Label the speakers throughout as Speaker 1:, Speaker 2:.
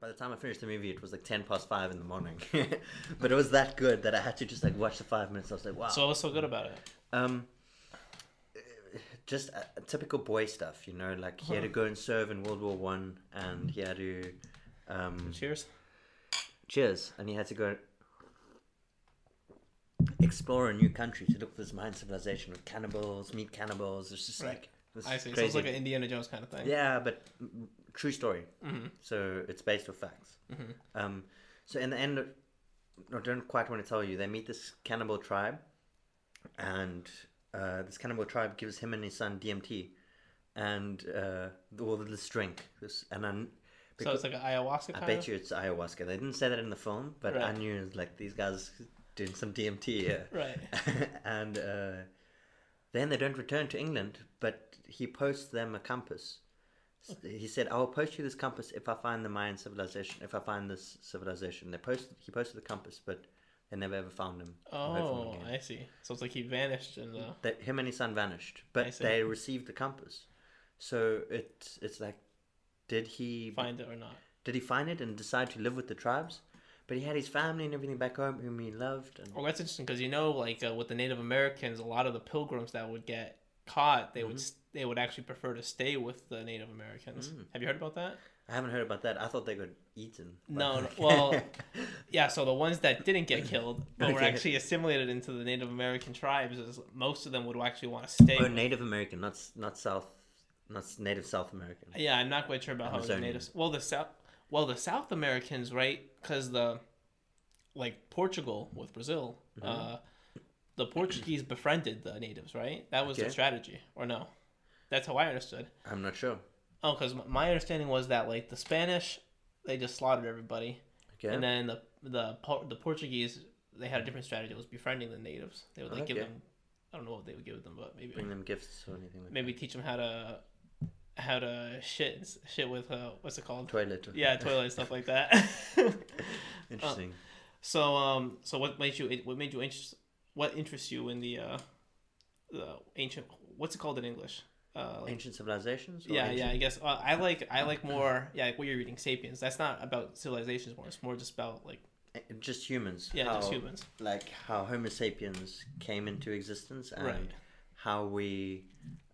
Speaker 1: by the time I finished the movie, it was like ten past five in the morning. but it was that good that I had to just like watch the five minutes. I was like, wow.
Speaker 2: So what's so good about it?
Speaker 1: Um, just a, typical boy stuff, you know. Like he had to go and serve in World War One, and he had to. Um,
Speaker 2: Cheers.
Speaker 1: cheers, and he had to go explore a new country to look for this Mayan civilization with cannibals, meat cannibals. It's just
Speaker 2: Right.
Speaker 1: like
Speaker 2: I see.
Speaker 1: Crazy.
Speaker 2: it's like an Indiana Jones kind of thing.
Speaker 1: Yeah, but true story.
Speaker 2: Mm-hmm.
Speaker 1: So it's based on facts. Um, so in the end, I don't quite want to tell you. They meet this cannibal tribe, and uh, this cannibal tribe gives him and his son DMT, and uh, all this drink. This and I,
Speaker 2: So it's like an ayahuasca kind
Speaker 1: I bet
Speaker 2: of?
Speaker 1: you it's ayahuasca. They didn't say that in the film, but I
Speaker 2: Right.
Speaker 1: knew like these guys doing some DMT here.
Speaker 2: Right.
Speaker 1: and uh, then they don't return to England, but he posts them a compass. He said, "I will post you this compass if I find the Mayan civilization. If I find this civilization." They posted. He posted the compass, but they never ever found him.
Speaker 2: Oh. I see. So it's like he vanished and the.
Speaker 1: That him and his son vanished, but they received the compass. So it's it's like, did he
Speaker 2: Find it or not?
Speaker 1: did he find it and decide to live with the tribes? But he had his family and everything back home whom he loved. And
Speaker 2: Well, that's interesting because you know, like uh, with the Native Americans, a lot of the pilgrims that would get caught, they would
Speaker 1: Mm-hmm.
Speaker 2: s they would actually prefer to stay with the Native Americans.
Speaker 1: Mm.
Speaker 2: Have you heard about that?
Speaker 1: I haven't heard about that. I thought they got eaten.
Speaker 2: No, no, well, Yeah, so the ones that didn't get killed but were actually assimilated into the Native American tribes, is most of them would actually want to stay.
Speaker 1: oh,
Speaker 2: with-
Speaker 1: Native American, not not South, not Native South American.
Speaker 2: Yeah, I'm not quite sure about how the
Speaker 1: Amazonian.
Speaker 2: natives. Well, the South, well, the South Americans, right? Because the, like Portugal with Brazil,
Speaker 1: Mm-hmm.
Speaker 2: uh, the Portuguese befriended the natives, right? That was the
Speaker 1: Okay.
Speaker 2: strategy, or no? That's how I understood.
Speaker 1: I'm not sure.
Speaker 2: Oh, because my understanding was that like the Spanish, they just slaughtered everybody,
Speaker 1: Okay.
Speaker 2: and then the the the Portuguese, they had a different strategy. It was befriending the natives. They would like give them, I don't know what they would give them, but maybe
Speaker 1: Bring them gifts or anything like
Speaker 2: maybe teach them how to how to shit shit with uh, what's it called?
Speaker 1: Toilet.
Speaker 2: Yeah, toilet and stuff like that.
Speaker 1: Interesting.
Speaker 2: so um, so what made you what made you interest what interests you in the uh, the ancient what's it called in English? Uh, like-
Speaker 1: ancient civilizations.
Speaker 2: yeah, yeah. I guess uh, I like I like more yeah like what you're reading *Sapiens*. That's not about civilizations more. It's more just about like
Speaker 1: eh, Just humans.
Speaker 2: yeah, just humans.
Speaker 1: Like how Homo sapiens came into existence and
Speaker 2: Right.
Speaker 1: how we,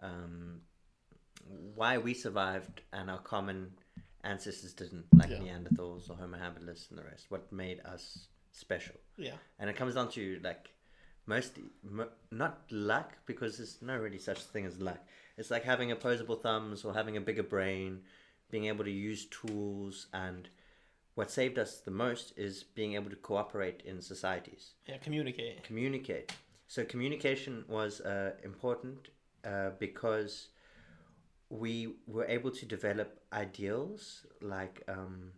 Speaker 1: um, why we survived and our common ancestors didn't, like
Speaker 2: Yeah.
Speaker 1: Neanderthals or Homo habilis and the rest. What made us special?
Speaker 2: Yeah,
Speaker 1: and it comes down to like mostly mo- not luck because there's no really such thing as luck it's like having opposable thumbs or having a bigger brain being able to use tools and what saved us the most is being able to cooperate in societies
Speaker 2: yeah. Communicate.
Speaker 1: communicate so communication was uh, important uh, because we were able to develop ideals like um,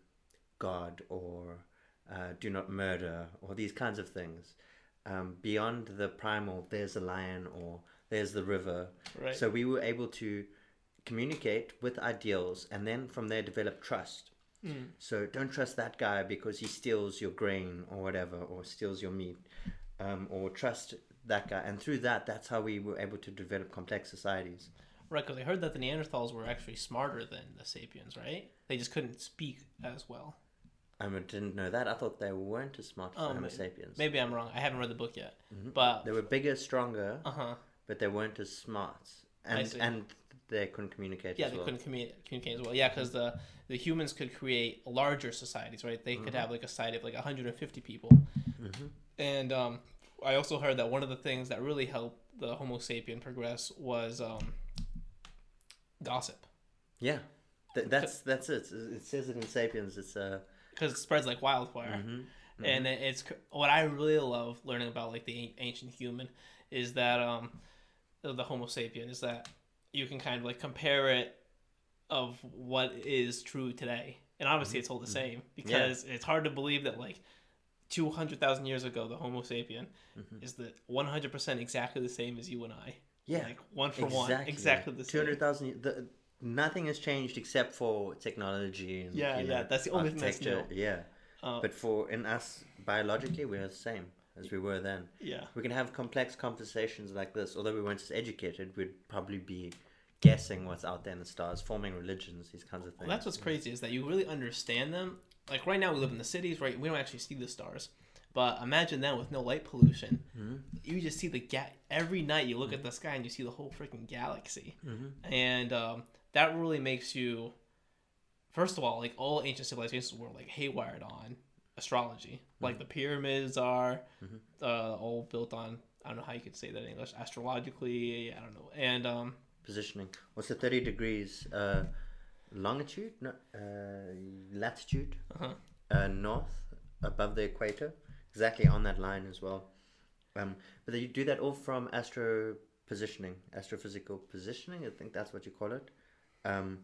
Speaker 1: God or uh, do not murder or these kinds of things um, beyond the primal there's a lion or there's the river
Speaker 2: Right.
Speaker 1: so we were able to communicate with ideals and then from there develop trust
Speaker 2: Mm.
Speaker 1: so don't trust that guy because he steals your grain or whatever, or steals your meat, um, or trust that guy. And through that, that's how we were able to develop complex societies.
Speaker 2: Right, because I heard that the Neanderthals were actually smarter than the Sapiens, right? They just couldn't speak as well.
Speaker 1: I didn't know that. I thought they weren't as smart as
Speaker 2: Oh,
Speaker 1: Homo
Speaker 2: may-
Speaker 1: sapiens.
Speaker 2: Maybe I'm wrong. I haven't read the book yet,
Speaker 1: Mm-hmm.
Speaker 2: but
Speaker 1: They were bigger, stronger,
Speaker 2: uh huh.
Speaker 1: but they weren't as smart, and and they couldn't communicate.
Speaker 2: Yeah,
Speaker 1: as
Speaker 2: they
Speaker 1: well.
Speaker 2: couldn't communicate, communicate as well. Yeah, because the the humans could create larger societies, right? They could
Speaker 1: Mm-hmm.
Speaker 2: have like a society of like 150 people.
Speaker 1: Mhm.
Speaker 2: And um, I also heard that one of the things that really helped the Homo sapien progress was um, gossip,
Speaker 1: Yeah, Th- that's that's it. It says it in *Sapiens*. It's uh,
Speaker 2: because it spreads like wildfire.
Speaker 1: mhm.
Speaker 2: and it's what I really love learning about like the ancient human is that um the Homo sapien is that you can kind of like compare it of what is true today, and obviously it's all the same because it's hard to believe that like two hundred thousand years ago the Homo sapien is the one hundred percent exactly the same as you and I.
Speaker 1: yeah,
Speaker 2: like one for one, exactly the
Speaker 1: Two
Speaker 2: same.
Speaker 1: hundred thousand. The nothing has changed except for technology and
Speaker 2: Yeah,
Speaker 1: you
Speaker 2: yeah, that's the only thing that's
Speaker 1: architecture. Yeah.
Speaker 2: Uh,
Speaker 1: But for in us biologically, we're the same as we were then.
Speaker 2: yeah,
Speaker 1: We can have complex conversations like this. Although we weren't as educated, we'd probably be guessing what's out there in the stars, forming religions, these kinds of things.
Speaker 2: well, that's what's crazy is that you really understand them like right now we live in the cities, right? We don't actually see the stars. But imagine then with no light pollution,
Speaker 1: Mhm.
Speaker 2: you just see the ga- every night you look at the sky and you see the whole freaking galaxy,
Speaker 1: Mhm.
Speaker 2: and um, that really makes you. First of all, like all ancient civilizations were like haywired on astrology, like the pyramids are,
Speaker 1: Mhm.
Speaker 2: uh, all built on. I don't know how you could say that in English. Astrologically, I don't know, and um,
Speaker 1: Positioning. What's the 30 degrees uh, longitude? No, uh, latitude?
Speaker 2: uh-huh.
Speaker 1: uh, north above the equator, exactly on that line as well. Um, but they do that all from astro positioning, astrophysical positioning. I think that's what you call it. Um,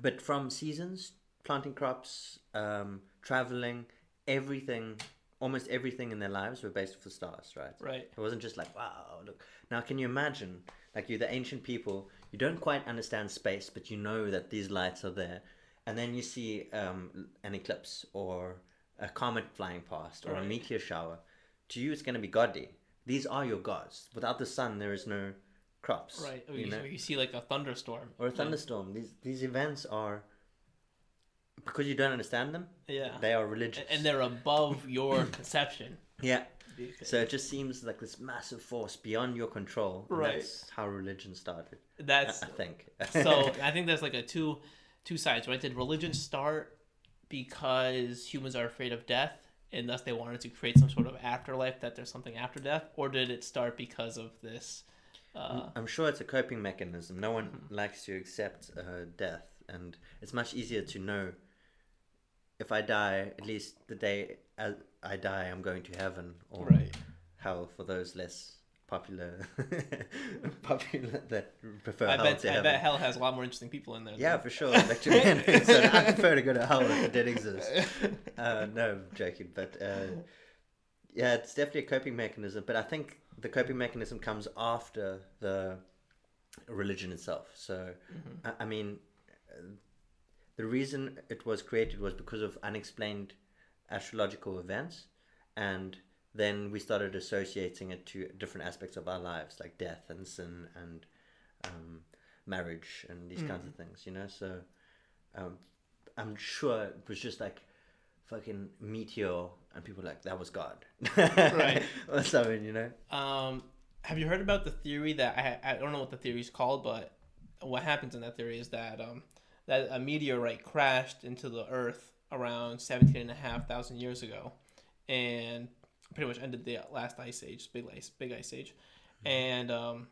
Speaker 1: but from seasons, planting crops, um, traveling, everything, almost everything in their lives were based off the stars, right?
Speaker 2: right.
Speaker 1: It wasn't just like, wow, look. Now, can you imagine, like you're the ancient people, you don't quite understand space, but you know that these lights are there. And then you see um, an eclipse or a comet flying past or a meteor shower. To you, it's going to be godly. These are your gods. Without the sun, there is no crops.
Speaker 2: Right. Or
Speaker 1: You
Speaker 2: you,
Speaker 1: know?
Speaker 2: you see like a thunderstorm.
Speaker 1: Or a thunderstorm. These, these events are, because you don't understand them,
Speaker 2: Yeah.
Speaker 1: they are religious.
Speaker 2: And they're above your conception.
Speaker 1: yeah. So it just seems like this massive force beyond your control.
Speaker 2: Right.
Speaker 1: That's how religion started. I,
Speaker 2: That's
Speaker 1: I think.
Speaker 2: so. I think there's like a two two sides, right? Did religion start because humans are afraid of death, and thus they wanted to create some sort of afterlife that there's something after death, or did it start because of this? Uh,
Speaker 1: I'm sure it's a coping mechanism. No one likes to accept uh, death, and it's much easier to know if I die, at least the day I, I die, I'm going to heaven or
Speaker 2: right.
Speaker 1: hell for those less popular, popular that prefer
Speaker 2: I
Speaker 1: hell
Speaker 2: bet.
Speaker 1: to
Speaker 2: I
Speaker 1: heaven.
Speaker 2: bet hell has a lot more interesting people in there.
Speaker 1: Yeah,
Speaker 2: than-
Speaker 1: for sure. Be I prefer to go to hell if it did exist. Uh, no, I'm joking. But uh, yeah, it's definitely a coping mechanism. But I think the coping mechanism comes after the religion itself. So,
Speaker 2: Mhm.
Speaker 1: I, I mean, the reason it was created was because of unexplained astrological events. And then we started associating it to different aspects of our lives, like death and sin and um, marriage and these kinds of things, you know? So um, I'm sure it was just like fucking meteor and people like, that was God.
Speaker 2: Right.
Speaker 1: or something, you know?
Speaker 2: Um, have you heard about the theory that I I don't know what the theory is called, but what happens in that theory is that um that a meteorite crashed into the Earth around 17 and a half thousand years ago, and pretty much ended the last ice age, big ice, big ice age, and um,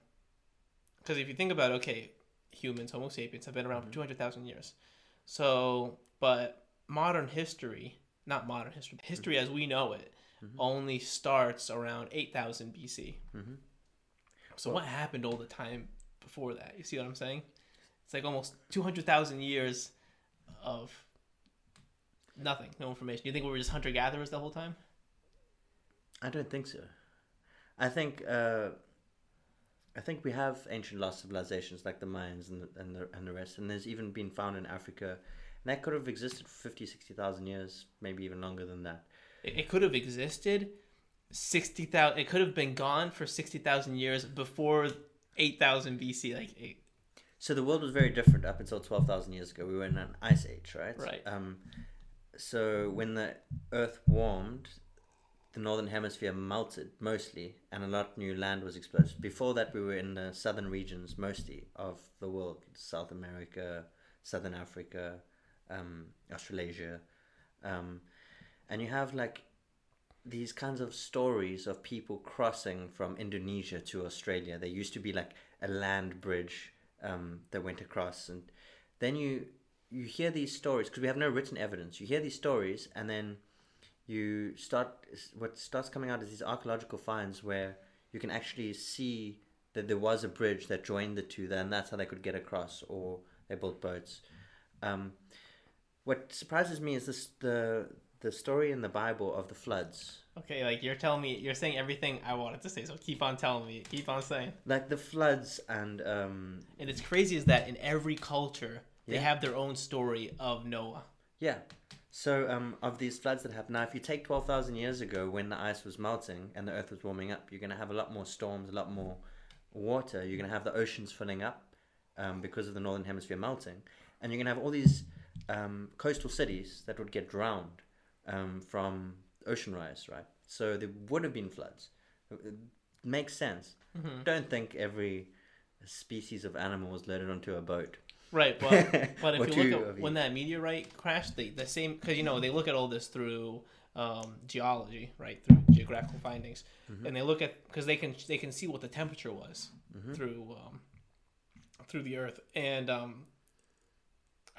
Speaker 2: because if you think about it, okay, humans, Homo sapiens, have been around for 200,000 years, so but modern history, not modern history, history as we know it, only starts around 8000 BC.
Speaker 1: Mhm.
Speaker 2: So what happened all the time before that? You see what I'm saying? It's like almost 200,000 years of nothing, no information. You think we were just hunter gatherers the whole time?
Speaker 1: I don't think so. I think uh, I think we have ancient lost civilizations like the Mayans and the, and the and the rest, and there's even been found in Africa, that could have existed for 50, 60,000 years, maybe even longer than that.
Speaker 2: It, it could have existed 60,000 it could have been gone for 60,000 years before 8000 BC like eight,
Speaker 1: So the world was very different up until twelve thousand years ago. We were in an ice age, right?
Speaker 2: Right.
Speaker 1: Um, so when the Earth warmed, the northern hemisphere melted mostly, and a lot of new land was exposed. Before that, we were in the southern regions mostly of the world: South America, Southern Africa, um, Australasia, um, and you have like these kinds of stories of people crossing from Indonesia to Australia. There used to be like a land bridge um, that went across, and then you you hear these stories because we have no written evidence. You hear these stories, and then you start what starts coming out is these archaeological finds where you can actually see that there was a bridge that joined the two, and that's how they could get across, or they built boats. Um, what surprises me is this the the story in the Bible of the floods.
Speaker 2: okay like you're telling me you're saying everything I wanted to say so keep on telling me keep on saying
Speaker 1: Like the floods and um,
Speaker 2: and it's crazy is that in every culture they
Speaker 1: Yeah.
Speaker 2: have their own story of Noah
Speaker 1: Yeah. So, um, of these floods that happen now, if you take 12,000 years ago when the ice was melting and the earth was warming up, you're going to have a lot more storms, a lot more water. You're going to have the oceans filling up um, because of the northern hemisphere melting. And you're going to have all these um, coastal cities that would get drowned um, from ocean rise, right? So there would have been floods. It makes sense.
Speaker 2: Mhm.
Speaker 1: Don't think every species of animal was loaded onto a boat.
Speaker 2: Right, but but if you look at when that meteorite crashed, the the same because you know they look at all this through um, geology, right, through geographical findings,
Speaker 1: Mm-hmm.
Speaker 2: and they look at because they can they can see what the temperature was
Speaker 1: Mm-hmm.
Speaker 2: through um, through the Earth, and um,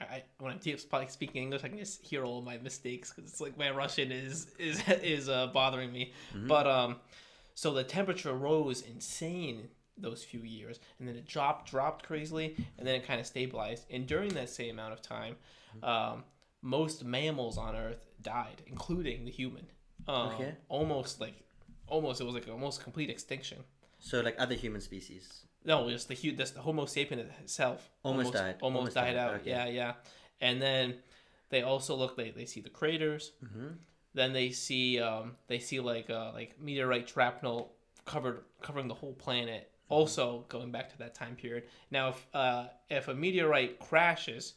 Speaker 2: I when I'm probably speaking English, I can just hear all my mistakes because it's like my Russian is is is uh, bothering me,
Speaker 1: Mm-hmm.
Speaker 2: but um, so the temperature rose insane those few years and then it dropped dropped crazily and then it kind of stabilized and during that same amount of time um, most mammals on earth died including the human um,
Speaker 1: Okay.
Speaker 2: almost like almost it was like almost complete extinction
Speaker 1: So like other human species.
Speaker 2: No just the hu- just the homo sapien itself
Speaker 1: Almost died.
Speaker 2: almost,
Speaker 1: Almost
Speaker 2: died,
Speaker 1: died.
Speaker 2: out
Speaker 1: Okay.
Speaker 2: yeah yeah and then they also look they, they see the craters
Speaker 1: Mm-hmm.
Speaker 2: then they see um, they see like uh, like meteorite shrapnel covered covering the whole planet. Also going back to that time period. Now, if uh, if a meteorite crashes,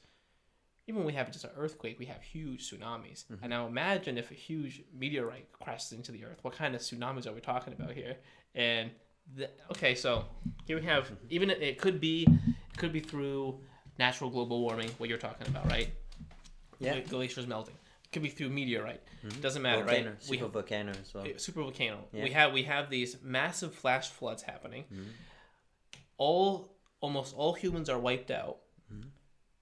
Speaker 2: even when we have just an earthquake, we have huge tsunamis. And now imagine if a huge meteorite crashes into the earth. What kind of tsunamis are we talking about here? And the, okay, so here we have even it could be it could be through natural global warming. What you're talking about, right?
Speaker 1: Yeah.
Speaker 2: Gla- glaciers melting. It could be through meteorite. Doesn't matter,
Speaker 1: Volcano,
Speaker 2: right?
Speaker 1: super volcano as well.
Speaker 2: super volcano.
Speaker 1: Yeah.
Speaker 2: We have we have these massive flash floods happening.
Speaker 1: Mm-hmm.
Speaker 2: All almost all humans are wiped out.
Speaker 1: Mm-hmm.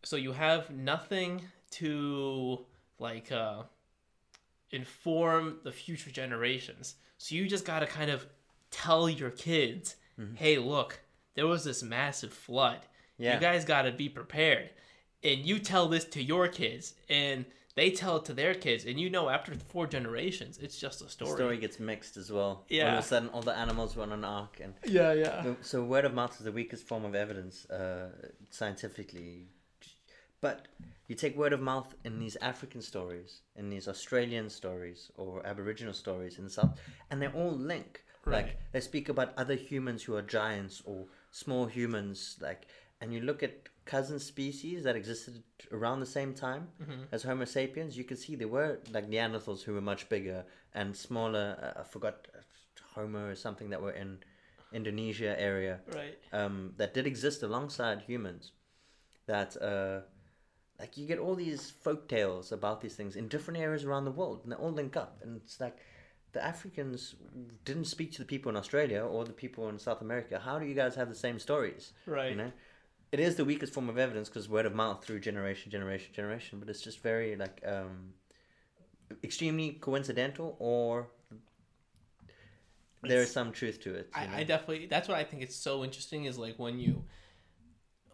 Speaker 2: So you have nothing to like uh, inform the future generations. So you just gotta kind of tell your kids,
Speaker 1: Mm-hmm.
Speaker 2: "Hey, look, there was this massive flood.
Speaker 1: Yeah.
Speaker 2: You guys gotta be prepared." And you tell this to your kids, and they tell it to their kids, and you know after four generations, it's just a
Speaker 1: The
Speaker 2: story.
Speaker 1: story gets mixed as well.
Speaker 2: Yeah.
Speaker 1: All of a sudden, all the animals were on an ark, and
Speaker 2: Yeah, yeah.
Speaker 1: so- so word of mouth is the weakest form of evidence uh, scientifically. But you take word of mouth in these African stories, in these Australian stories, or Aboriginal stories in the South, and they all link.
Speaker 2: Right.
Speaker 1: Like they speak about other humans who are giants or small humans, like, and you look at cousin species that existed around the same time as Homo sapiens. You can see there were like Neanderthals who were much bigger and smaller. Uh, I forgot uh, Homo or something that were in Indonesia area
Speaker 2: Right.
Speaker 1: um, that did exist alongside humans. That uh, like you get all these folk tales about these things in different areas around the world, and they all link up. And it's like the Africans didn't speak to the people in Australia or the people in South America. How do you guys have the same stories?
Speaker 2: Right.
Speaker 1: You know, it is the weakest form of evidence because word of mouth through generation, generation, generation. But it's just very like um, extremely coincidental, or there is
Speaker 2: It's-
Speaker 1: some truth to it. know?
Speaker 2: I, I definitely that's what I think is so interesting is like when you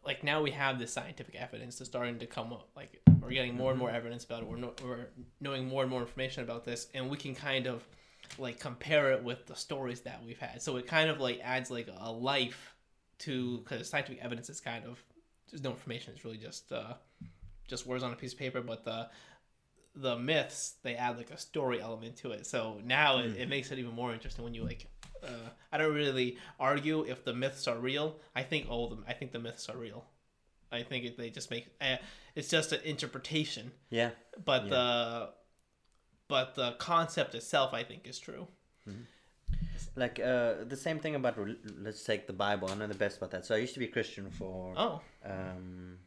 Speaker 2: like now we have this scientific evidence that's starting to come up like we're getting more and more evidence about it we're, no, we're knowing more and more information about this and we can kind of like compare it with the stories that we've had. So it kind of like adds like a life to because scientific evidence is kind of there's no information. It's really just uh just words on a piece of paper but the the myths they add like a story element to it. So now it, it makes it even more interesting when you like uh, i don't really argue if the myths are real. I think all of them i think the myths are real. I think they just make uh, it's just an interpretation.
Speaker 1: Yeah.
Speaker 2: but
Speaker 1: Yeah.
Speaker 2: the but the concept itself i think is true.
Speaker 1: Like uh, the same thing about let's take the bible. I know the best about that. So i used to be christian for
Speaker 2: oh.
Speaker 1: um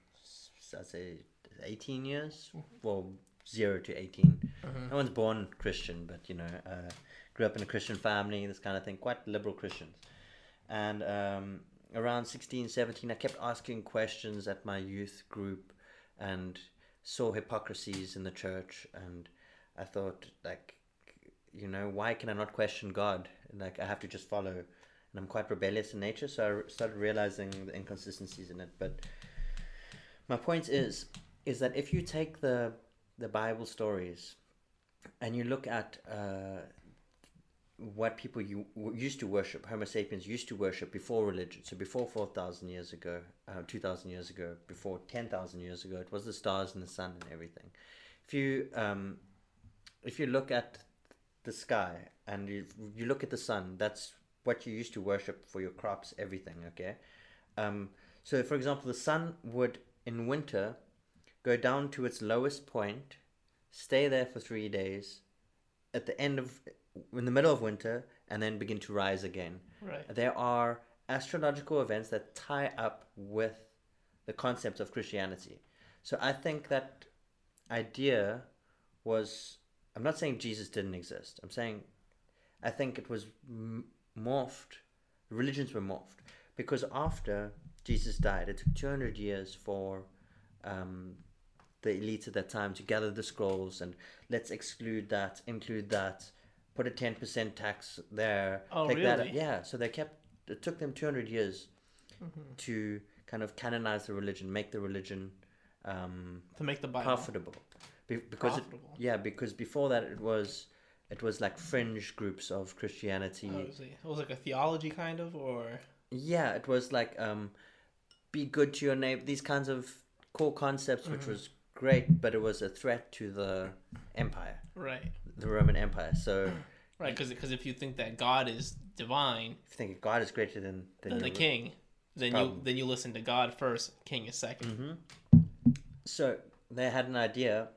Speaker 1: i'd say 18 years. Well 0 to 18 no one's born christian but you know uh, grew up in a christian family this kind of thing quite liberal christians. And um, around 16 17 i kept asking questions at my youth group and saw hypocrisies in the church and i thought like you know why can i not question god? Like i have to just follow. And i'm quite rebellious in nature so i started realizing the inconsistencies in it. But my point is is that if you take the the bible stories and you look at uh, what people you used to worship homo sapiens used to worship before religion so before 4000 years ago uh, 2000 years ago before 10000 years ago it was the stars and the sun and everything. If you um, if you look at the sky and you, you look at the sun that's what you used to worship for your crops everything okay um, so for example the sun would in winter go down to its lowest point, stay there for three days, at the end of, in the middle of winter, and then begin to rise again.
Speaker 2: Right.
Speaker 1: There are astrological events that tie up with the concept of Christianity. So I think that idea was. I'm not saying Jesus didn't exist. I'm saying I think it was m- morphed. Religions were morphed because after Jesus died, it took 200 years for um, the elites at that time to gather the scrolls and let's exclude that, include that, put a 10% tax there.
Speaker 2: Oh,
Speaker 1: take that.
Speaker 2: really?
Speaker 1: Yeah. So they kept. It took them 200 years to kind of canonize the religion, make the religion um,
Speaker 2: To make the Bible
Speaker 1: profitable. Be- because it, yeah, because before that it was it was like fringe groups of Christianity.
Speaker 2: Oh, was it, it was like a theology kind of, or
Speaker 1: Yeah, it was like um, be good to your neighbor. These kinds of core concepts, which
Speaker 2: Mm-hmm.
Speaker 1: was great, but it was a threat to the empire,
Speaker 2: right,
Speaker 1: the Roman Empire. So
Speaker 2: right? Because if you think that God is divine,
Speaker 1: if you think God is greater than than
Speaker 2: then the king, then
Speaker 1: problem.
Speaker 2: you then you listen to God first, king is 2nd
Speaker 1: Mm-hmm. So they had an idea.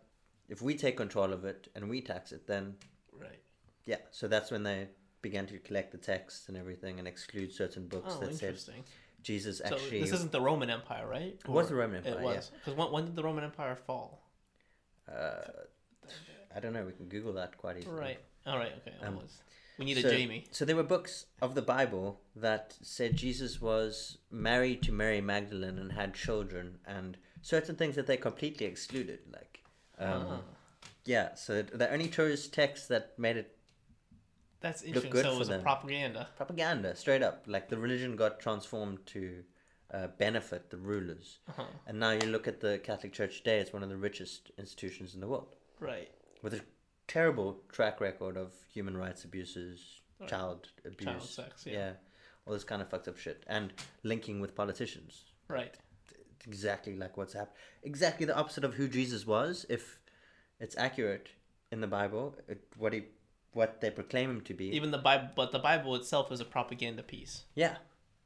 Speaker 1: If we take control of it and we tax it, then
Speaker 2: Right.
Speaker 1: yeah. So that's when they began to collect the texts and everything and exclude certain books
Speaker 2: Oh,
Speaker 1: that said
Speaker 2: interesting.
Speaker 1: Jesus
Speaker 2: So
Speaker 1: actually
Speaker 2: this isn't the Roman Empire, right?
Speaker 1: It was the Roman Empire,
Speaker 2: It was because when, when did the Roman Empire fall?
Speaker 1: Uh, I don't know. We can Google that quite easily.
Speaker 2: Right. All right. Okay.
Speaker 1: Um,
Speaker 2: almost. we need a Jamie.
Speaker 1: So there were books of the Bible that said Jesus was married to Mary Magdalene and had children, and certain things that they completely excluded. Like, um,
Speaker 2: Ah,
Speaker 1: yeah. So they only chose text that made it
Speaker 2: that's interesting.
Speaker 1: good
Speaker 2: So it was a propaganda.
Speaker 1: propaganda, straight up. Like the religion got transformed to uh, benefit the rulers.
Speaker 2: Uh-huh.
Speaker 1: And now you look at the Catholic Church today; it's one of the richest institutions in the world.
Speaker 2: Right.
Speaker 1: with a terrible track record of human rights abuses,
Speaker 2: Right.
Speaker 1: child abuse,
Speaker 2: Child sex, yeah.
Speaker 1: all this kind of fucked up shit, and linking with politicians.
Speaker 2: Right.
Speaker 1: Exactly like what's happened. Exactly the opposite of who Jesus was. If it's accurate in the Bible, it, what he, what they proclaim him to be.
Speaker 2: Even the Bible, but the Bible itself is a propaganda piece.
Speaker 1: yeah,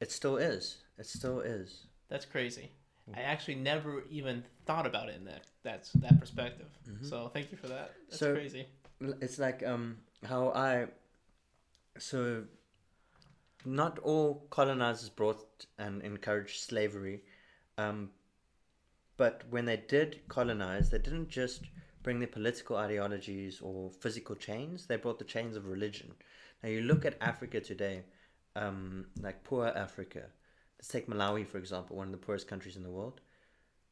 Speaker 1: it still is. It still is.
Speaker 2: That's crazy.
Speaker 1: Mm-hmm.
Speaker 2: I actually never even thought about it in that that's that perspective. So thank you for that. That's
Speaker 1: Mm-hmm. So-
Speaker 2: crazy.
Speaker 1: It's like um how I so not all colonizers brought and encouraged slavery, um, but when they did colonize, they didn't just bring their political ideologies or physical chains. They brought the chains of religion. Now you look at Africa today, um, like poor Africa. Let's take Malawi for example, one of the poorest countries in the world.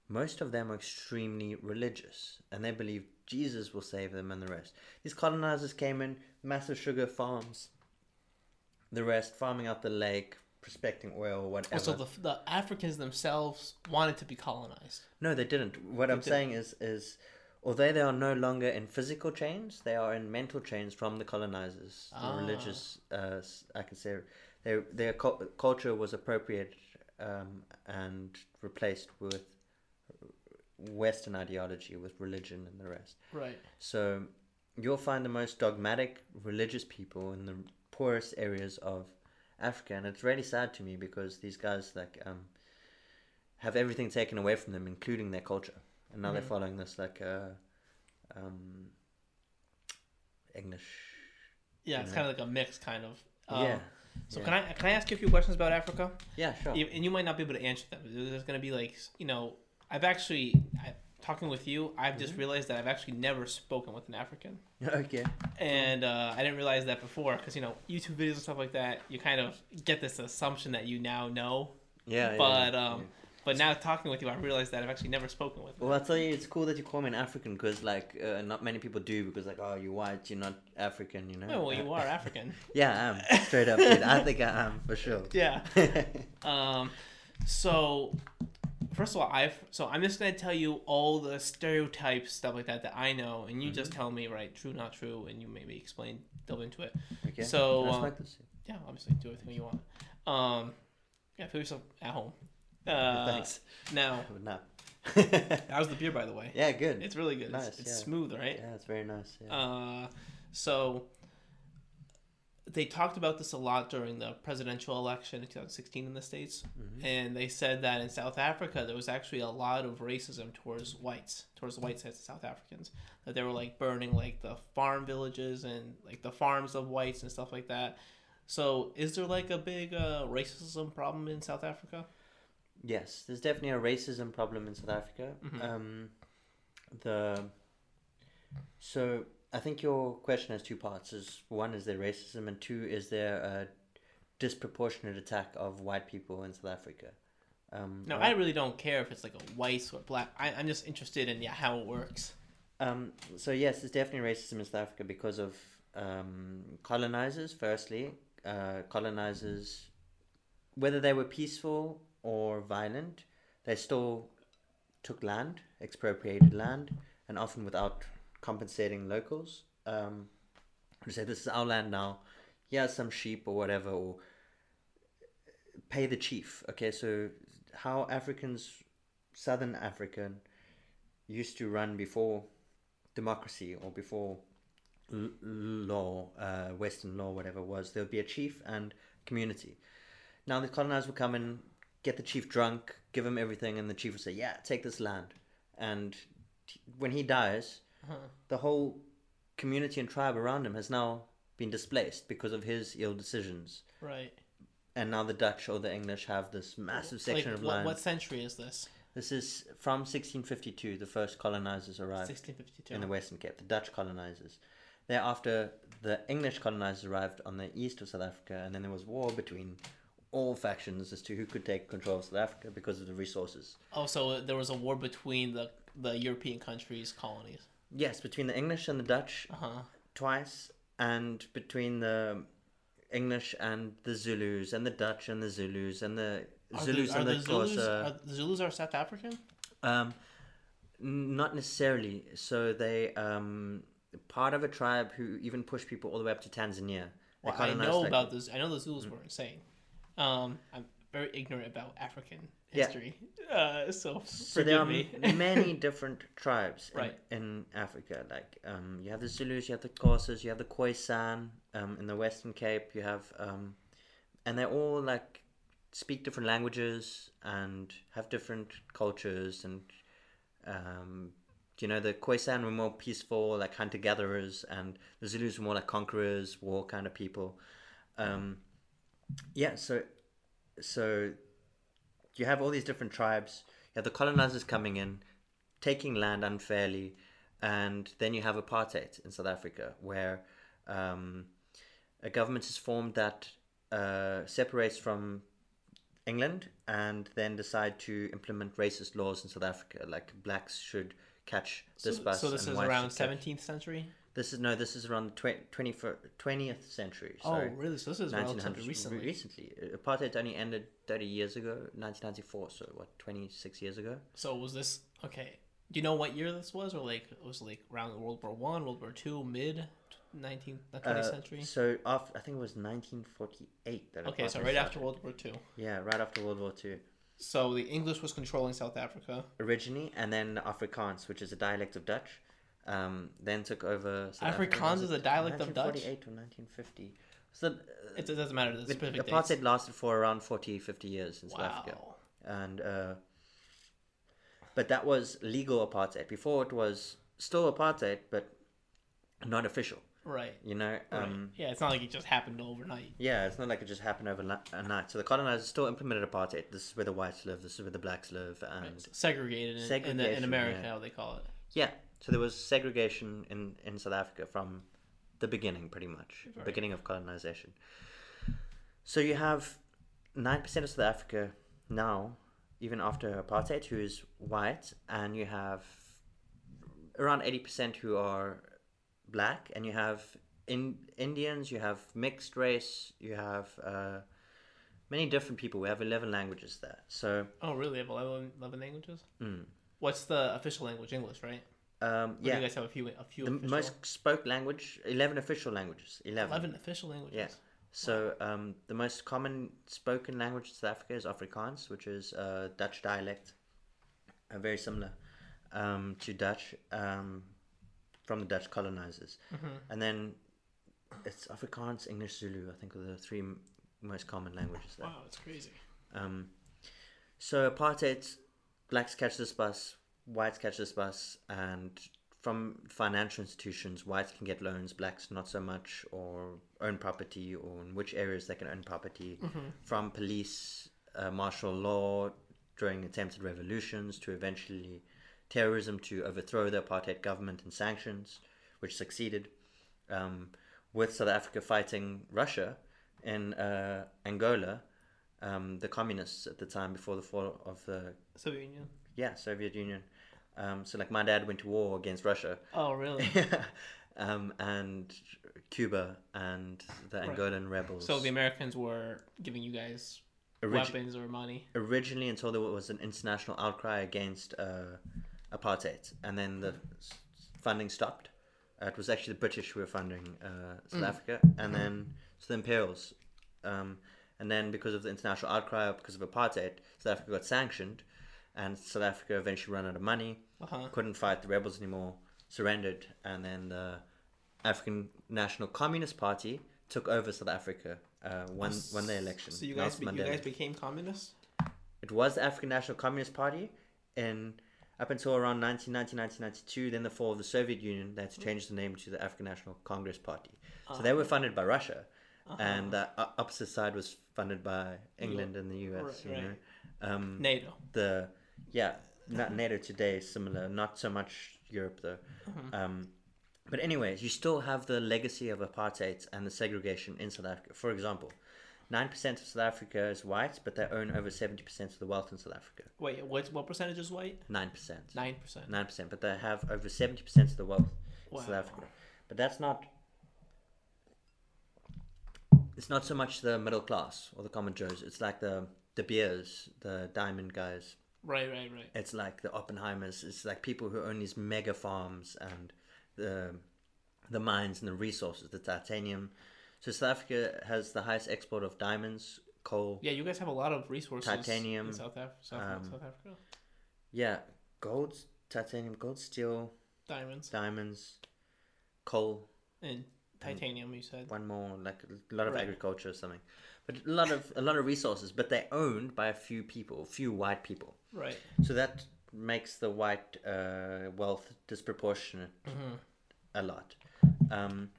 Speaker 1: Most of them are extremely religious, and they believe Jesus will save them and the rest. These colonizers came in, massive sugar farms, the rest farming out the lake, prospecting oil, or whatever.
Speaker 2: So the the Africans themselves wanted to be colonized.
Speaker 1: No, they didn't. What I'm
Speaker 2: didn't.
Speaker 1: saying is, is although they are no longer in physical chains, they are in mental chains from the colonizers. The
Speaker 2: Ah.
Speaker 1: religious, uh, I can say, their their cul- culture was appropriated um, and replaced with Western ideology, with religion and the rest.
Speaker 2: Right.
Speaker 1: So you'll find the most dogmatic religious people in the poorest areas of Africa, and it's really sad to me because these guys like um, have everything taken away from them, including their culture, and now they're
Speaker 2: Mhm.
Speaker 1: following this like uh, um, English.
Speaker 2: Yeah, it's
Speaker 1: know.
Speaker 2: kind of like a mix, kind of. Um,
Speaker 1: yeah,
Speaker 2: So
Speaker 1: yeah.
Speaker 2: can I can I ask you a few questions about Africa?
Speaker 1: yeah, sure.
Speaker 2: And you might not be able to answer them. There's going to be like you know, I've actually I, talking with you. I've
Speaker 1: Mm-hmm.
Speaker 2: just realized that I've actually never spoken with an African,
Speaker 1: okay.
Speaker 2: and uh, I didn't realize that before because you know YouTube videos and stuff like that. You kind of get this assumption that you now know,
Speaker 1: Yeah,
Speaker 2: but
Speaker 1: yeah,
Speaker 2: um,
Speaker 1: yeah.
Speaker 2: but now talking with you, I realized that I've actually never spoken with.
Speaker 1: Well, I'll tell you, it's cool that you call me an African because, like, uh, not many people do because, like, oh, you're white, you're not African, you know?
Speaker 2: Oh, well, you are African.
Speaker 1: Yeah, I am. Straight up, dude. I think I am, for sure.
Speaker 2: yeah. Um, so first of all, I've so I'm just gonna tell you all the stereotypes stuff like that that I know, and you just
Speaker 1: Mm-hmm.
Speaker 2: tell me right, true, not true, and you maybe explain, delve into it.
Speaker 1: Okay.
Speaker 2: So,
Speaker 1: Can I smoke this?
Speaker 2: Yeah, obviously, do everything you want. Um, yeah, feel yourself at home. Uh,
Speaker 1: Thanks.
Speaker 2: Now,
Speaker 1: I would not.
Speaker 2: how's the beer, by the way?
Speaker 1: yeah, good.
Speaker 2: It's really good.
Speaker 1: Nice,
Speaker 2: it's it's
Speaker 1: yeah.
Speaker 2: smooth, right?
Speaker 1: yeah, it's very nice. Yeah.
Speaker 2: Uh, so they talked about this a lot during the presidential election in 2016 in the states, and they said that in South Africa there was actually a lot of racism towards whites, towards the white sides of South Africans. That they were like burning like the farm villages and like the farms of whites and stuff like that. So, is there like a big uh, racism problem in South Africa?
Speaker 1: Yes, there's definitely a racism problem in South Africa. Um, the so I think your question has two parts. Is one is there racism, and two is there a disproportionate attack of white people in South Africa. Um,
Speaker 2: No, I really don't care if it's like a white or black. I, I'm just interested in yeah how it works.
Speaker 1: Um, so yes, there's definitely racism in South Africa because of um, colonizers. Firstly, uh, colonizers, whether they were peaceful or violent, they still took land, expropriated land, and often without compensating locals. Um, say this is our land now. Here's some sheep or whatever, or pay the chief. Okay, so how Africans, Southern African, used to run before democracy or before l- law, uh, Western law, whatever was, there would be a chief and community. Now the colonizers would come and get the chief drunk, give him everything, and the chief would say, "Yeah, take this land." And when he dies, the whole community and tribe around him has now been displaced because of his ill decisions.
Speaker 2: Right.
Speaker 1: And now the Dutch or the English have this massive section
Speaker 2: like,
Speaker 1: of
Speaker 2: what,
Speaker 1: land.
Speaker 2: what century is this?
Speaker 1: This is from 1652. The first colonizers arrived
Speaker 2: 1652.
Speaker 1: in the Western Cape, the Dutch colonizers. Thereafter, the English colonizers arrived on the east of South Africa, and then there was war between all factions as to who could take control of South Africa because of the resources.
Speaker 2: Oh, so there was a war between the the European countries' colonies.
Speaker 1: Yes, between the English and the Dutch
Speaker 2: Uh huh.
Speaker 1: twice, and between the English and the Zulus, and the Dutch and the Zulus, and the Zulus and the,
Speaker 2: Zulus
Speaker 1: Xhosa.
Speaker 2: are the Zulus are South African?
Speaker 1: Um, not necessarily. So they um part of a tribe who even pushed people all the way up to Tanzania.
Speaker 2: Well, I know
Speaker 1: like-
Speaker 2: about this. I know the Zulus were insane. Um, I'm very ignorant about African
Speaker 1: Yeah.
Speaker 2: history, uh, so
Speaker 1: So there are
Speaker 2: me.
Speaker 1: many different tribes in,
Speaker 2: Right.
Speaker 1: in Africa. Like um, you have the Zulus, you have the Xhosas, you have the Khoisan um, in the Western Cape. You have, um, and they're all like speak different languages and have different cultures. And um, you know, the Khoisan were more peaceful, like hunter gatherers, and the Zulus were more like conquerors, war kind of people. Um, yeah, so so you have all these different tribes. You have the colonizers coming in, taking land unfairly, and then you have apartheid in South Africa, where um, a government is formed that uh, separates from England and then decide to implement racist laws in South Africa, like blacks should catch this
Speaker 2: so,
Speaker 1: bus.
Speaker 2: so this is around
Speaker 1: should catch-
Speaker 2: 17th century.
Speaker 1: This is no, this is around the tw- 20, 20th century. So
Speaker 2: oh, really? So this is
Speaker 1: 1900s,
Speaker 2: relatively recently.
Speaker 1: recently. Apartheid only ended 30 years ago, 1994, so what, 26 years ago?
Speaker 2: So was this okay? Do you know what year this was, or like it was like around World War One, World War Two, mid 19th, uh, 20th
Speaker 1: Uh,
Speaker 2: century?
Speaker 1: So after, I think it was 1948 that
Speaker 2: Okay, so right after. World War Two.
Speaker 1: Yeah, right after World War Two.
Speaker 2: So the English was controlling South Africa.
Speaker 1: Originally, and then Afrikaans, which is a dialect of Dutch, um, then took over. South
Speaker 2: Afrikaans is a dialect of Dutch?
Speaker 1: 1948 or 1950. So uh,
Speaker 2: It, doesn't matter the
Speaker 1: the, apartheid
Speaker 2: dates.
Speaker 1: lasted for around 40, 50 years in South Africa.
Speaker 2: Wow.
Speaker 1: and uh, but that was legal apartheid. Before it was still apartheid, but not official.
Speaker 2: Right.
Speaker 1: You know,
Speaker 2: Right.
Speaker 1: um,
Speaker 2: yeah, it's not like it just happened overnight.
Speaker 1: yeah, it's not like it just happened overnight. So the colonizers still implemented apartheid. This is where the whites live. This is where the blacks live, and
Speaker 2: Right. Segregated in, in, the, in America,
Speaker 1: yeah.
Speaker 2: how they call it.
Speaker 1: yeah. So there was segregation in in South Africa from the beginning, pretty much,
Speaker 2: Right.
Speaker 1: beginning of colonization. So you have nine percent of South Africa now, even after apartheid, who is white, and you have around eighty percent who are black, and you have in Indians, you have mixed race, you have uh, many different people. We have eleven languages there. So
Speaker 2: Oh, really? They have 11, 11 languages?
Speaker 1: mm,
Speaker 2: What's the official language? English, right?
Speaker 1: Um, yeah,
Speaker 2: you guys have a few? A few
Speaker 1: the
Speaker 2: official?
Speaker 1: most spoke language, eleven official languages, eleven.
Speaker 2: 11 official languages.
Speaker 1: Yeah. So um, the most common spoken language in South Africa is Afrikaans, which is uh, Dutch dialect, uh, very similar um, to Dutch um, from the Dutch colonizers.
Speaker 2: Mhm.
Speaker 1: And then it's Afrikaans, English, Zulu. I think are the three m- most common languages there.
Speaker 2: Wow, it's crazy.
Speaker 1: Um, so apartheid, blacks catch this bus, whites catch this bus, and from financial institutions, whites can get loans, blacks not so much, or own property, or in which areas they can own property. From police, uh, martial law during attempted revolutions, to eventually terrorism to overthrow the apartheid government and sanctions, which succeeded. Um, with South Africa fighting Russia in uh, Angola, um, the communists at the time before the fall of the
Speaker 2: Soviet Union.
Speaker 1: yeah Soviet Union. Um, so like my dad went to war against Russia,
Speaker 2: Oh, really?
Speaker 1: um, and Cuba and the
Speaker 2: Right.
Speaker 1: Angolan rebels.
Speaker 2: so the Americans were giving you guys
Speaker 1: Origi-
Speaker 2: weapons or money.
Speaker 1: originally until there was an international outcry against uh, apartheid, and then the funding stopped. Uh, it was actually the British who were funding uh, South Africa, and then so the Imperials, um, and then because of the international outcry, because of apartheid, South Africa got sanctioned, and South Africa eventually ran out of money,
Speaker 2: Uh huh.
Speaker 1: couldn't fight the rebels anymore, surrendered, and then the African National Communist Party took over South Africa, uh, won won the election.
Speaker 2: So you guys, be, you guys became communists.
Speaker 1: It was the African National Communist Party and up until around 1990, 1992. Then the fall of the Soviet Union, they had to change the name to the African National Congress Party. So they were funded by Russia, and the opposite side was funded by England and the US.
Speaker 2: Right,
Speaker 1: you
Speaker 2: right.
Speaker 1: know, um,
Speaker 2: NATO.
Speaker 1: the yeah, not NATO today is similar. Not so much Europe though. Um, but anyways, you still have the legacy of apartheid and the segregation in South Africa. For example, nine percent of South Africa is white, but they own over seventy percent of the wealth in South Africa.
Speaker 2: Wait, what what percentage is white?
Speaker 1: Nine percent.
Speaker 2: Nine percent.
Speaker 1: Nine percent, but they have over seventy percent of the wealth in South Africa. But that's not. It's not so much the middle class or the common Joes. It's like the De Beers, the diamond guys.
Speaker 2: Right, right, right.
Speaker 1: It's like the Oppenheimers. It's like people who own these mega farms and the the mines and the resources, the titanium. So South Africa has the highest export of diamonds, coal.
Speaker 2: Yeah, you guys have a lot of resources.
Speaker 1: Titanium,
Speaker 2: in South, Af- South,
Speaker 1: um,
Speaker 2: South Africa.
Speaker 1: Yeah, gold, titanium, gold, steel,
Speaker 2: Diamonds
Speaker 1: diamonds, coal.
Speaker 2: and titanium. You said.
Speaker 1: One more, like a lot of
Speaker 2: Right.
Speaker 1: agriculture or something. But a lot of a lot of resources, but they're owned by a few people, a few white people.
Speaker 2: Right.
Speaker 1: So that makes the white uh, wealth disproportionate
Speaker 2: Mm-hmm.
Speaker 1: a lot. Um,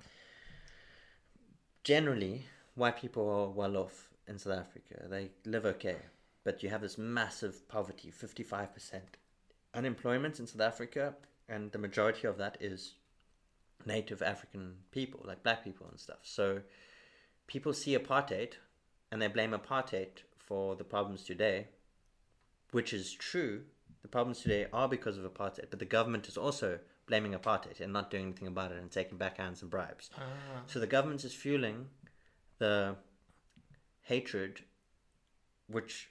Speaker 1: generally, white people are well off in South Africa. They live okay, but you have this massive poverty, fifty-five percent unemployment in South Africa, and the majority of that is native African people, like black people and stuff. So people see apartheid, and they blame apartheid for the problems today, which is true. The problems today are because of apartheid, but the government is also blaming apartheid and not doing anything about it and taking backhands and bribes.
Speaker 2: Ah,
Speaker 1: So the government is fueling the hatred, which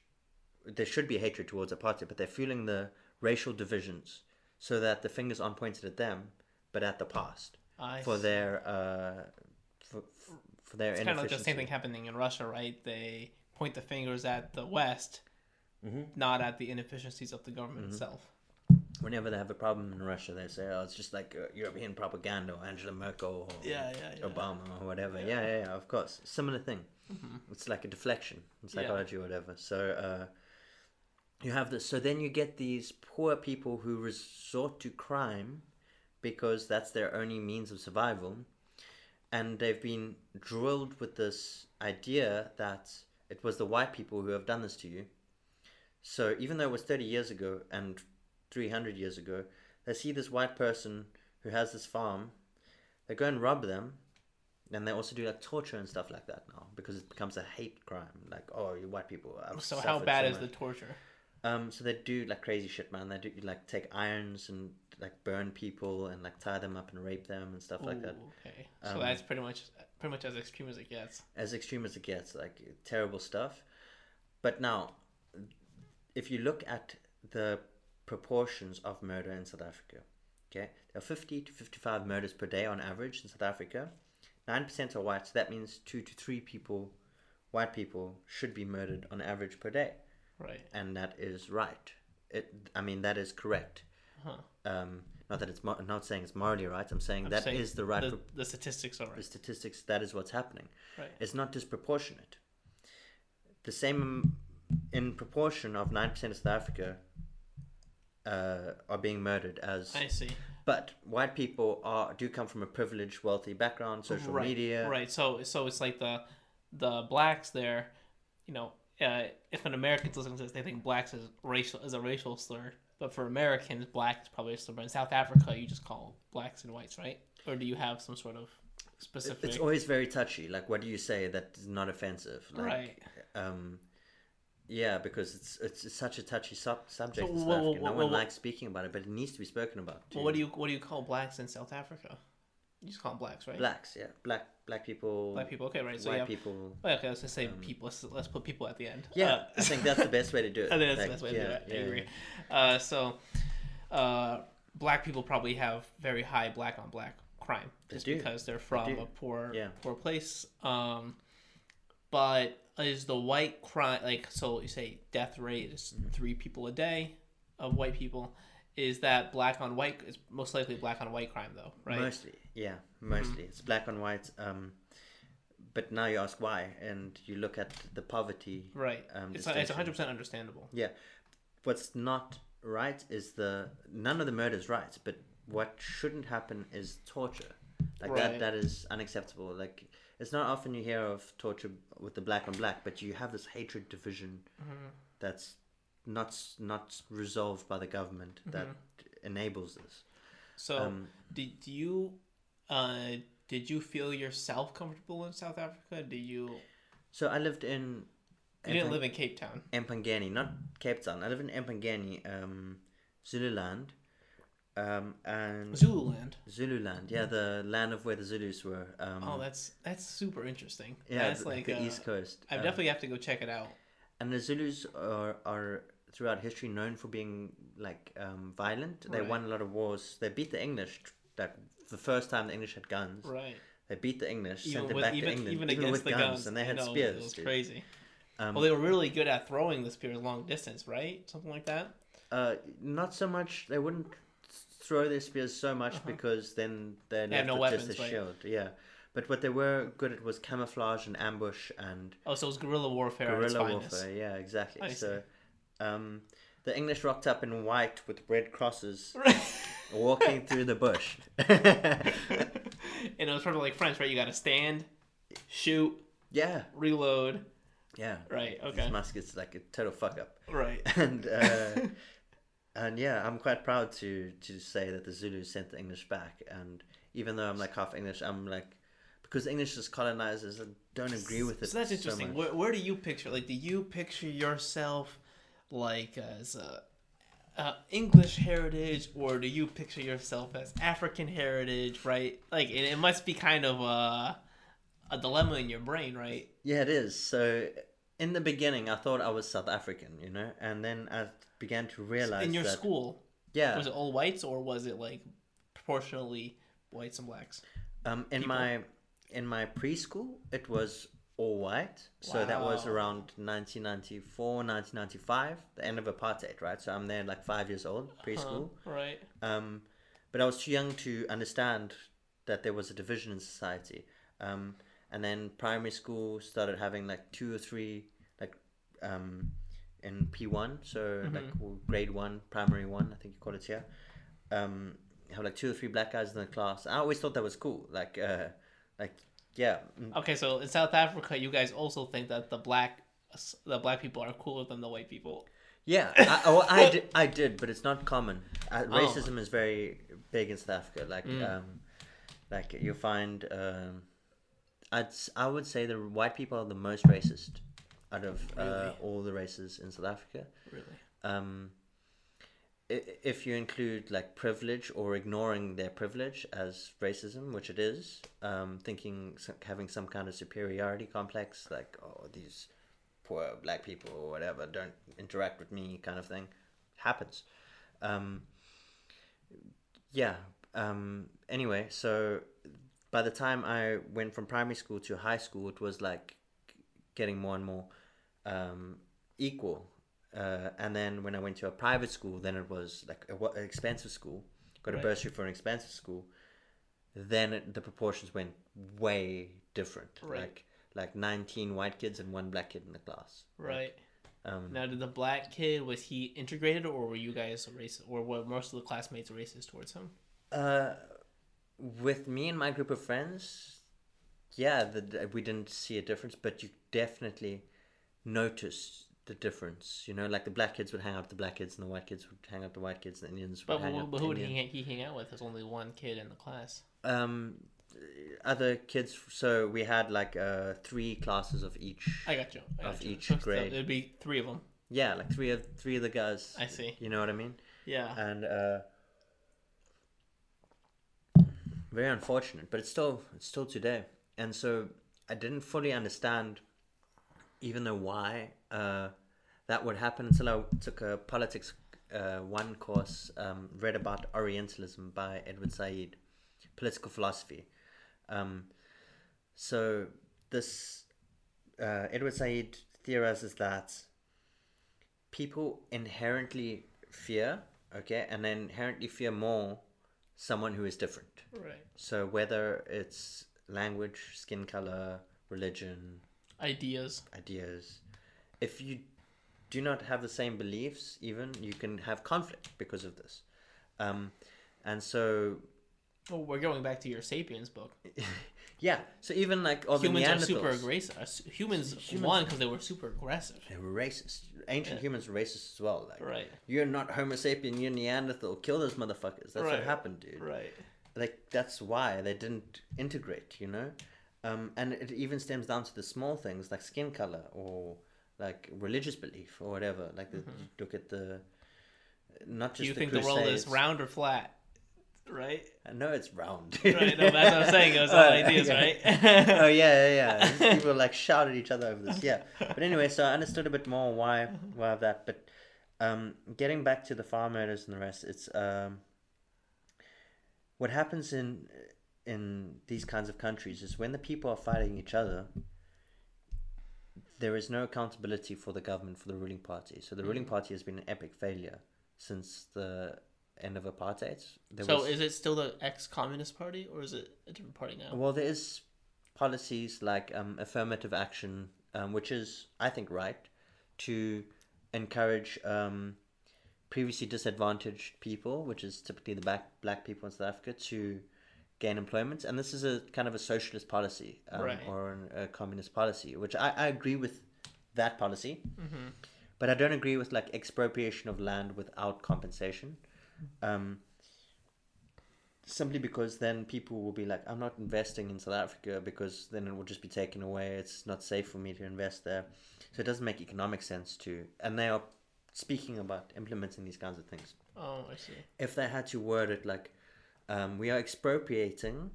Speaker 1: there should be hatred towards apartheid, but they're fueling the racial divisions so that the fingers aren't pointed at them, but at the past
Speaker 2: I
Speaker 1: for
Speaker 2: see.
Speaker 1: their uh, for, for their
Speaker 2: It's kind of like the same thing happening in Russia, right? They point the fingers at the West,
Speaker 1: Mhm.
Speaker 2: not at the inefficiencies of the government itself.
Speaker 1: Whenever they have a problem in Russia, they say, "Oh, it's just like uh, European propaganda, or Angela Merkel, or
Speaker 2: Yeah, yeah, yeah.
Speaker 1: Obama, or whatever." Yeah, yeah, yeah. Of course, similar thing. It's like a deflection in psychology or whatever. So uh, you have this. So then you get these poor people who resort to crime because that's their only means of survival, and they've been drilled with this idea that it was the white people who have done this to you. So even though it was 30 years ago and 300 years ago, they see this white person who has this farm, they go and rob them, and they also do like torture and stuff like that now because it becomes a hate crime. Like, oh, you white people. Have
Speaker 2: So how bad
Speaker 1: so
Speaker 2: is the torture?
Speaker 1: Um, so they do like crazy shit, man. They do like take irons and like burn people and like tie them up and rape them and stuff like that.
Speaker 2: Ooh, Okay, so
Speaker 1: Um,
Speaker 2: that's pretty much pretty much as extreme as it gets.
Speaker 1: as extreme as it gets, like terrible stuff. But now, if you look at the proportions of murder in South Africa, okay, there are 50 to 55 murders per day on average in South Africa. 9% are white, so that means two to three people, white people, should be murdered on average per day.
Speaker 2: Right.
Speaker 1: And that is right. It, I mean, that is correct.
Speaker 2: Huh.
Speaker 1: Um, Not that it's mo- not saying it's morally right. I'm saying
Speaker 2: I'm
Speaker 1: that is
Speaker 2: saying
Speaker 1: the right.
Speaker 2: The,
Speaker 1: pro-
Speaker 2: the statistics are right.
Speaker 1: the statistics. That is what's happening.
Speaker 2: Right.
Speaker 1: It's not disproportionate. The same in proportion of nine percent of South Africa uh, are being murdered as
Speaker 2: I see.
Speaker 1: But white people are do come from a privileged, wealthy background, social
Speaker 2: right,
Speaker 1: media.
Speaker 2: Right. So so it's like the the blacks there, you know, uh, if an American listening to this, they think blacks is racial is a racial slur. But for Americans, black is probably a slur. But in South Africa, you just call blacks and whites, right? Or do you have some sort of specific?
Speaker 1: It's always very touchy. Like, what do you say that is not offensive? Like,
Speaker 2: Right.
Speaker 1: Um, yeah, because it's it's such a touchy sub- subject.
Speaker 2: So
Speaker 1: in South
Speaker 2: what-
Speaker 1: Africa.
Speaker 2: what-
Speaker 1: no one likes speaking about it, but it needs to be spoken about.
Speaker 2: well, what do you what do you call blacks in South Africa? You just call them blacks, right?
Speaker 1: Blacks, yeah, black black people,
Speaker 2: Black people. Okay, right. So
Speaker 1: white
Speaker 2: yeah.
Speaker 1: people.
Speaker 2: Well, okay, let's just say people. Let's, let's put people at the end.
Speaker 1: Yeah,
Speaker 2: Uh,
Speaker 1: I think that's the best way to do it.
Speaker 2: I think that's
Speaker 1: Like,
Speaker 2: the best way
Speaker 1: yeah,
Speaker 2: to do it. I
Speaker 1: yeah,
Speaker 2: agree. Uh, so, uh, black people probably have very high black on black crime just
Speaker 1: do.
Speaker 2: because they're from
Speaker 1: do.
Speaker 2: a poor poor place. Um, but is the white crime like so? You say death rate is
Speaker 1: Mm-hmm.
Speaker 2: three people a day of white people. Is that black on white? is most likely black on white crime though, right? Mm-hmm.
Speaker 1: Mostly, yeah, mostly. It's black on white. Um, but now you ask why, and you look at the poverty.
Speaker 2: right.
Speaker 1: Um,
Speaker 2: it's it's hundred percent understandable.
Speaker 1: Yeah, what's not right is the none of the murders right, but what shouldn't happen is torture. Like
Speaker 2: Right.
Speaker 1: that, that is unacceptable. Like it's not often you hear of torture with the black on black, but you have this hatred division
Speaker 2: Mm-hmm.
Speaker 1: that's not not resolved by the government that enables this.
Speaker 2: So,
Speaker 1: Um,
Speaker 2: did you, uh, did you feel yourself comfortable in South Africa? Did you?
Speaker 1: So I lived in
Speaker 2: You didn't live in Cape Town.
Speaker 1: Empangeni, not Cape Town. I live in Empangeni, um, Zululand, um, and
Speaker 2: Zululand.
Speaker 1: Zululand. Yeah, the land of where the Zulus were. Um,
Speaker 2: Oh, that's that's super interesting.
Speaker 1: yeah,
Speaker 2: that's
Speaker 1: the,
Speaker 2: like
Speaker 1: the
Speaker 2: uh,
Speaker 1: East Coast.
Speaker 2: I
Speaker 1: Uh,
Speaker 2: definitely have to go check it out.
Speaker 1: and the Zulus are, are throughout history known for being like um, violent. They
Speaker 2: Right.
Speaker 1: won a lot of wars. They beat the English. Like the first time the English had guns,
Speaker 2: Right.
Speaker 1: they beat the English,
Speaker 2: Even
Speaker 1: sent them
Speaker 2: with,
Speaker 1: back
Speaker 2: even,
Speaker 1: to England,
Speaker 2: even
Speaker 1: even,
Speaker 2: against
Speaker 1: with
Speaker 2: the
Speaker 1: guns,
Speaker 2: guns,
Speaker 1: and they had
Speaker 2: know,
Speaker 1: spears.
Speaker 2: It was
Speaker 1: dude.
Speaker 2: crazy.
Speaker 1: Um,
Speaker 2: well, they were really good at throwing the spears long distance, right? Something like that.
Speaker 1: Uh, not so much. They wouldn't throw their spears so much because then they're
Speaker 2: They had
Speaker 1: left
Speaker 2: no
Speaker 1: with just a
Speaker 2: right?
Speaker 1: shield. Yeah, but what they were good at was camouflage and ambush and
Speaker 2: Oh, so it was guerrilla warfare.
Speaker 1: guerrilla warfare. Yeah, exactly. So, um, the English rocked up in white with red crosses, walking through the bush.
Speaker 2: and it was probably like French, right? You got to stand, shoot,
Speaker 1: yeah,
Speaker 2: reload.
Speaker 1: yeah.
Speaker 2: Right. Okay.
Speaker 1: muskets like a total fuck up.
Speaker 2: Right.
Speaker 1: and uh, and yeah, I'm quite proud to to say that the Zulus sent the English back. And even though I'm like half English, I'm like because English is colonizers and don't agree with it.
Speaker 2: So that's interesting.
Speaker 1: much.
Speaker 2: where, where do you picture? Like, do you picture yourself like as a, uh, English heritage, or do you picture yourself as African heritage? Right? Like, it, it must be kind of a a dilemma in your brain, right?
Speaker 1: Yeah, it is. So in the beginning, I thought I was South African, you know, and then I began to realize
Speaker 2: in your
Speaker 1: that,
Speaker 2: school,
Speaker 1: Yeah,
Speaker 2: was it all whites, or was it like proportionally whites and blacks?
Speaker 1: um, in
Speaker 2: people?
Speaker 1: my in my preschool, it was all white. So that was around 1994, 1995, the end of apartheid, right? So I'm there like five years old, preschool.
Speaker 2: Huh, right.
Speaker 1: Um, but I was too young to understand that there was a division in society. Um, and then primary school started having like two or three, like um, in P1, so like well, grade one, primary one, I think you call it here. Um, have like two or three black guys in the class. I always thought that was cool. Like, uh, like yeah,
Speaker 2: Okay, so in South Africa, you guys also think that the black the black people are cooler than the white people.
Speaker 1: Yeah, I, I, well, I did, I did, but it's not common. Uh,
Speaker 2: Oh.
Speaker 1: racism is very big in South Africa. Like,
Speaker 2: Mm.
Speaker 1: um, like you find, um, I'd I would say the white people are the most racist out of uh,
Speaker 2: Really?
Speaker 1: all the races in South Africa.
Speaker 2: Really?
Speaker 1: Um, if you include like privilege or ignoring their privilege as racism, which it is, um, thinking having some kind of superiority complex, like oh these poor black people or whatever don't interact with me, kind of thing, happens. Um, yeah. Um, anyway, so by the time I went from primary school to high school, it was like getting more and more um, equal. Uh, and then when I went to a private school, then it was like a, an expensive school, got a
Speaker 2: Right.
Speaker 1: bursary for an expensive school, then it, the proportions went way different.
Speaker 2: Right.
Speaker 1: Like like nineteen white kids and one black kid in the class.
Speaker 2: Right.
Speaker 1: Um,
Speaker 2: Now, did the black kid was he integrated, or were you guys racist, or were most of the classmates racist towards him?
Speaker 1: Uh, with me and my group of friends, yeah, the, we didn't see a difference, but you definitely noticed the difference. You know, like the black kids would hang out with the black kids, and the white kids would hang out with the white kids, and the Indians would
Speaker 2: But,
Speaker 1: hang
Speaker 2: who-
Speaker 1: out
Speaker 2: but
Speaker 1: with
Speaker 2: who
Speaker 1: the
Speaker 2: did
Speaker 1: Indians.
Speaker 2: he, he hang out with? There's only one kid in the class.
Speaker 1: Um, other kids. So we had like uh three classes of each.
Speaker 2: I got you. I
Speaker 1: Of
Speaker 2: you.
Speaker 1: each
Speaker 2: So
Speaker 1: grade.
Speaker 2: It'd be three of them.
Speaker 1: Yeah, like three of three of the guys.
Speaker 2: I see.
Speaker 1: You know what I mean?
Speaker 2: Yeah.
Speaker 1: and uh, very unfortunate. But it's still it's still today, and so I didn't fully understand, even though why uh, that would happen until I took a politics uh, one course, um, read about Orientalism by Edward Said, political philosophy. Um, so this uh, Edward Said theorizes that people inherently fear, okay, and they inherently fear more someone who is different.
Speaker 2: right.
Speaker 1: So whether it's language, skin color, religion,
Speaker 2: Ideas.
Speaker 1: ideas, if you do not have the same beliefs, even you can have conflict because of this. Um, and so,
Speaker 2: Oh, we're going back to your Sapiens book.
Speaker 1: yeah. So even like all
Speaker 2: humans
Speaker 1: the
Speaker 2: are super aggressive. Humans,
Speaker 1: Humans-
Speaker 2: won because they were super aggressive.
Speaker 1: they were racist. Ancient
Speaker 2: Yeah.
Speaker 1: humans were racist as well. Like
Speaker 2: Right.
Speaker 1: you're not Homo sapien, you're Neanderthal. Kill those motherfuckers. That's
Speaker 2: Right.
Speaker 1: what happened, dude.
Speaker 2: Right.
Speaker 1: like that's why they didn't integrate you know um, and it even stems down to the small things like skin color or like religious belief or whatever like the, you look at the not just
Speaker 2: Do Mm-hmm. you
Speaker 1: the
Speaker 2: think the world is round or flat? Right.
Speaker 1: No, it's round
Speaker 2: Right. No, that's what I'm saying. It was all
Speaker 1: Oh,
Speaker 2: ideas,
Speaker 1: okay.
Speaker 2: right?
Speaker 1: oh yeah yeah yeah people like shout at each other over this yeah but anyway so i understood a bit more why why of that but um getting back to the farm murders and the rest it's um what happens in in these kinds of countries is when the people are fighting each other there is no accountability for the government for the ruling party. So the ruling party has been an epic failure since the end of apartheid. There
Speaker 2: so
Speaker 1: was-
Speaker 2: is it still the ex-communist party or is it a different party now?
Speaker 1: well, there is policies like um, affirmative action, um, which is, I think, right, to encourage um, previously disadvantaged people, which is typically the black black people in South Africa, to gain employment. And this is a kind of a socialist policy um,
Speaker 2: Right.
Speaker 1: or an, a communist policy, which I, I agree with that policy,
Speaker 2: Mm-hmm.
Speaker 1: but I don't agree with like expropriation of land without compensation. Um, simply because then people will be like, I'm not investing in South Africa because then it will just be taken away. It's not safe for me to invest there. So it doesn't make economic sense to. And they are speaking about implementing these kinds of things.
Speaker 2: Oh, I see.
Speaker 1: If they had to word it like, um, we are expropriating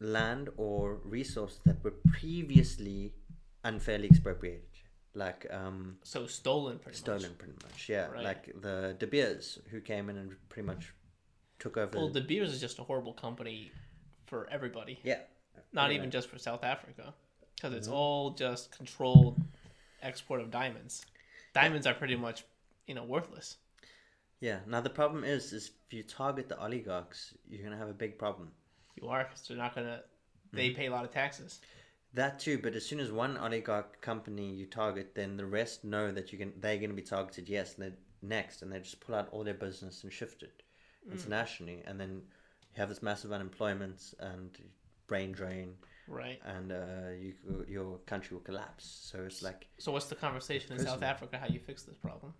Speaker 1: land or resources that were previously unfairly expropriated. Like, um,
Speaker 2: So stolen, pretty
Speaker 1: stolen
Speaker 2: much.
Speaker 1: pretty much yeah
Speaker 2: Right.
Speaker 1: like the de beers who came in and pretty much took over
Speaker 2: Well, De Beers is just a horrible company for everybody,
Speaker 1: yeah
Speaker 2: not
Speaker 1: pretty
Speaker 2: even just for South Africa, because it's
Speaker 1: Mhm.
Speaker 2: all just controlled export of diamonds. Diamonds are pretty much, you know, worthless.
Speaker 1: Yeah now the problem is is if you target the oligarchs you're gonna have a big problem
Speaker 2: You are, because they're not gonna. They
Speaker 1: Mm-hmm.
Speaker 2: pay a lot of taxes.
Speaker 1: that too but as soon as one oligarch company you target then the rest know that you can they're going to be targeted yes and next and they just pull out all their business and shift it
Speaker 2: Mm.
Speaker 1: internationally and then you have this massive unemployment and brain drain
Speaker 2: Right.
Speaker 1: and uh, you, your country will collapse so it's like
Speaker 2: So what's the conversation in South Africa? How you fix this problem?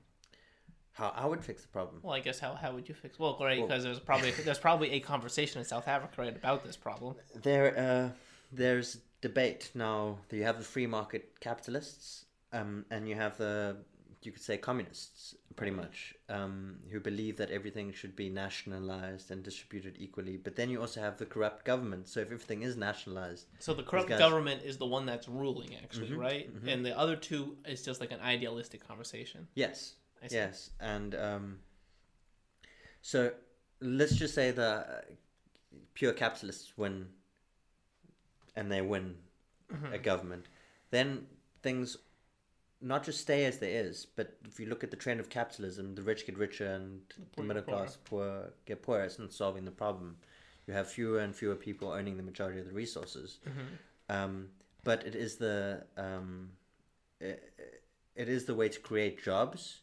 Speaker 1: How i would fix the problem
Speaker 2: Well, I guess how, how would you fix? Well,
Speaker 1: Well-
Speaker 2: because there's probably there's probably a conversation in South Africa right about this problem.
Speaker 1: There, uh, there's debate now. You have the free market capitalists, um, and you have the, you could say, communists, pretty much, um, who believe that everything should be nationalized and distributed equally. But then you also have the corrupt government. So if everything is nationalized,
Speaker 2: So the corrupt
Speaker 1: guys-
Speaker 2: government is the one that's ruling, actually,
Speaker 1: Mhm,
Speaker 2: right?
Speaker 1: mhm.
Speaker 2: And the other two is just like an idealistic conversation.
Speaker 1: yes. Yes, and um, so let's just say the uh, pure capitalists win, and they win
Speaker 2: Mhm.
Speaker 1: a government, then things not just stay as there is, but if you look at the trend of capitalism, the rich get richer and the,
Speaker 2: poor
Speaker 1: middle class poor get poorer. It's not solving the problem. You have fewer and fewer people owning the majority of the resources. Um, but it is the um, it, it is the way to create jobs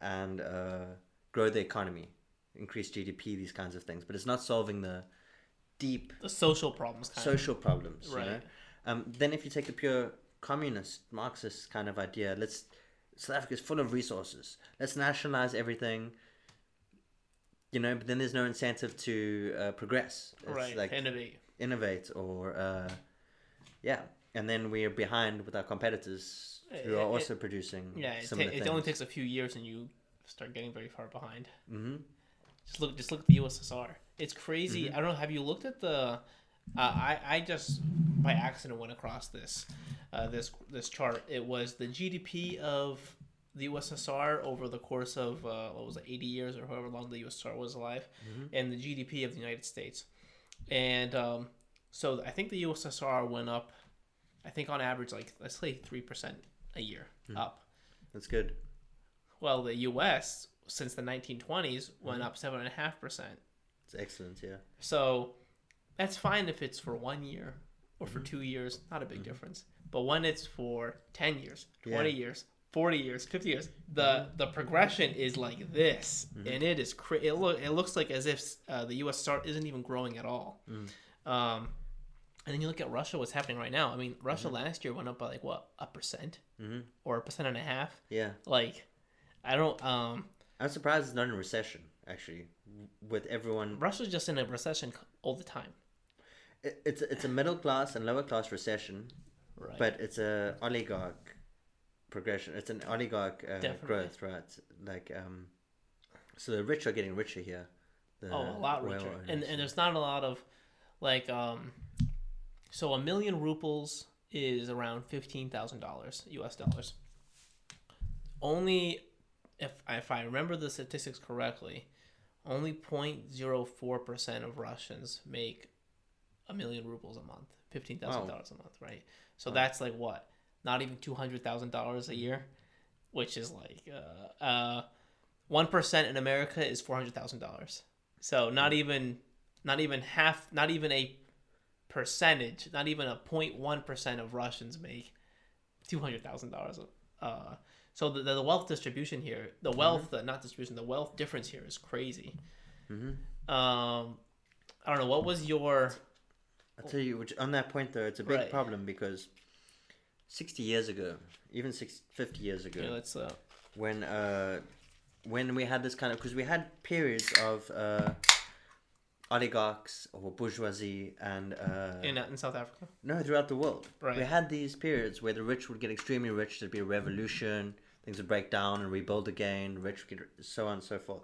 Speaker 1: and uh, grow the economy, increase GDP, these kinds of things. But it's not solving the deep
Speaker 2: The social problems
Speaker 1: social problems.
Speaker 2: Right.
Speaker 1: You know? um, then if you take the pure communist Marxist kind of idea, let's South Africa is full of resources. Let's nationalize everything. You know, but then there's no incentive to uh, progress. It's
Speaker 2: right.
Speaker 1: like
Speaker 2: Innovate.
Speaker 1: innovate or uh, yeah, and then we're behind with our competitors who
Speaker 2: It-
Speaker 1: are
Speaker 2: it-
Speaker 1: also producing
Speaker 2: Yeah, it, ta- it only takes a few years and you start getting very far behind.
Speaker 1: hmm
Speaker 2: Just look, just look at the USSR. It's crazy.
Speaker 1: Mm-hmm.
Speaker 2: I don't know. Have you looked at the? Uh, I I just by accident went across this, uh, this this chart. It was the GDP of the USSR over the course of uh, what was it, eighty years or however long the USSR was alive,
Speaker 1: Mm-hmm.
Speaker 2: and the GDP of the United States, and um, so I think the USSR went up, I think on average like let's say three percent a year
Speaker 1: Mm-hmm.
Speaker 2: up.
Speaker 1: That's good.
Speaker 2: Well, the U.S. since the 1920s
Speaker 1: Mm-hmm.
Speaker 2: went up seven and a half percent.
Speaker 1: It's excellent. Yeah.
Speaker 2: So that's fine if it's for one year or for two years, not a big difference. But when it's for 10 years, 20
Speaker 1: Yeah.
Speaker 2: years, 40 years, 50 years, the the progression is like this.
Speaker 1: Mm-hmm.
Speaker 2: And it is cra- it, look, it looks like as if uh, the USSR isn't even growing at all.
Speaker 1: Mm.
Speaker 2: Um, and then you look at Russia, what's happening right now. I mean, Russia
Speaker 1: Mm-hmm.
Speaker 2: last year went up by like what, a percent
Speaker 1: hmm
Speaker 2: or a percent and a half?
Speaker 1: Yeah.
Speaker 2: Like, I don't. Um,
Speaker 1: I'm surprised it's not in recession. Actually, with everyone,
Speaker 2: Russia's just in a recession all the time.
Speaker 1: it, it's it's a middle class and lower class recession,
Speaker 2: Right.
Speaker 1: but it's a oligarch progression. It's an oligarch uh, growth, right? Like um, so the rich are getting richer here. The
Speaker 2: Oh, a lot richer. And and there's not a lot of like um so a million rubles is around fifteen thousand dollars US dollars. Only if if I remember the statistics correctly, only 0.04 percent of Russians make a million rubles a month, fifteen thousand dollars a month, right? So that's like what? Not even two hundred thousand dollars a year, which is like uh uh one percent in America is four hundred thousand dollars. So not even not even half not even a percentage, not even a 0.1 percent of Russians make two hundred thousand dollars. Uh, so the, the wealth distribution here, the wealth, uh, not distribution, the wealth difference here is crazy.
Speaker 1: Mhm.
Speaker 2: Um, I don't know. What was your
Speaker 1: I'll tell you, which, on that point though, it's a big
Speaker 2: Right.
Speaker 1: problem because 60 years ago, even 60, 50 years ago,
Speaker 2: yeah, let's uh,
Speaker 1: when uh, when we had this kind of because we had periods of uh, oligarchs or bourgeoisie and uh,
Speaker 2: in in South Africa?
Speaker 1: no throughout the world.
Speaker 2: Right.
Speaker 1: We had these periods where the rich would get extremely rich. There'd be a revolution. Things would break down and rebuild again. Rich would get so on and so forth.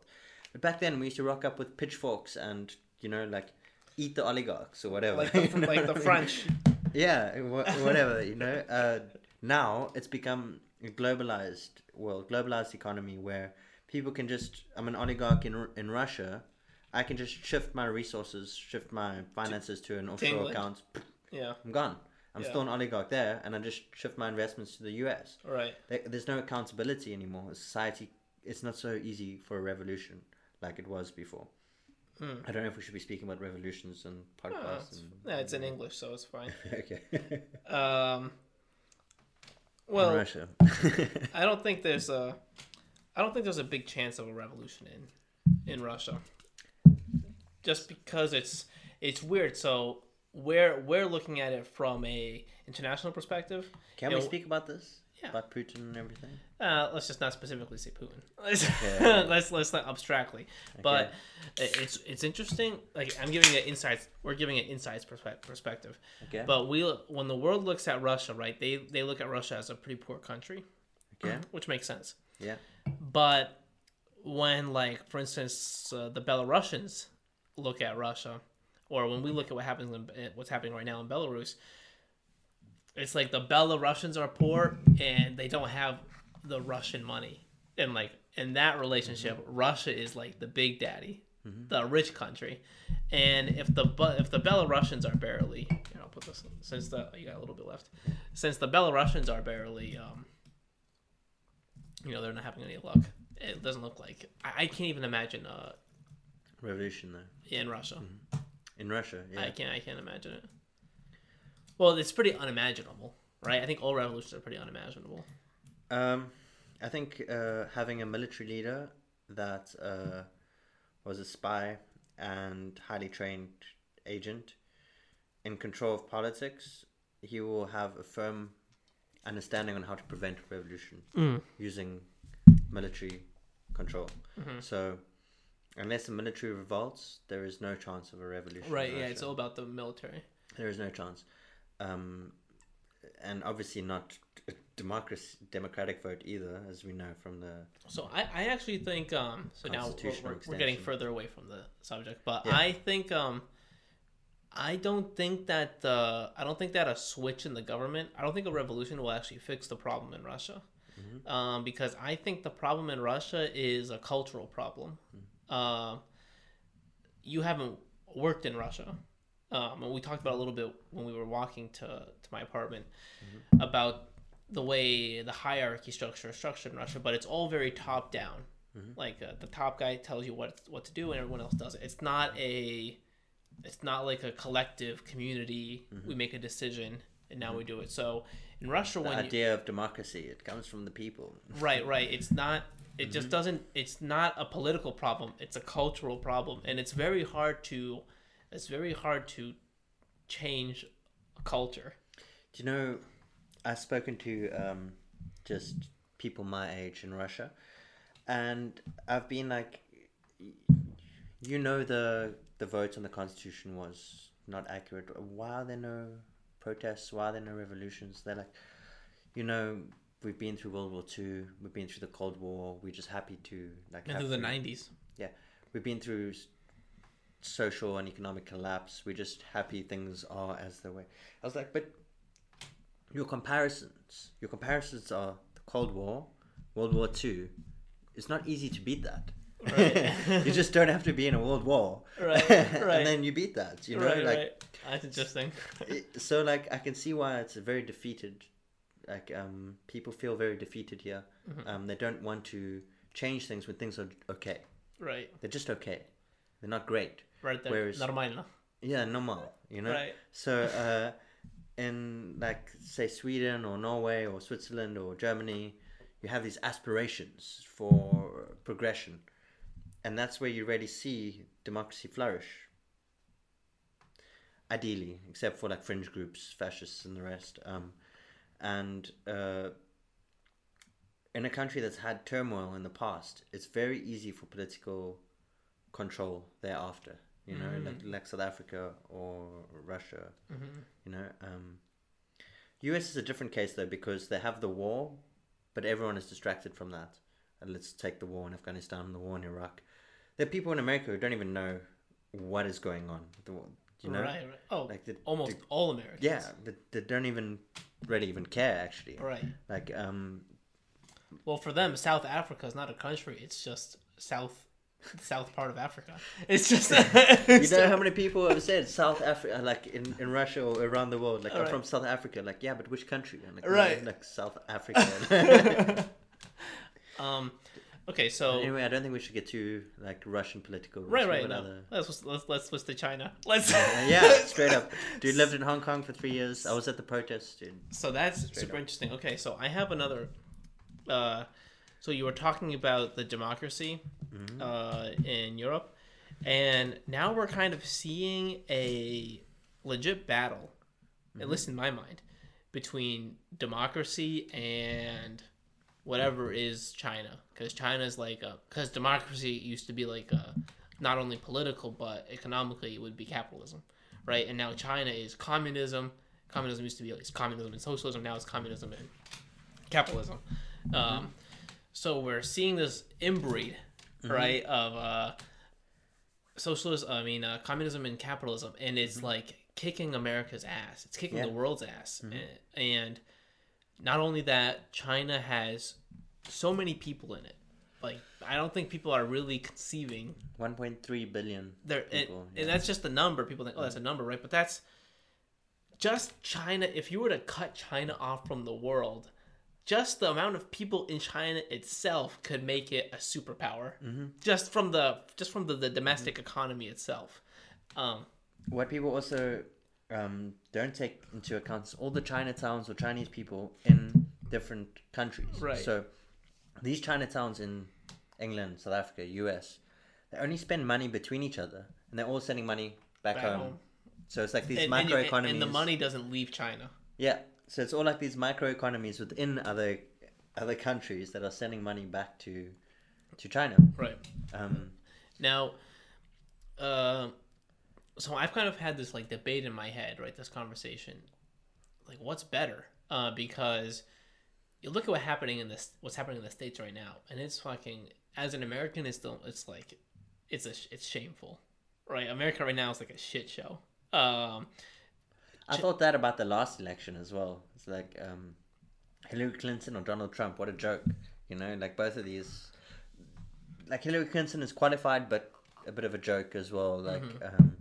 Speaker 1: But back then, we used to rock up with pitchforks and you know like eat the oligarchs or whatever.
Speaker 2: Like the,
Speaker 1: you know
Speaker 2: like
Speaker 1: what
Speaker 2: the French.
Speaker 1: yeah whatever you know uh, now it's become a globalized world globalized economy where people can just i'm an oligarch in, in russia i can just shift my resources shift my finances to an offshore
Speaker 2: England.
Speaker 1: account
Speaker 2: Yeah.
Speaker 1: i'm gone i'm
Speaker 2: Yeah.
Speaker 1: still an oligarch there and i just shift my investments to the us
Speaker 2: right.
Speaker 1: there, there's no accountability anymore society it's not so easy for a revolution like it was before
Speaker 2: Hmm.
Speaker 1: i don't know if we should be speaking about revolutions and podcasts
Speaker 2: it's,
Speaker 1: and,
Speaker 2: yeah, it's in English, so it's fine.
Speaker 1: okay
Speaker 2: Um,
Speaker 1: In
Speaker 2: well,
Speaker 1: russia
Speaker 2: I don't think there's a, I don't think there's a big chance of a revolution in, in Russia. Just because it's it's weird. So we're we're looking at it from a international perspective.
Speaker 1: Can we speak about this?
Speaker 2: Yeah.
Speaker 1: About Putin and everything?
Speaker 2: Uh, let's just not specifically say Putin. Let's
Speaker 1: Okay.
Speaker 2: let's let's not abstractly. But it's it's interesting. Like I'm giving it insights. We're giving it insights perspe- perspective.
Speaker 1: Okay.
Speaker 2: But we when the world looks at Russia, right? They they look at Russia as a pretty poor country,
Speaker 1: okay.
Speaker 2: which makes sense.
Speaker 1: Yeah.
Speaker 2: But when, like, for instance, uh, the Belarusians look at Russia, or when we look at what happens in what's happening right now in Belarus, it's like the Belarusians are poor and they don't have the Russian money, and like in that relationship, Russia is like the big daddy, the rich country, and if the if the Belarusians are barely, you know, I'll put this since the you got a little bit left, since the Belarusians are barely um, you know they're not having any luck. It doesn't look like I, I can't even imagine uh
Speaker 1: Revolution though
Speaker 2: in Russia.
Speaker 1: in Russia. Yeah.
Speaker 2: I can't I can't imagine it. Well, it's pretty unimaginable, right? I think all revolutions are pretty unimaginable.
Speaker 1: Um, I think uh, having a military leader that uh, was a spy and highly trained agent in control of politics, he will have a firm understanding on how to prevent revolution
Speaker 2: Mm.
Speaker 1: using military control.
Speaker 2: Mhm.
Speaker 1: So, unless the military revolts, there is no chance of a revolution.
Speaker 2: Right? Yeah, it's all about the military.
Speaker 1: There is no chance. Um, and obviously not a democracy, democratic vote either, as we know from the.
Speaker 2: So I, I actually think um so now we're, we're, we're getting further away from the subject, but
Speaker 1: Yeah.
Speaker 2: I think um I don't think that the I don't think that a switch in the government I don't think a revolution will actually fix the problem in Russia.
Speaker 1: Mm-hmm.
Speaker 2: Um, because I think the problem in Russia is a cultural problem.
Speaker 1: Mm-hmm.
Speaker 2: Uh, you haven't worked in Russia. Um, and we talked about a little bit when we were walking to, to my apartment
Speaker 1: Mm-hmm.
Speaker 2: about the way the hierarchy structure is structured in Russia, but it's all very top down.
Speaker 1: Mm-hmm.
Speaker 2: Like uh, the top guy tells you what what to do, and everyone else does it. It's not a, it's not like a collective community. We make a decision and now we do it. So in Russia,
Speaker 1: Mm-hmm. The
Speaker 2: when you,
Speaker 1: idea of democracy, it comes from the people.
Speaker 2: right, right, it's not. It
Speaker 1: Mm-hmm.
Speaker 2: just doesn't. It's not a political problem. It's a cultural problem, and it's very hard to. It's very hard to change a culture.
Speaker 1: Do you know, I've spoken to um, just people my age in Russia, and I've been like, you know, the the vote on the constitution was not accurate. Why are there no protests? Why are there no revolutions? They're like, you know, we've been through World War Two. We've been through the Cold War. We're just happy to like
Speaker 2: through the nineties.
Speaker 1: yeah, we've been through social and economic collapse. We're just happy things are as they were. I was like, but your comparisons, your comparisons are the Cold War, World War Two. It's not easy to beat that.
Speaker 2: Right.
Speaker 1: you just don't have to be in a world war,
Speaker 2: Right, right.
Speaker 1: and then you beat that. You know,
Speaker 2: right,
Speaker 1: like
Speaker 2: right. That's interesting.
Speaker 1: so like I can see why it's a very defeated like um, people feel very defeated here.
Speaker 2: Mm-hmm.
Speaker 1: Um, they don't want to change things when things are okay.
Speaker 2: Right.
Speaker 1: They're just okay. They're not great.
Speaker 2: Right. They're
Speaker 1: Whereas,
Speaker 2: normal. No?
Speaker 1: Yeah, normal. You know.
Speaker 2: Right.
Speaker 1: So uh, in like say Sweden or Norway or Switzerland or Germany, you have these aspirations for progression, and that's where you really see democracy flourish. Ideally, except for like fringe groups, fascists, and the rest. Um, and uh, in a country that's had turmoil in the past, it's very easy for political control thereafter. You know, like, like South Africa or Russia. You know, um, US is a different case though because they have the war, but everyone is distracted from that. And let's take the war in Afghanistan, the war in Iraq. There are people in America who don't even know what is going on. with The war, you know,
Speaker 2: right, right. Oh,
Speaker 1: like the,
Speaker 2: almost
Speaker 1: the-
Speaker 2: all Americans.
Speaker 1: yeah, they, they don't even really even care actually.
Speaker 2: Right.
Speaker 1: Like um,
Speaker 2: Well, for them, South Africa is not a country. It's just south, south part of Africa. It's just.
Speaker 1: you know how many people have said South Africa, like in, in Russia or around the world, like I'm from South Africa. Like yeah, but which country? Like,
Speaker 2: Right.
Speaker 1: Like South Africa.
Speaker 2: um, okay, so
Speaker 1: anyway, I don't think we should get too like Russian political.
Speaker 2: right, right. No.
Speaker 1: other-
Speaker 2: Let's let's let's switch to China. Let's.
Speaker 1: Uh, yeah, straight up. Dude lived in Hong Kong for three years. I was at the protest, dude.
Speaker 2: So that's super interesting. Okay, so I have another. Uh, so you were talking about the democracy uh, in Europe, and now we're kind of seeing a legit battle, at least in my mind, between democracy and whatever is China, because China is like a because democracy used to be like a not only political but economically it would be capitalism, right? And now China is communism. Communism used to be it's communism and socialism. Now it's communism and capitalism. Um, so we're seeing this inbreed, right, of uh, socialism. I mean, uh, communism and capitalism, and it's like kicking America's ass. It's kicking
Speaker 1: Yeah.
Speaker 2: the world's ass, and, and not only that, China has so many people in it. Like I don't think people are really conceiving
Speaker 1: 1.3 billion.
Speaker 2: there, and,
Speaker 1: people,
Speaker 2: and that's just the number. People think, oh, that's a number, right? But that's just China. If you were to cut China off from the world, just the amount of people in China itself could make it a superpower.
Speaker 1: Mm-hmm.
Speaker 2: Just from the just from the, the domestic economy itself. Um,
Speaker 1: What people also um, don't take into account all the Chinatowns or Chinese people in different countries.
Speaker 2: Right.
Speaker 1: So these Chinatowns in England, South Africa, US, they only spend money between each other, and they're all sending money back,
Speaker 2: Back
Speaker 1: home.
Speaker 2: home.
Speaker 1: So it's like these
Speaker 2: and, and
Speaker 1: microeconomies.
Speaker 2: and the money doesn't leave China.
Speaker 1: Yeah. So it's all like these microeconomies within other other countries that are sending money back to to China.
Speaker 2: Right.
Speaker 1: Um,
Speaker 2: Now, uh, so I've kind of had this like debate in my head, right? This conversation, like, what's better? Uh, because you look at what's happening in this, what's happening in the states right now, and it's fucking. As an American, it's still, it's like, it's a, it's shameful, right? America right now is like a shit show. Um,
Speaker 1: I thought that about the last election as well. It's like um, Hillary Clinton or Donald Trump. What a joke, you know. Like both of these, like Hillary Clinton is qualified, but a bit of a joke as well. Like,
Speaker 2: Mm-hmm.
Speaker 1: um,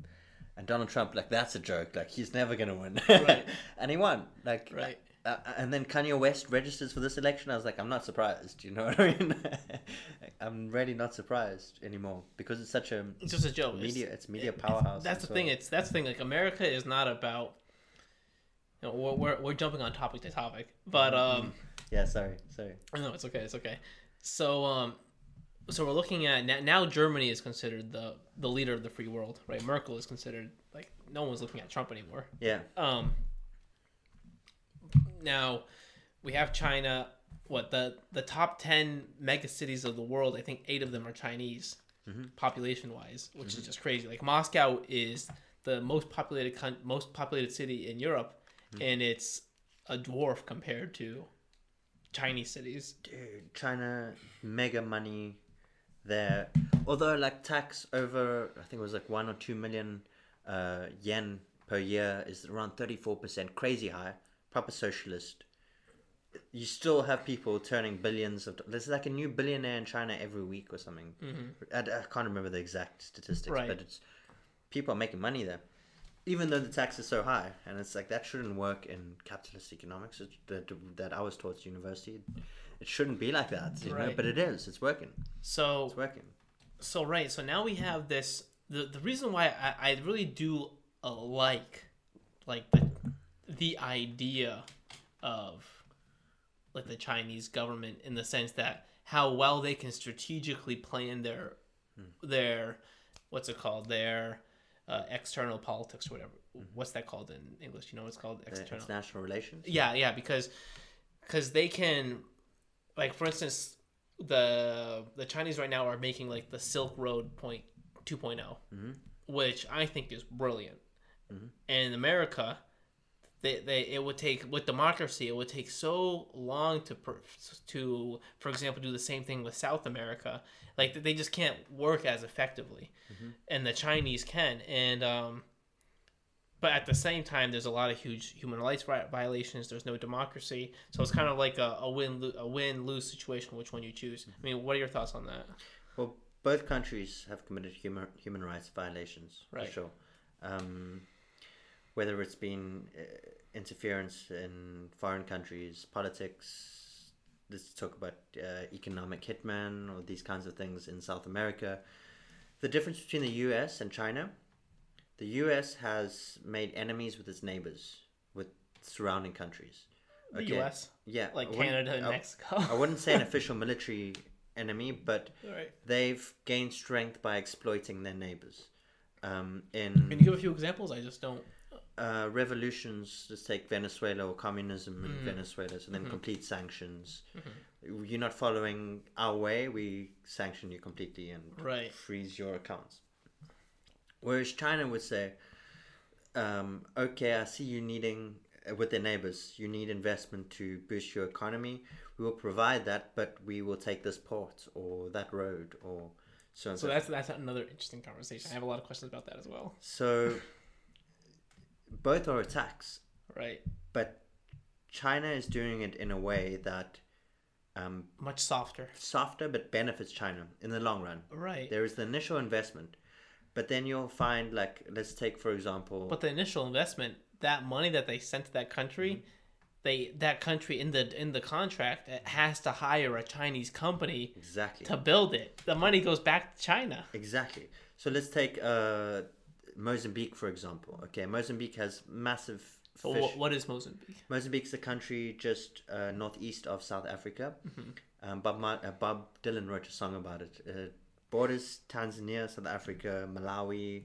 Speaker 1: and Donald Trump, like that's a joke. Like he's never gonna win,
Speaker 2: Right.
Speaker 1: and he won. Like,
Speaker 2: Right.
Speaker 1: Uh, and then Kanye West registers for this election. I was like, I'm not surprised. You know what I mean? I'm really not surprised anymore because it's such a
Speaker 2: it's just a joke.
Speaker 1: Media. It's media
Speaker 2: it-
Speaker 1: powerhouse.
Speaker 2: That's
Speaker 1: as
Speaker 2: the thing. It's that's the thing. Like America is not about. You know, we're, we're, we're jumping on topic to topic, but
Speaker 1: Mm-hmm.
Speaker 2: um,
Speaker 1: Yeah, sorry, sorry.
Speaker 2: no, it's okay, it's okay. So um, so we're looking at now. Germany is considered the the leader of the free world, right? Merkel is considered like no one's looking at Trump anymore.
Speaker 1: Yeah,
Speaker 2: Um, now we have China. What the the top ten mega cities of the world? I think eight of them are Chinese, mm-hmm. population wise, which is mm-hmm. just crazy. Like Moscow is the most populated con- most populated city in Europe, mm-hmm. and it's a dwarf compared to Chinese cities.
Speaker 1: dude, China mega money there. Although like tax over, I think it was like one or two million uh, yen per year is around thirty four percent, crazy high, proper socialist. You still have people turning billions of. There's like a new billionaire in China every week or something. I, I can't remember the exact statistics,
Speaker 2: Right.
Speaker 1: but it's people are making money there, even though the tax is so high. And it's like that shouldn't work in capitalist economics that that I was taught at university. It shouldn't be like that, you know.
Speaker 2: Right.
Speaker 1: But it is. It's working.
Speaker 2: So
Speaker 1: It's working.
Speaker 2: so right so now we have this the the reason why i, I really do uh, like like the the idea of like the chinese government in the sense that how well they can strategically plan their their what's it called their uh, external politics or whatever what's that called in english you know what it's called
Speaker 1: The
Speaker 2: external
Speaker 1: international relations.
Speaker 2: yeah, yeah, because because they can, like for instance, the the Chinese right now are making like the Silk Road point 2.0, mm-hmm. which I think is brilliant. Mm-hmm. And in America, they, they it would take with democracy, it would take so long to to for example do the same thing with South America. Like they just can't work as effectively, mm-hmm. and the Chinese can. And um, but at the same time, there's a lot of huge human rights violations. There's no democracy, so it's kind of like a, a win a win lose situation. Which one you choose? I mean, what are your thoughts on that?
Speaker 1: Well, both countries have committed human human rights violations
Speaker 2: Right.
Speaker 1: for sure. Um, whether it's been uh, interference in foreign countries' politics, let's talk about uh, economic hitman or these kinds of things in South America. The difference between the U.S. and China, the U.S. has made enemies with its neighbors, with surrounding countries.
Speaker 2: The U.S.
Speaker 1: Yeah,
Speaker 2: like Canada and
Speaker 1: I-
Speaker 2: Mexico.
Speaker 1: I wouldn't say an official military enemy, but
Speaker 2: right.
Speaker 1: they've gained strength by exploiting their neighbors. Um, in Can
Speaker 2: you give a few examples? I just don't.
Speaker 1: uh, revolutions, let's take Venezuela or communism in
Speaker 2: Mm.
Speaker 1: Venezuela, so then
Speaker 2: Mm-hmm.
Speaker 1: complete sanctions. You're not following our way, we sanction you completely and
Speaker 2: Right.
Speaker 1: freeze your accounts. Whereas China would say, um, okay, I see you needing, uh, with their neighbors, you need investment to boost your economy. We will provide that, but we will take this port or that road or so on.
Speaker 2: So that's that's another interesting conversation. I have a lot of questions about that as well.
Speaker 1: So both are attacks,
Speaker 2: Right.
Speaker 1: but China is doing it in a way that um,
Speaker 2: Much softer.
Speaker 1: softer but benefits China in the long run.
Speaker 2: Right.
Speaker 1: There is the initial investment, but then you'll find like let's take for example
Speaker 2: But the initial investment, that money that they sent to that country, they that country in the in the contract it has to hire a Chinese company
Speaker 1: Exactly.
Speaker 2: to build it. The money goes back to China.
Speaker 1: Exactly. So let's take uh, Mozambique for example. Okay, Mozambique has massive
Speaker 2: So wh- what is Mozambique?
Speaker 1: Mozambique's a country just uh, northeast of South Africa. Um, Bob, Ma- uh, Bob Dylan wrote a song about it. Borders Tanzania, South Africa, Malawi.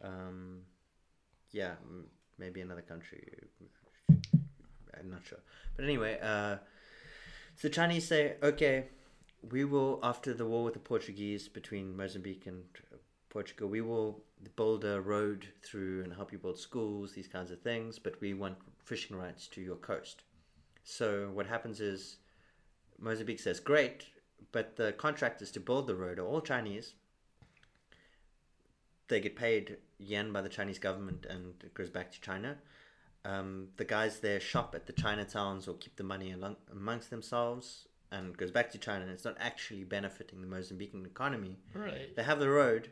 Speaker 1: Um, yeah, maybe another country. I'm not sure. But anyway, uh, so Chinese say, okay, we will, after the war with the Portuguese between Mozambique and uh, Portugal, we will build a road through and help you build schools, these kinds of things, but we want fishing rights to your coast. So what happens is Mozambique says, great, but the contractors to build the road are all Chinese. They get paid yen by the Chinese government and it goes back to China. Um, the guys there shop at the Chinatowns or keep the money along, amongst themselves and it goes back to China and it's not actually benefiting the Mozambican economy.
Speaker 2: Right.
Speaker 1: They have the road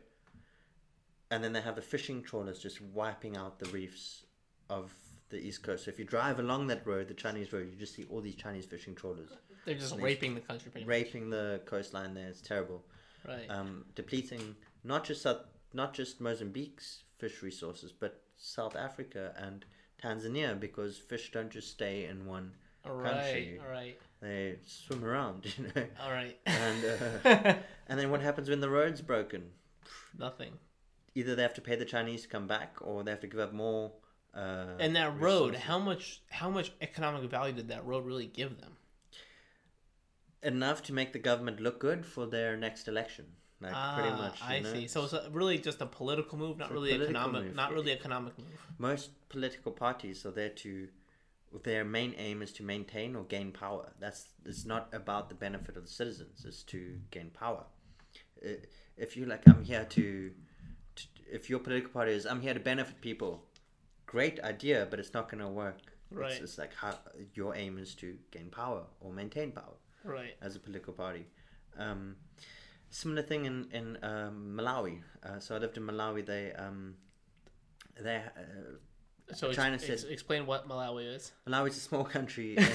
Speaker 1: and then they have the fishing trawlers just wiping out the reefs of the east coast. So if you drive along that road, the Chinese road, you just see all these Chinese fishing trawlers
Speaker 2: They're just raping the country pretty much.
Speaker 1: raping the coastline there. It's terrible.
Speaker 2: Right.
Speaker 1: Um, depleting not just South, not just Mozambique's fish resources, but South Africa and Tanzania because fish don't just stay in one.
Speaker 2: all right.
Speaker 1: country.
Speaker 2: All right.
Speaker 1: They swim around, you know.
Speaker 2: All right.
Speaker 1: And uh, and then what happens when the road's broken?
Speaker 2: Nothing.
Speaker 1: Either they have to pay the Chinese to come back, or they have to give up more. Uh,
Speaker 2: And that road,
Speaker 1: resources.
Speaker 2: how much how much economic value did that road really give them?
Speaker 1: Enough to make the government look good for their next election. Like pretty
Speaker 2: Ah,
Speaker 1: much.
Speaker 2: I
Speaker 1: know?
Speaker 2: see. So it's really just a political move, not
Speaker 1: It's
Speaker 2: really economic,
Speaker 1: move.
Speaker 2: not really economic move.
Speaker 1: most political parties are there to their main aim is to maintain or gain power that's it's not about the benefit of the citizens it's to gain power if you like i'm here to, to if your political party is i'm here to benefit people great idea but it's not going to work
Speaker 2: Right.
Speaker 1: it's, it's like how your aim is to gain power or maintain power
Speaker 2: Right.
Speaker 1: as a political party. Um, similar thing in in um, Malawi. Uh, so I lived in Malawi. They um, they uh,
Speaker 2: So ex-
Speaker 1: China
Speaker 2: ex-
Speaker 1: said-
Speaker 2: explain what Malawi is.
Speaker 1: Malawi is a small country, in,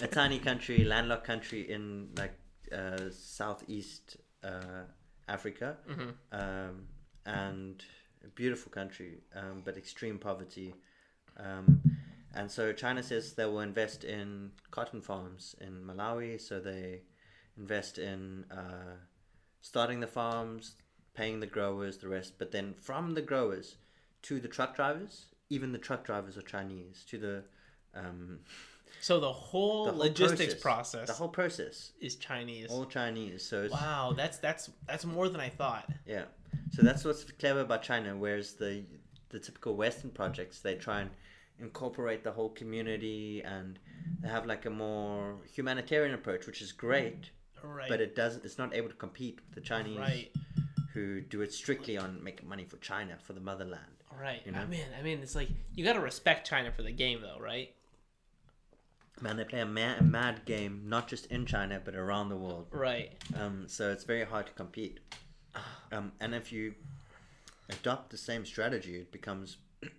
Speaker 1: a, tiny country, landlocked country in like uh, southeast uh, Africa,
Speaker 2: Mhm.
Speaker 1: um, and a beautiful country, um, but extreme poverty. Um, and so China says they will invest in cotton farms in Malawi. So they invest in uh, starting the farms, paying the growers, the rest. But then from the growers to the truck drivers, even the truck drivers are Chinese. To the um,
Speaker 2: So the whole,
Speaker 1: the whole
Speaker 2: logistics process,
Speaker 1: the whole process,
Speaker 2: is Chinese.
Speaker 1: all Chinese. So it's,
Speaker 2: Wow, that's that's that's more than I thought.
Speaker 1: Yeah. So that's what's clever about China, whereas the the typical Western projects they try and incorporate the whole community and they have like a more humanitarian approach, which is great,
Speaker 2: Right.
Speaker 1: but it doesn't. It's not able to compete with the Chinese
Speaker 2: right.
Speaker 1: who do it strictly on making money for China for the motherland.
Speaker 2: Right.
Speaker 1: you
Speaker 2: I mean, I mean, it's like you got to respect China for the game, though, right?
Speaker 1: Man, they play a mad, a mad game, not just in China but around the world.
Speaker 2: Right.
Speaker 1: Um, so it's very hard to compete. Um, and if you adopt the same strategy, it becomes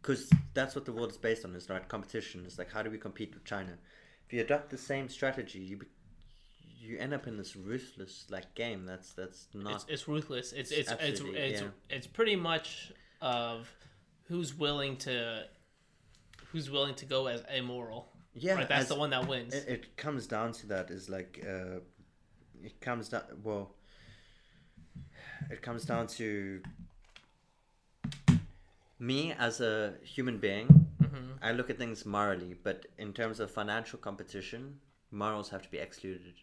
Speaker 1: because that's what the world is based on. Is right competition. It's like how do we compete with China? If you adopt the same strategy, you be, you end up in this ruthless like game. That's that's not
Speaker 2: It's, it's ruthless. It's
Speaker 1: It's
Speaker 2: it's it's it's,
Speaker 1: yeah.
Speaker 2: it's pretty much of who's willing to who's willing to go as immoral.
Speaker 1: yeah.
Speaker 2: right. That's
Speaker 1: as-
Speaker 2: the one that wins.
Speaker 1: It, it comes down to that. Is like uh, it comes down. Well, it comes down to me as a human being.
Speaker 2: hmm
Speaker 1: I look at things morally, but in terms of financial competition, morals have to be excluded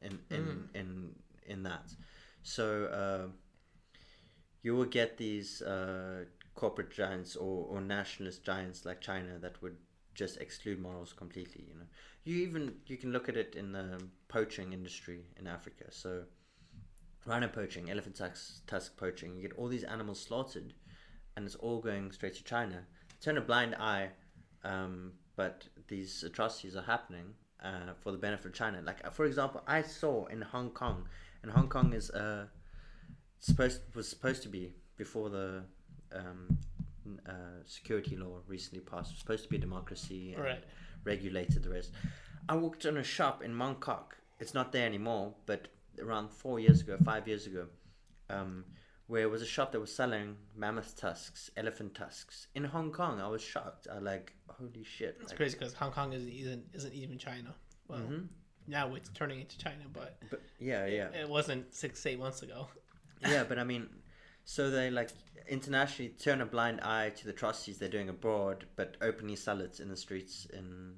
Speaker 1: in in
Speaker 2: Mm.
Speaker 1: in, in that. So uh, you will get these uh, corporate giants or, or nationalist giants like China that would just exclude morals completely. You know, you even you can look at it in the poaching industry in Africa. So rhino poaching, elephant tusk, tusk poaching, you get all these animals slaughtered, and it's all going straight to China. Turn a blind eye, um, but these atrocities are happening uh, for the benefit of China. Like for example, I saw in Hong Kong, and Hong Kong is uh, supposed was supposed to be before the um, uh, security law recently passed. Supposed to be a democracy and
Speaker 2: Right.
Speaker 1: regulated the rest. I walked in a shop in Mongkok. It's not there anymore, but around four years ago, five years ago, um, where it was a shop that was selling mammoth tusks, elephant tusks in Hong Kong. I was shocked. I like, holy shit!
Speaker 2: It's
Speaker 1: like-
Speaker 2: crazy because Hong Kong isn't isn't, isn't even China. Well,
Speaker 1: Mhm.
Speaker 2: now it's turning into China, but
Speaker 1: But yeah, yeah.
Speaker 2: it wasn't six eight months ago.
Speaker 1: yeah, but I mean, so they like internationally turn a blind eye to the atrocities they're doing abroad, but openly sell it in the streets in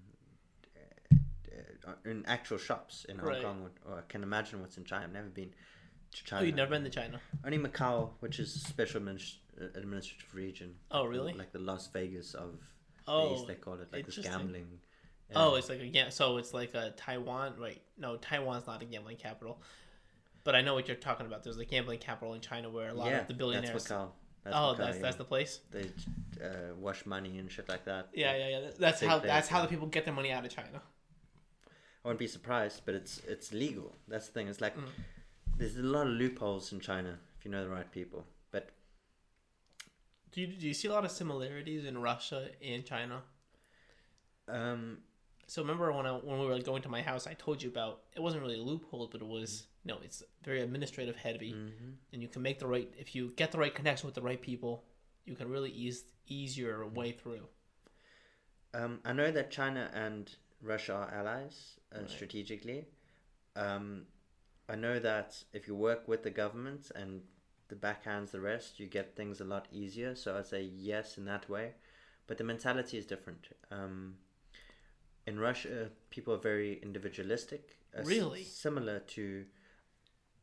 Speaker 1: uh, uh, in actual shops in Hong
Speaker 2: Right.
Speaker 1: Kong. Or, or I can imagine what's in China. I've never been China.
Speaker 2: Oh, you've never been to China?
Speaker 1: Only Macau, which is a special adminis- uh, administrative region.
Speaker 2: Oh, really?
Speaker 1: Like the Las Vegas of the
Speaker 2: Oh,
Speaker 1: East, they call it. Like this gambling.
Speaker 2: oh, it's like a yeah. So it's like a Taiwan, right? No, Taiwan's not a gambling capital. But I know what you're talking about. There's a gambling capital in China where a lot
Speaker 1: yeah,
Speaker 2: of the billionaires.
Speaker 1: That's Macau. That's
Speaker 2: oh,
Speaker 1: Macau,
Speaker 2: that's
Speaker 1: yeah.
Speaker 2: that's the place.
Speaker 1: They uh, wash money and shit like that.
Speaker 2: Yeah, yeah, yeah. That's
Speaker 1: Big
Speaker 2: how
Speaker 1: players,
Speaker 2: that's how the people get their money out of China.
Speaker 1: I wouldn't be surprised, but it's it's legal. That's the thing. It's like
Speaker 2: Mm.
Speaker 1: There's a lot of loopholes in China if you know the right people. But
Speaker 2: Do you do you see a lot of similarities in Russia and China?
Speaker 1: um,
Speaker 2: So remember when I when we were going to my house, I told you about it wasn't really a loophole, but it was no, it's very administrative heavy,
Speaker 1: mhm.
Speaker 2: and you can make the right if you get the right connection with the right people, you can really ease ease your way through.
Speaker 1: um, I know that China and Russia are allies uh,
Speaker 2: Right.
Speaker 1: strategically. Um, I know that if you work with the government and the backhands the rest, you get things a lot easier. So I'd say yes in that way, but the mentality is different. Um, in Russia, people are very individualistic. uh, s- similar to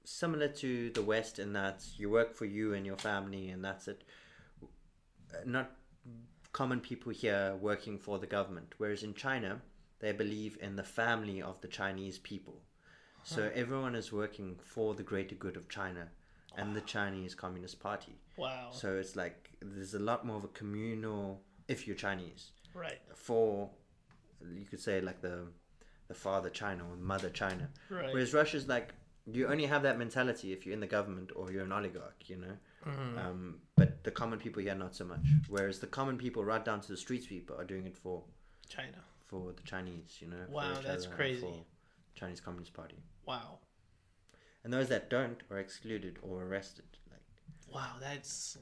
Speaker 1: similar to the West in that you work for you and your family, and that's it. Uh, Not common people here working for the government, whereas in China, they believe in the family of the Chinese people. So everyone is working for the greater good of China and the Chinese Communist Party.
Speaker 2: Wow.
Speaker 1: So it's like there's a lot more of a communal, if you're Chinese,
Speaker 2: right.
Speaker 1: for you could say like the the father China or mother China.
Speaker 2: Right.
Speaker 1: Whereas Russia's like you only have that mentality if you're in the government or you're an oligarch, you know.
Speaker 2: Mhm.
Speaker 1: Um, but the common people here not so much. Whereas the common people right down to the street sweeper are doing it for
Speaker 2: China.
Speaker 1: for the Chinese, you know.
Speaker 2: Wow, that's crazy.
Speaker 1: Chinese Communist Party,
Speaker 2: Wow.
Speaker 1: and those that don't are excluded or arrested. Like
Speaker 2: Wow, that's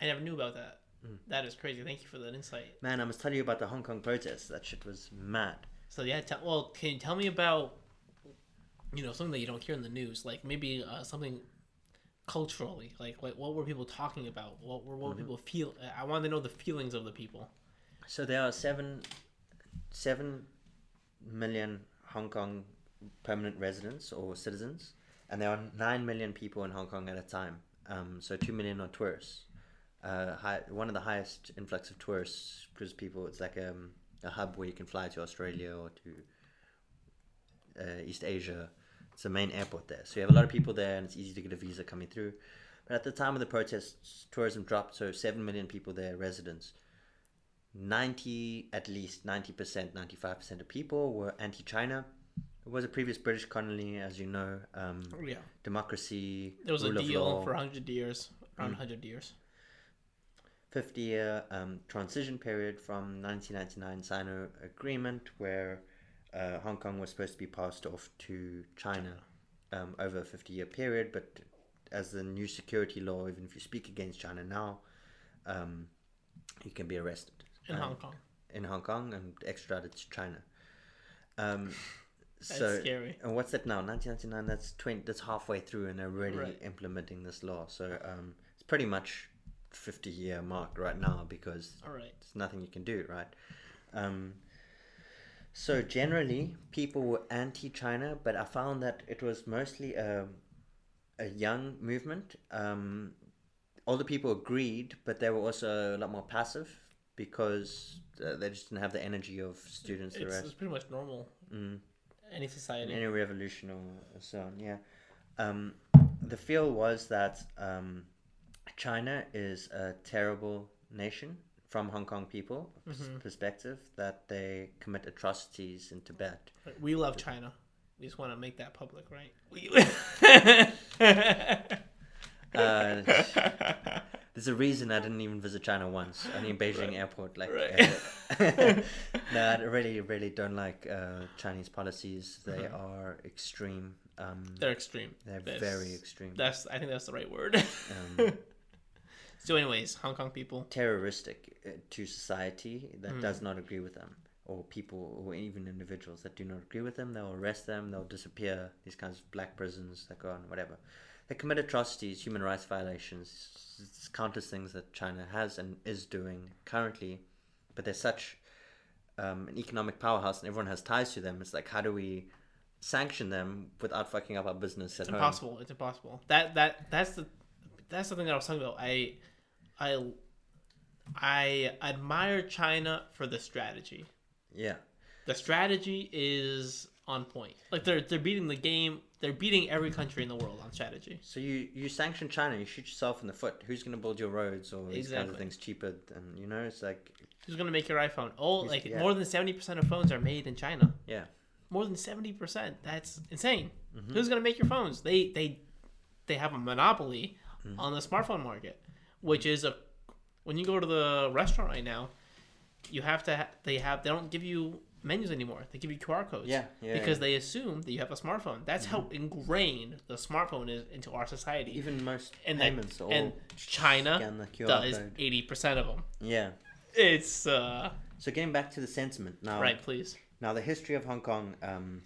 Speaker 2: I never knew about that.
Speaker 1: Mm.
Speaker 2: That is crazy. Thank you for that insight.
Speaker 1: man, I must tell you about the Hong Kong protests. That shit was mad.
Speaker 2: So yeah, tell well, can you tell me about you know something that you don't hear in the news, like maybe uh, something culturally, like like what were people talking about? What were what were people feel? I want to know the feelings of the people.
Speaker 1: So there are seven, seven million Hong Kong permanent residents or citizens, and there are nine million people in Hong Kong at a time. Um, so two million are tourists. Uh, high, one of the highest influx of tourists because people. It's like um, a hub where you can fly to Australia or to uh, East Asia. It's the main airport there, so you have a lot of people there, and it's easy to get a visa coming through. But at the time of the protests, tourism dropped, so seven million people there, residents. 90 at least 90% 95% of people were anti-china was a previous british colony as you know um,
Speaker 2: Yeah,
Speaker 1: democracy
Speaker 2: there was a deal for hundred years, around hundred years.
Speaker 1: 50 year um, transition period from 1999 sino agreement where uh, hong kong was supposed to be passed off to china um, over a 50 year period but as the new security law even if you speak against china now um, you can be arrested
Speaker 2: in
Speaker 1: Um,
Speaker 2: Hong Kong.
Speaker 1: in Hong Kong and extradited to China. Um,
Speaker 2: That's
Speaker 1: so
Speaker 2: scary.
Speaker 1: and what's that now? 1999. That's 20. That's halfway through, and they're already
Speaker 2: Right.
Speaker 1: implementing this law. So um, it's pretty much 50 year mark right now because
Speaker 2: All right.
Speaker 1: there's nothing you can do, right? Um, so generally, people were anti-China, but I found that it was mostly a, a young movement. Um, older people agreed, but they were also a lot more passive because uh, they just didn't have the energy of students.
Speaker 2: It's, it's pretty much normal.
Speaker 1: mm.
Speaker 2: Any society.
Speaker 1: any revolution or so on. Yeah, um, the feel was that um, China is a terrible nation from Hong Kong people
Speaker 2: Mhm.
Speaker 1: perspective that they commit atrocities in Tibet.
Speaker 2: We love China. We just want to make that public, right?
Speaker 1: Uh, There's a reason I didn't even visit China once, only in Beijing airport. Like,
Speaker 2: Right.
Speaker 1: uh, no, I really, really don't like uh, Chinese policies. They
Speaker 2: Mhm.
Speaker 1: are extreme. Um,
Speaker 2: They're extreme.
Speaker 1: they're
Speaker 2: That's-
Speaker 1: very extreme.
Speaker 2: That's I think that's the right word.
Speaker 1: Um,
Speaker 2: so, anyways, Hong Kong people.
Speaker 1: terroristic uh, to society that
Speaker 2: Mm.
Speaker 1: does not agree with them, or people, or even individuals that do not agree with them. They'll arrest them. They'll disappear. These kinds of black prisons that go on, whatever. They commit atrocities, human rights violations, it's countless things that China has and is doing currently. But they're such um, an economic powerhouse, and everyone has ties to them. It's like, how do we sanction them without fucking up our business at
Speaker 2: It's
Speaker 1: home?
Speaker 2: impossible. It's impossible. That that that's the that's the thing that I was talking about. I I I admire China for the strategy.
Speaker 1: Yeah.
Speaker 2: The strategy is on point. Like they're they're beating the game. They're beating every country in the world on strategy.
Speaker 1: So you you sanction China, you shoot yourself in the foot. Who's going to build your roads or these kinds of things cheaper? than you know, it's like
Speaker 2: Who's gonna make your iPhone? Oh, like
Speaker 1: yeah.
Speaker 2: more than seventy percent of phones are made in China.
Speaker 1: yeah,
Speaker 2: More than seventy percent. That's insane.
Speaker 1: Mm-hmm.
Speaker 2: Who's gonna make your phones? They they they have a monopoly
Speaker 1: Mm-hmm.
Speaker 2: on the smartphone market, which is a when you go to the restaurant right now, you have to ha- they have they don't give you menus anymore. They give you QR codes.
Speaker 1: yeah, yeah.
Speaker 2: Because they assume that you have a smartphone. That's how ingrained the smartphone is into our society.
Speaker 1: even most
Speaker 2: and that,
Speaker 1: payments all
Speaker 2: and China
Speaker 1: scan the QR
Speaker 2: does eighty percent of them.
Speaker 1: Yeah.
Speaker 2: It's uh
Speaker 1: So getting back to the sentiment now.
Speaker 2: right, please.
Speaker 1: Now the history of Hong Kong. Um,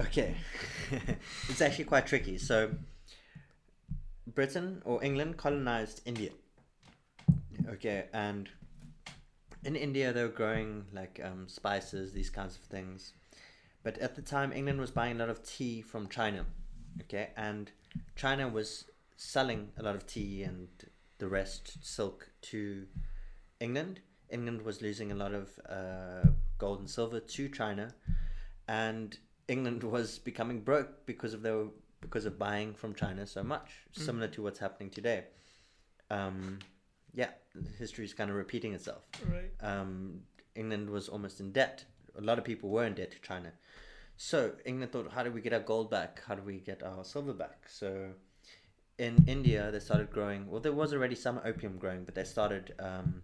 Speaker 1: okay, it's actually quite tricky. So Britain or England colonized India. Okay, and in India they were growing like um, spices, these kinds of things. But at the time, England was buying a lot of tea from China. Okay, and China was selling a lot of tea and the rest silk to England. England was losing a lot of uh, gold and silver to China, and England was becoming broke because of their because of buying from China so much, similar to what's happening today. Um, yeah, history is kind of repeating itself.
Speaker 2: Right.
Speaker 1: Um, England was almost in debt. A lot of people were in debt to China. So England thought, how do we get our gold back? How do we get our silver back? So in India, they started growing. Well, there was already some opium growing, but they started um,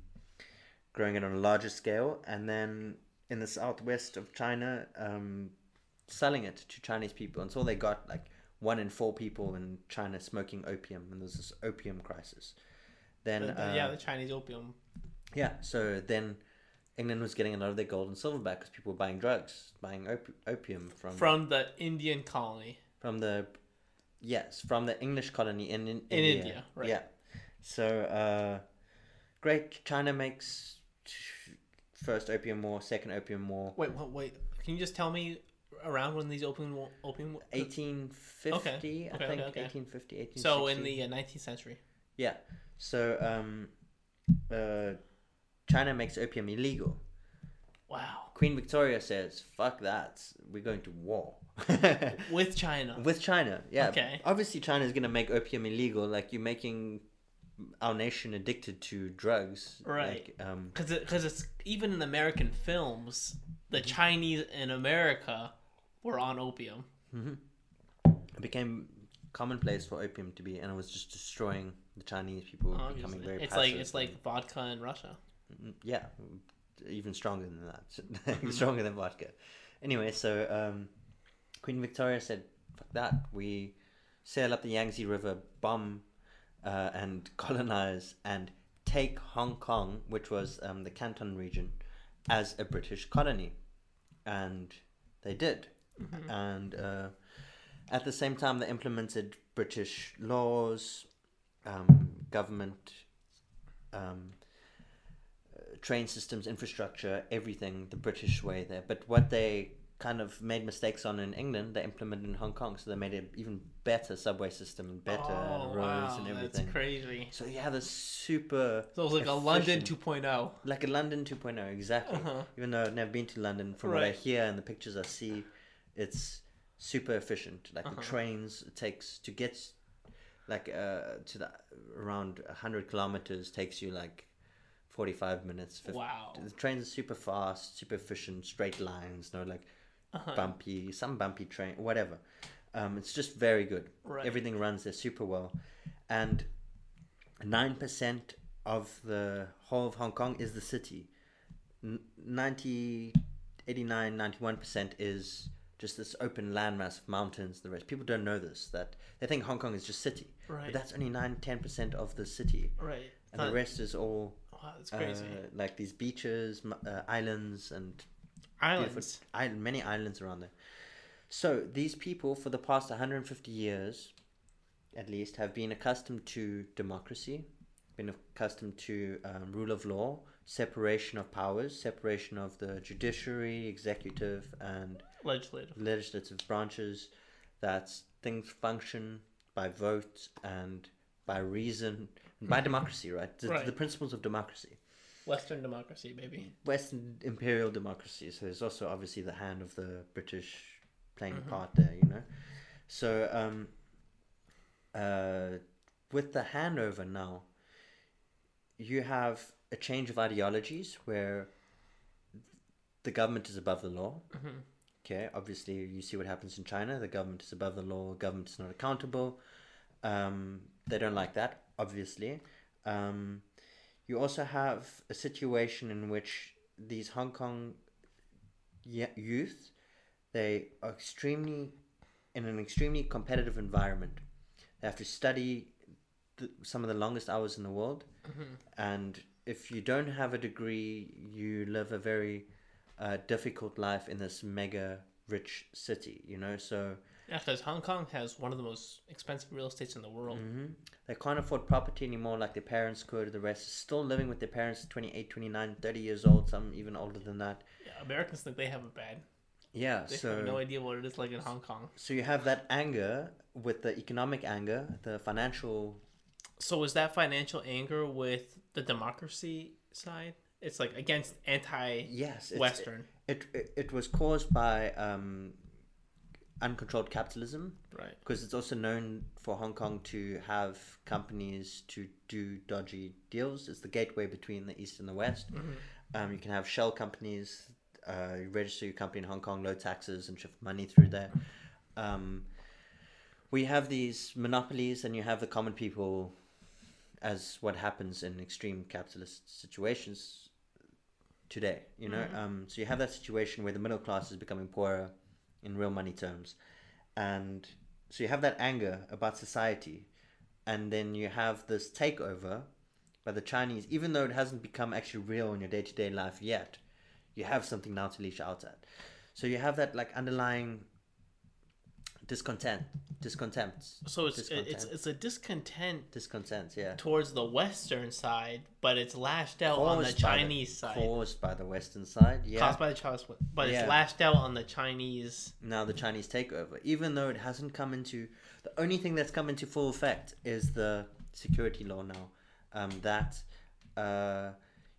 Speaker 1: growing it on a larger scale. And then in the southwest of China, um, selling it to Chinese people And so they got like one in four people in China smoking opium, and there was this opium crisis. Then
Speaker 2: The- the-
Speaker 1: uh,
Speaker 2: yeah, the Chinese opium.
Speaker 1: yeah, so then England was getting a lot of their gold and silver back because people were buying drugs, buying op- opium from
Speaker 2: From the Indian colony.
Speaker 1: from the yes from the English colony in in,
Speaker 2: In India, right.
Speaker 1: Yeah, so uh, great. China makes first opium war, second opium war,
Speaker 2: Wait, wait, wait. Can you just tell me around when these opium wa- opium? wa-
Speaker 1: eighteen fifty,
Speaker 2: Okay,
Speaker 1: I
Speaker 2: okay,
Speaker 1: think
Speaker 2: okay, okay.
Speaker 1: 1850, 1860.
Speaker 2: So in the uh, 19th century.
Speaker 1: yeah, so um, uh, China makes opium illegal.
Speaker 2: Wow.
Speaker 1: Queen Victoria says, "Fuck that, we're going to war."
Speaker 2: With China.
Speaker 1: With China, yeah.
Speaker 2: Okay.
Speaker 1: Obviously, China is going to make opium illegal. Like you're making our nation addicted to drugs.
Speaker 2: Right.
Speaker 1: Like, um,
Speaker 2: Because it, cause it's even in American films, the Chinese in America were on opium.
Speaker 1: it became commonplace for opium to be, and it was just destroying the Chinese people, were
Speaker 2: Obviously.
Speaker 1: becoming very.
Speaker 2: It's like it's like vodka in Russia.
Speaker 1: yeah, even stronger than that. stronger than vodka. Anyway, so um, Queen Victoria said, "Fuck that. We sail up the Yangtze River, bomb, uh, and colonize and take Hong Kong, which was um, the Canton region, as a British colony." And they did. And uh, at the same time, they implemented British laws, um, government, um, uh, train systems, infrastructure, everything the British way there. But what they kind of made mistakes on in England, they implemented in Hong Kong. So they made an even better subway system and better
Speaker 2: oh,
Speaker 1: roads
Speaker 2: wow,
Speaker 1: and
Speaker 2: That's
Speaker 1: everything.
Speaker 2: crazy.
Speaker 1: So you have this super
Speaker 2: So it was like a London
Speaker 1: efficient-
Speaker 2: 2.0.
Speaker 1: like a London 2.0, exactly.
Speaker 2: Uh-huh.
Speaker 1: Even though I've never been to London, from what I hear and the pictures I see, it's super efficient. Like the
Speaker 2: Uh-huh.
Speaker 1: trains it takes to get like uh, to the around 100 kilometers takes you like 45 minutes. 50.
Speaker 2: Wow.
Speaker 1: The trains are super fast, super efficient, straight lines, no like
Speaker 2: Uh-huh.
Speaker 1: bumpy, some bumpy train, whatever. Um, it's just very good.
Speaker 2: Right.
Speaker 1: Everything runs there super well. and nine percent of the whole of Hong Kong is the city. N- 90, 89, 91 percent is just this open landmass of mountains. The rest people don't know this that they think Hong Kong is just city,
Speaker 2: Right.
Speaker 1: but that's only 9 10 percent of the city,
Speaker 2: right.
Speaker 1: and the rest is all
Speaker 2: wow, that's
Speaker 1: uh, like these beaches, uh, islands, and
Speaker 2: Islands.
Speaker 1: island, many islands around there. So these people, for the past 150 years, at least, have been accustomed to democracy, been accustomed to um, rule of law, separation of powers, separation of the judiciary, executive, and
Speaker 2: Legislative.
Speaker 1: legislative branches. That things function by vote and by reason, and by democracy, right? The,
Speaker 2: Right.
Speaker 1: the principles of democracy.
Speaker 2: Western democracy, maybe.
Speaker 1: Western imperial democracy. So there's also obviously the hand of the British playing a part there, you know. So um, uh, with the handover now, you have a change of ideologies where the government is above the law.
Speaker 2: Mhm.
Speaker 1: Okay, obviously you see what happens in China. The government is above the law. Government is not accountable. Um, they don't like that, obviously. Um, you also have a situation in which these Hong Kong youth, they are extremely in an extremely competitive environment. They have to study the, some of the longest hours in the world, and if you don't have a degree, you live a very uh, difficult life in this mega rich city. You know, so
Speaker 2: Yeah, because Hong Kong has one of the most expensive real estates in the world.
Speaker 1: hmm They can't afford property anymore like their parents could. The rest is still living with their parents, 28, 29, 30 years old, some even older than that.
Speaker 2: Yeah, Americans think they have it bad.
Speaker 1: Yeah,
Speaker 2: They
Speaker 1: so
Speaker 2: have no idea what it is like in Hong Kong.
Speaker 1: so you have that anger with the economic anger, the financial.
Speaker 2: So is that financial anger with the democracy side? It's like against anti
Speaker 1: yes
Speaker 2: Western.
Speaker 1: It, it it was caused by um, uncontrolled capitalism
Speaker 2: right?
Speaker 1: because it's also known for Hong Kong to have companies to do dodgy deals. It's the gateway between the east and the west. Um, you can have shell companies. Uh, you register your company in Hong Kong, low taxes, and shift money through there. Um, we have these monopolies, and you have the common people, as what happens in extreme capitalist situations today. You know, um, so you have that situation where the middle class is becoming poorer in real money terms, and so you have that anger about society, and then you have this takeover by the Chinese, even though it hasn't become actually real in your day to day life yet, you have something now to leash out at. So you have that like underlying discontent, discontent,
Speaker 2: So it's
Speaker 1: Discontent.
Speaker 2: it's it's a discontent
Speaker 1: discontent. Yeah,
Speaker 2: towards the Western side, but it's lashed out on the
Speaker 1: Caused by the-
Speaker 2: Chinese side,
Speaker 1: caused by the Western side. Yeah,
Speaker 2: caused by the Chinese, but
Speaker 1: Yeah.
Speaker 2: it's lashed out on the Chinese.
Speaker 1: now the Chinese takeover, even though it hasn't come into the only thing that's come into full effect is the security law now. Um, that uh,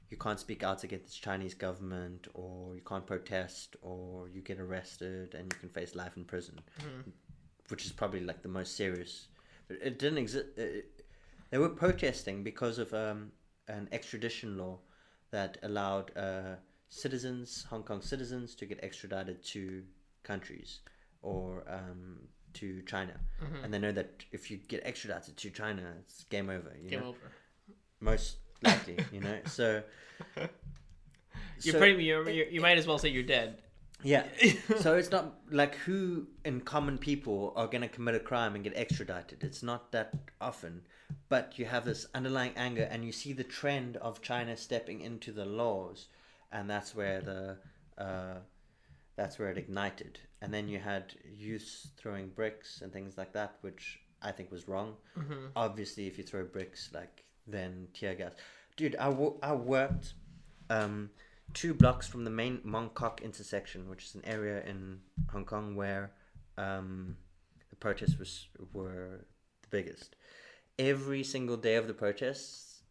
Speaker 1: you can't speak out against the Chinese government, or you can't protest, or you get arrested and you can face life in prison, which is probably like the most serious. But it didn't exist. They were protesting because of um, an extradition law that allowed uh, citizens, Hong Kong citizens, to get extradited to countries or um, to China. And they know that if you get extradited to China, it's game over. You
Speaker 2: Game
Speaker 1: know,
Speaker 2: over.
Speaker 1: most likely. You know, so
Speaker 2: You're
Speaker 1: so-
Speaker 2: pretty. You're, you're, you might as well say you're dead.
Speaker 1: yeah. so it's not like who in common people are going to commit a crime and get extradited. It's not that often. But you have this underlying anger, and you see the trend of China stepping into the laws, and that's where the uh, that's where it ignited. And then you had youths throwing bricks and things like that, which I think was wrong. Obviously, if you throw bricks, like then tear gas. Dude, I, wo- I worked um, two blocks from the main Mong Kok intersection, which is an area in Hong Kong where um, the protests was were the biggest. Every single day of the protests,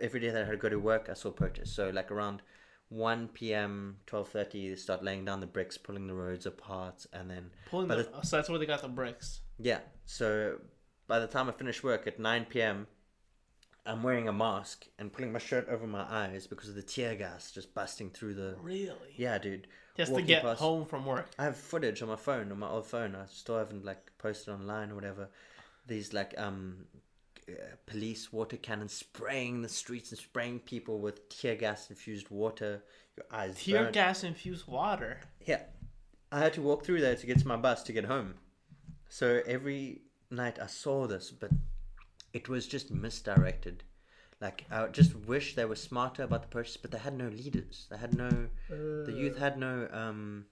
Speaker 1: every day that I had to go to work, I saw protests. So like around 1 p.m., 12.30, they start laying down the bricks, pulling the roads apart, and then
Speaker 2: Pulling
Speaker 1: by
Speaker 2: the, so that's where they got the bricks.
Speaker 1: yeah. So by the time I finished work at 9 p.m., I'm wearing a mask and pulling my shirt over my eyes because of the tear gas just busting through the.
Speaker 2: Really?
Speaker 1: Yeah, dude.
Speaker 2: Just to get
Speaker 1: past-
Speaker 2: home from work.
Speaker 1: I have footage on my phone, on my old phone. I still haven't like posted online or whatever. These like um uh, police water cannons spraying the streets and spraying people with tear gas infused water. Your eyes
Speaker 2: Tear
Speaker 1: burn.
Speaker 2: gas infused water.
Speaker 1: Yeah. I had to walk through there to get to my bus to get home. So every night I saw this, but it was just misdirected. Like I just wish they were smarter about the process, but they had no leaders. They had no the youth had no um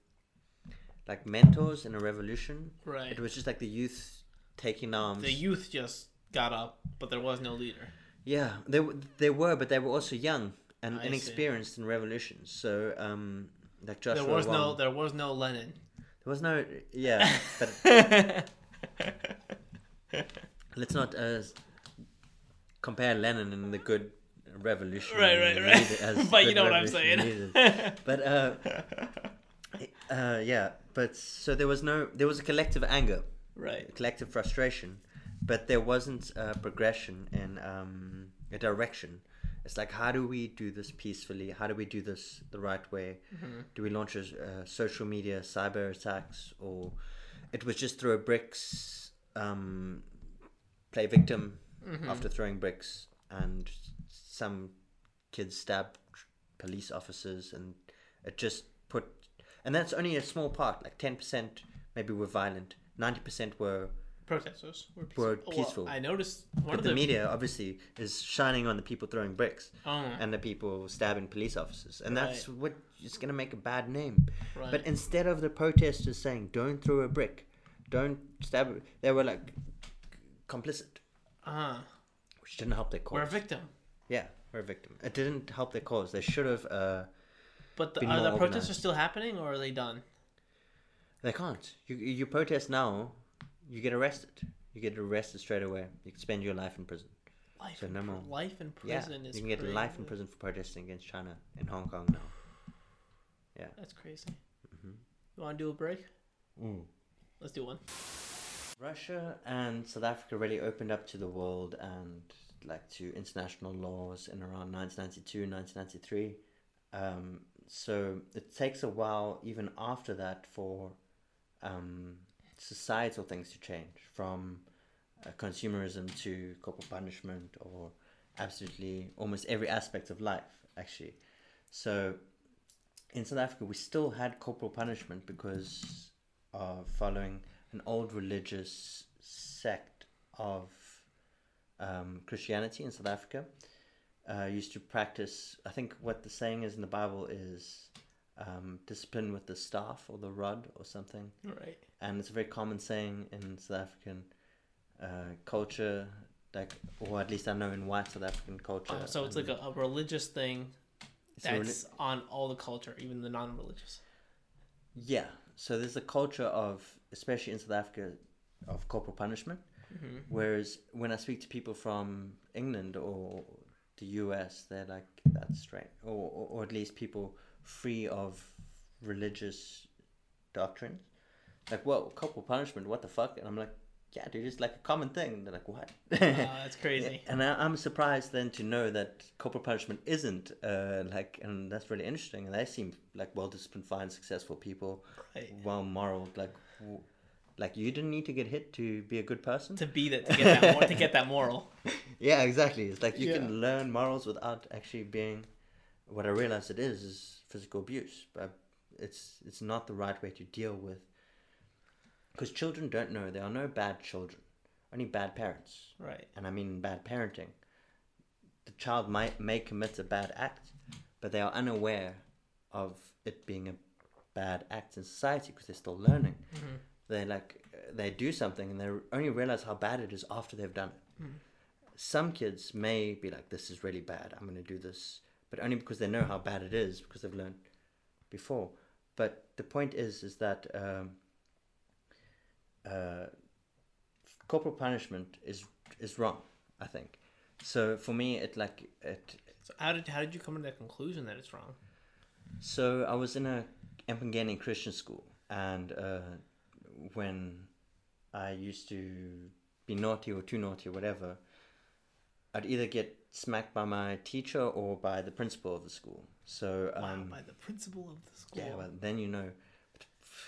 Speaker 1: like mentors in a revolution.
Speaker 2: Right.
Speaker 1: It was just like the youth taking arms.
Speaker 2: The youth just got up, but there was no leader.
Speaker 1: Yeah, they they were, but they were also young and
Speaker 2: I see.
Speaker 1: inexperienced in revolutions. So um like Joshua
Speaker 2: there was no there was no Lenin.
Speaker 1: there was no yeah, but let's not uh, compare Lenin and the good revolution.
Speaker 2: Right, right, right. But you know what I'm saying.
Speaker 1: But uh, uh, yeah, but so there was no, there was a collective anger,
Speaker 2: right.
Speaker 1: collective frustration, but there wasn't a progression in um, a direction. It's like, how do we do this peacefully? How do we do this the right way? Do we launch a uh, social media cyber attacks, or it was just throw bricks, um, play victim Mm-hmm. after throwing bricks, and some kids stab police officers, and it just put, and that's only a small part. Like ten percent maybe were violent, ninety percent were
Speaker 2: Protesters were peaceful.
Speaker 1: Were
Speaker 2: Well. I noticed one
Speaker 1: but
Speaker 2: of
Speaker 1: the,
Speaker 2: the,
Speaker 1: media obviously is shining on the people throwing bricks
Speaker 2: Oh,
Speaker 1: and the people stabbing police officers, and that's what is going to make a bad name.
Speaker 2: right.
Speaker 1: But instead of the protesters saying "Don't throw a brick," "Don't stab," they were like complicit,
Speaker 2: uh,
Speaker 1: which didn't help their cause.
Speaker 2: we're a victim.
Speaker 1: yeah, we're a victim. It didn't help their cause. They should have. Uh,
Speaker 2: But the,
Speaker 1: Been
Speaker 2: are the protests
Speaker 1: organized.
Speaker 2: still happening, or are they done?
Speaker 1: they can't. You you protest now, you get arrested. You get arrested straight away. You can spend your life in prison.
Speaker 2: Life,
Speaker 1: So
Speaker 2: in,
Speaker 1: no more.
Speaker 2: life in
Speaker 1: Yeah,
Speaker 2: prison is
Speaker 1: you can get life in prison for protesting against China in Hong Kong now. Yeah.
Speaker 2: That's crazy.
Speaker 1: Mm-hmm.
Speaker 2: You want to do a break? Let's do one.
Speaker 1: Russia and South Africa really opened up to the world and like to international laws in around 1992, 1993. Um, so it takes a while, even after that, for um, societal things to change from uh, consumerism to corporal punishment or absolutely almost every aspect of life, actually. So in South Africa, we still had corporal punishment because of following an old religious sect of um, Christianity in South Africa. Uh, used to practice, I think what the saying is in the Bible is um, discipline with the staff or the rod or something.
Speaker 2: Right.
Speaker 1: And it's a very common saying in South African uh, culture, like, or at least I know in white South African culture.
Speaker 2: Oh, so it's like a, a religious thing
Speaker 1: it's a reli-
Speaker 2: that's on all the culture, even the non-religious.
Speaker 1: Yeah. So there's a culture of, especially in South Africa, of corporal punishment.
Speaker 2: Mm-hmm.
Speaker 1: Whereas when I speak to people from England or the US, they're like, that's strange. Or, or, or at least people free of religious doctrines. Like, well, corporal punishment, what the fuck? And I'm like, yeah, dude, it's like a common thing. They're like, what?
Speaker 2: Uh, that's crazy.
Speaker 1: And I, I'm surprised then to know that corporal punishment isn't uh, like, and that's really interesting. And they seem like well disciplined, fine, successful people,
Speaker 2: Right.
Speaker 1: well moral. Like, like you didn't need to get hit to be a good person.
Speaker 2: To be that, to get that, mor- to get that moral.
Speaker 1: Yeah, exactly. It's like you
Speaker 2: Yeah.
Speaker 1: can learn morals without actually being. What I realize it is is physical abuse, but it's it's not the right way to deal with. Because children don't know there are no bad children, only bad parents,
Speaker 2: Right.
Speaker 1: and I mean bad parenting. The child might may commit a bad act, but they are unaware of it being a bad acts in society because they're still learning.
Speaker 2: Mm-hmm.
Speaker 1: They like they do something and they only realize how bad it is after they've done it. Some kids may be like, "This is really bad. I'm going to do this," but only because they know how bad it is because they've learned before. But the point is, is that um, uh, corporal punishment is is wrong. I think. So for me, it like it
Speaker 2: So how did how did you come to that conclusion that it's wrong?
Speaker 1: So I was in a Empangeni Christian school, and uh, when I used to be naughty or too naughty or whatever, I'd either get smacked by my teacher or by the principal of the school. So
Speaker 2: Wow,
Speaker 1: um,
Speaker 2: by the principal of the school.
Speaker 1: yeah, well, then you know.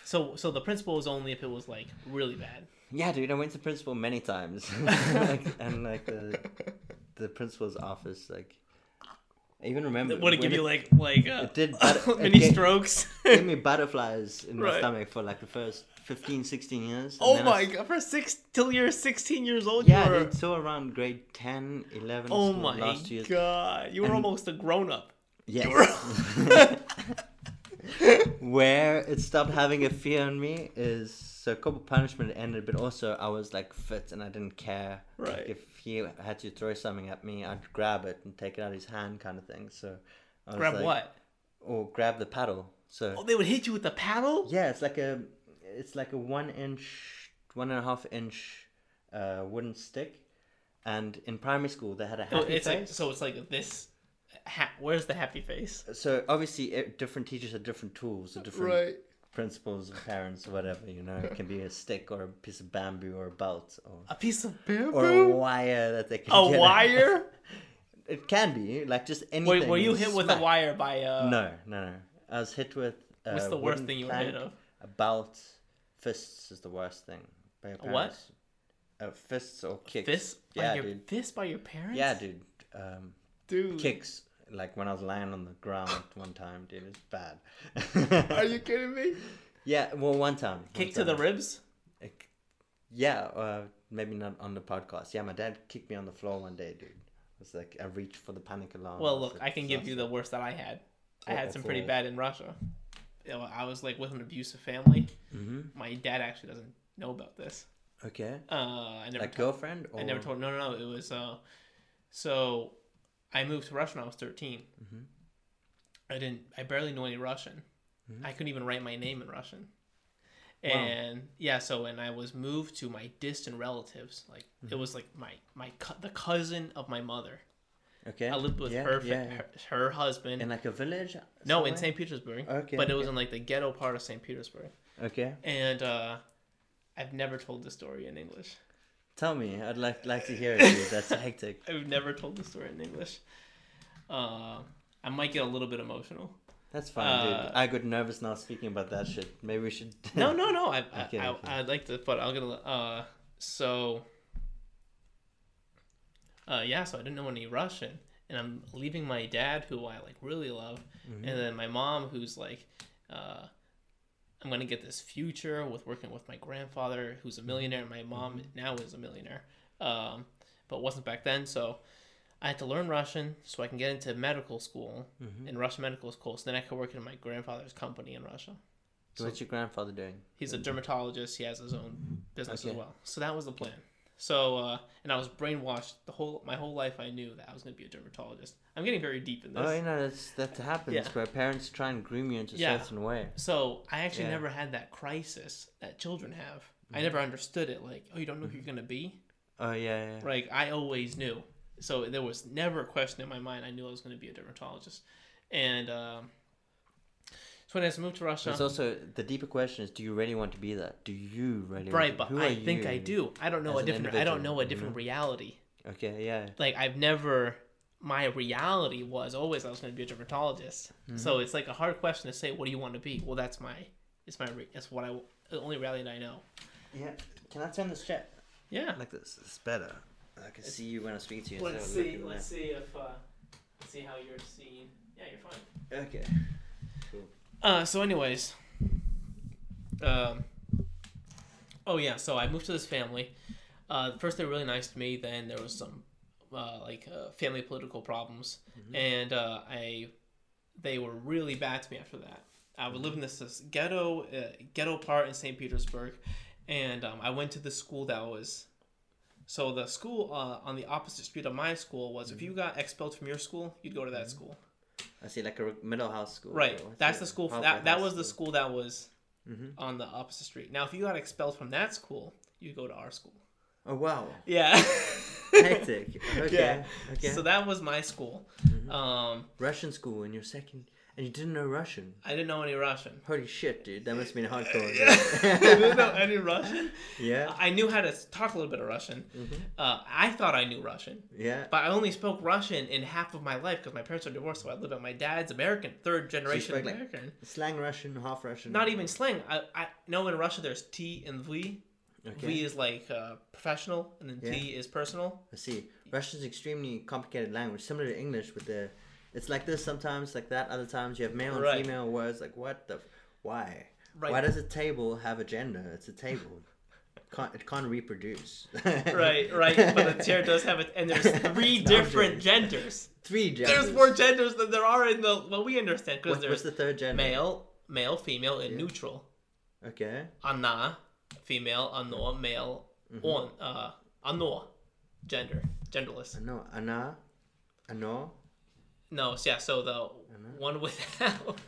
Speaker 2: So so the principal was only if it was like really bad.
Speaker 1: Yeah, dude, I went to principal many times, like, and like the the principal's office, like I even remember.
Speaker 2: Would it give
Speaker 1: when
Speaker 2: you like like uh,
Speaker 1: it did but- it
Speaker 2: mini
Speaker 1: gave-
Speaker 2: strokes?
Speaker 1: gave me butterflies in my
Speaker 2: Right.
Speaker 1: stomach for like the first 15, 16 years. and
Speaker 2: oh
Speaker 1: then I
Speaker 2: my god! For six till you're 16 years old,
Speaker 1: Yeah,
Speaker 2: you were.
Speaker 1: so around grade 10, 11,
Speaker 2: Oh my god! You were
Speaker 1: And-
Speaker 2: almost a grown up.
Speaker 1: Yes.
Speaker 2: were-
Speaker 1: Where it stopped having a fear on me is so corporal punishment ended, but also I was like fit and I didn't care. Like,
Speaker 2: Right.
Speaker 1: if he had to throw something at me, I'd grab it and take it out of his hand, kind of thing. So. I was
Speaker 2: Grab
Speaker 1: like-
Speaker 2: what?
Speaker 1: Or grab the paddle. So.
Speaker 2: Oh, they would hit you with the paddle.
Speaker 1: Yeah, it's like a, it's like a one inch, one and a half inch, uh, wooden stick, and in primary school they had a
Speaker 2: Oh,
Speaker 1: happy
Speaker 2: it's like
Speaker 1: face.
Speaker 2: so. It's like this. Ha- where's the happy face?
Speaker 1: So obviously, e- different teachers have different tools, or different principals, or parents, or whatever. You know, it can be a stick or a piece of bamboo or a belt or
Speaker 2: A piece of bamboo
Speaker 1: or a wire that they can.
Speaker 2: A
Speaker 1: get-
Speaker 2: wire.
Speaker 1: It can be like just anything.
Speaker 2: were you hit with a wire by uh?
Speaker 1: No, no, no. I was hit with. A
Speaker 2: What's the worst thing you were hit of?
Speaker 1: A belt. Fists is the worst thing. By your
Speaker 2: A what?
Speaker 1: Uh, fists or kicks.
Speaker 2: Fist by
Speaker 1: Yeah,
Speaker 2: your
Speaker 1: dude.
Speaker 2: fist by your parents.
Speaker 1: Yeah, dude. Um,
Speaker 2: dude.
Speaker 1: kicks. Like when I was lying on the ground one time, dude, it's bad.
Speaker 2: Are you kidding me?
Speaker 1: Yeah, well, one time.
Speaker 2: Kick
Speaker 1: one
Speaker 2: to the ribs.
Speaker 1: Like, Yeah, uh, maybe not on the podcast. Yeah, my dad kicked me on the floor one day, dude. It was like I reached for the panic alarm.
Speaker 2: Well, look,
Speaker 1: like,
Speaker 2: I can give you the worst that I had. I had some pretty bad in Russia. You know, I was like with an abusive family.
Speaker 1: Mhm.
Speaker 2: My dad actually doesn't know about this.
Speaker 1: Okay.
Speaker 2: Uh, I never
Speaker 1: Like
Speaker 2: told.
Speaker 1: girlfriend or
Speaker 2: I never told. No, no, no. It was uh, so I moved to Russia when I was 13
Speaker 1: Mhm.
Speaker 2: I didn't. I barely knew any Russian.
Speaker 1: Mhm.
Speaker 2: I couldn't even write my name in Russian.
Speaker 1: Wow.
Speaker 2: And yeah, so when I was moved to my distant relatives, like
Speaker 1: Mm-hmm.
Speaker 2: it was like my my cou- the cousin of my mother.
Speaker 1: Okay.
Speaker 2: I lived with
Speaker 1: Yeah,
Speaker 2: her,
Speaker 1: yeah, yeah.
Speaker 2: her her husband.
Speaker 1: in like a village.
Speaker 2: no, in? St. Petersburg.
Speaker 1: Okay,
Speaker 2: But it was in like the ghetto part of St. Petersburg.
Speaker 1: Okay.
Speaker 2: And uh, I've never told this story in English.
Speaker 1: Tell me. I'd like like to hear it. Dude. That's hectic.
Speaker 2: I've never told this story in English. Uh, I might get a little bit emotional.
Speaker 1: That's fine,
Speaker 2: Uh,
Speaker 1: dude. I got nervous now speaking about that shit. Maybe we should.
Speaker 2: No, no, no. I, I,
Speaker 1: Okay,
Speaker 2: I,
Speaker 1: okay.
Speaker 2: I'd like to, but I'll get a. Uh, so. Uh, yeah, so I didn't know any Russian, and I'm leaving my dad, who I like really love,
Speaker 1: Mm-hmm.
Speaker 2: and then my mom, who's like, uh, I'm gonna get this future with working with my grandfather, who's a millionaire. and My mom
Speaker 1: Mm-hmm.
Speaker 2: now is a millionaire, um, but wasn't back then. So I had to learn Russian so I can get into medical school
Speaker 1: Mhm.
Speaker 2: in Russian medical school. So then I could work in my grandfather's company in Russia. So
Speaker 1: What's your grandfather doing?
Speaker 2: he's a dermatologist. He has his own business
Speaker 1: Okay.
Speaker 2: as well. So that was the plan. So uh, and I was brainwashed the whole my whole life. I knew that I was going to be a dermatologist. I'm getting very deep in this.
Speaker 1: Oh, you know that's that happens
Speaker 2: Yeah.
Speaker 1: where parents try and groom you into a
Speaker 2: Yeah.
Speaker 1: certain way.
Speaker 2: So I actually
Speaker 1: Yeah.
Speaker 2: never had that crisis that children have.
Speaker 1: Mm-hmm.
Speaker 2: I never understood it. Like, oh, you don't know who you're gonna be.
Speaker 1: Oh yeah, yeah.
Speaker 2: Like I always knew. So there was never a question in my mind. I knew I was gonna be a dermatologist. And um, so when I moved to Russia,
Speaker 1: It's also the deeper question is: Do you really want to be that? Do you really?
Speaker 2: right?
Speaker 1: want
Speaker 2: But
Speaker 1: to, who
Speaker 2: I think I do. I don't know a different. I don't know a
Speaker 1: you
Speaker 2: different
Speaker 1: know?
Speaker 2: reality.
Speaker 1: Okay, yeah.
Speaker 2: Like I've never. My reality was always I was going to be a dermatologist.
Speaker 1: Mm-hmm.
Speaker 2: So it's like a hard question to say. What do you want to be? Well, that's my. It's my. re- It's what I. The only reality that I know.
Speaker 1: Yeah. Can I turn this chat
Speaker 2: Yeah.
Speaker 1: like this? It's better. I can see you when I speak to you.
Speaker 2: Let's see. Let's see if. Uh, let's see how you're seeing. Yeah, you're fine.
Speaker 1: Okay.
Speaker 2: Uh, so, anyways, um, oh yeah, so I moved to this family. Uh, first, they were really nice to me. Then there was some uh, like uh, family political problems, and uh, I they were really bad to me after that. I would live in this, this ghetto uh, ghetto part in St. Petersburg, and um, I went to the school that was. So the school uh, on the opposite street of my school was if you got expelled from your school, you'd go to that school.
Speaker 1: I see, like a middle house school.
Speaker 2: Right. That's
Speaker 1: it?
Speaker 2: the school. That that was the school that was
Speaker 1: Mhm.
Speaker 2: on the opposite street. Now, if you got expelled from that school, you go to our school.
Speaker 1: Oh wow.
Speaker 2: Yeah.
Speaker 1: Hectic. Okay.
Speaker 2: Yeah.
Speaker 1: Okay.
Speaker 2: So that was my school.
Speaker 1: Mhm.
Speaker 2: Um,
Speaker 1: Russian school in your second, and you didn't know Russian.
Speaker 2: I didn't know any Russian.
Speaker 1: Holy shit, dude! That must have been
Speaker 2: I
Speaker 1: hardcore.
Speaker 2: You didn't know any Russian.
Speaker 1: yeah.
Speaker 2: I knew how to talk a little bit of Russian.
Speaker 1: Mhm.
Speaker 2: Uh, I thought I knew Russian,
Speaker 1: Yeah.
Speaker 2: but I only spoke Russian in half of my life because my parents are divorced. So I lived with my dad's American, third generation
Speaker 1: like,
Speaker 2: American.
Speaker 1: Slang Russian, half Russian.
Speaker 2: Not even slang. I, I know in Russia there's T and V.
Speaker 1: Okay.
Speaker 2: V is like uh, professional, and then T is personal.
Speaker 1: I see. Russian is extremely complicated language, similar to English with the. It's like this sometimes, like that. Other times you have male and
Speaker 2: Right.
Speaker 1: female words. Like what the? f- Why?
Speaker 2: Right.
Speaker 1: Why does a table have a gender? It's a table. can't, it can't reproduce.
Speaker 2: Right, right. But the chair does have it, and there's three different genders.
Speaker 1: Three genders.
Speaker 2: There's more genders than there are in the well we understand because
Speaker 1: What,
Speaker 2: there's
Speaker 1: the third gender?
Speaker 2: male, male, female, and neutral.
Speaker 1: Okay.
Speaker 2: Anna, female, ano, male,
Speaker 1: Mm-hmm.
Speaker 2: on, uh, ano, gender, genderless.
Speaker 1: Ano, ana, ano.
Speaker 2: No, so yeah. So the one without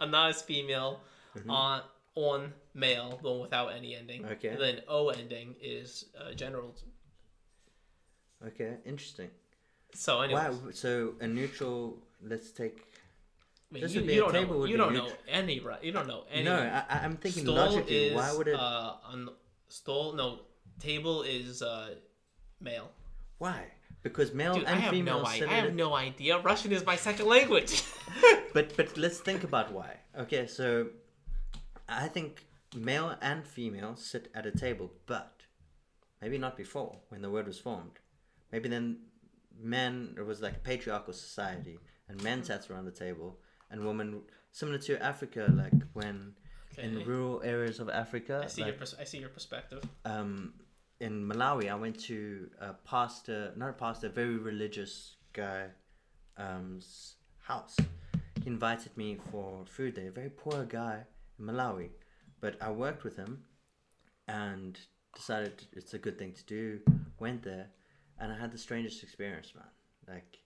Speaker 2: is female, on on male, the one without any ending.
Speaker 1: Okay.
Speaker 2: And then O ending is uh, general.
Speaker 1: Okay, interesting.
Speaker 2: So anyway,
Speaker 1: Why? So a neutral. Let's take.
Speaker 2: I mean,
Speaker 1: this
Speaker 2: you,
Speaker 1: would be
Speaker 2: you
Speaker 1: a
Speaker 2: don't
Speaker 1: table
Speaker 2: know. You don't know any right. You don't know any.
Speaker 1: No, I, I'm thinking
Speaker 2: Stole
Speaker 1: logically.
Speaker 2: is
Speaker 1: why would it?
Speaker 2: uh on stole no table is uh male.
Speaker 1: why? Because male
Speaker 2: Dude,
Speaker 1: and female
Speaker 2: no. I have no idea. Russian is my second language.
Speaker 1: But but let's think about why. Okay, so I think male and female sit at a table, but maybe not before when the word was formed. Maybe then men it was like a patriarchal society and men sat around the table and women similar to Africa like when in rural areas of Africa
Speaker 2: I see
Speaker 1: like,
Speaker 2: your pers- I see your perspective.
Speaker 1: um, in Malawi, I went to a pastor, not a pastor, a very religious guy, um's house. He invited me for food there. A very poor guy in Malawi, but I worked with him, and decided it's a good thing to do. Went there, and I had the strangest experience, man. Like,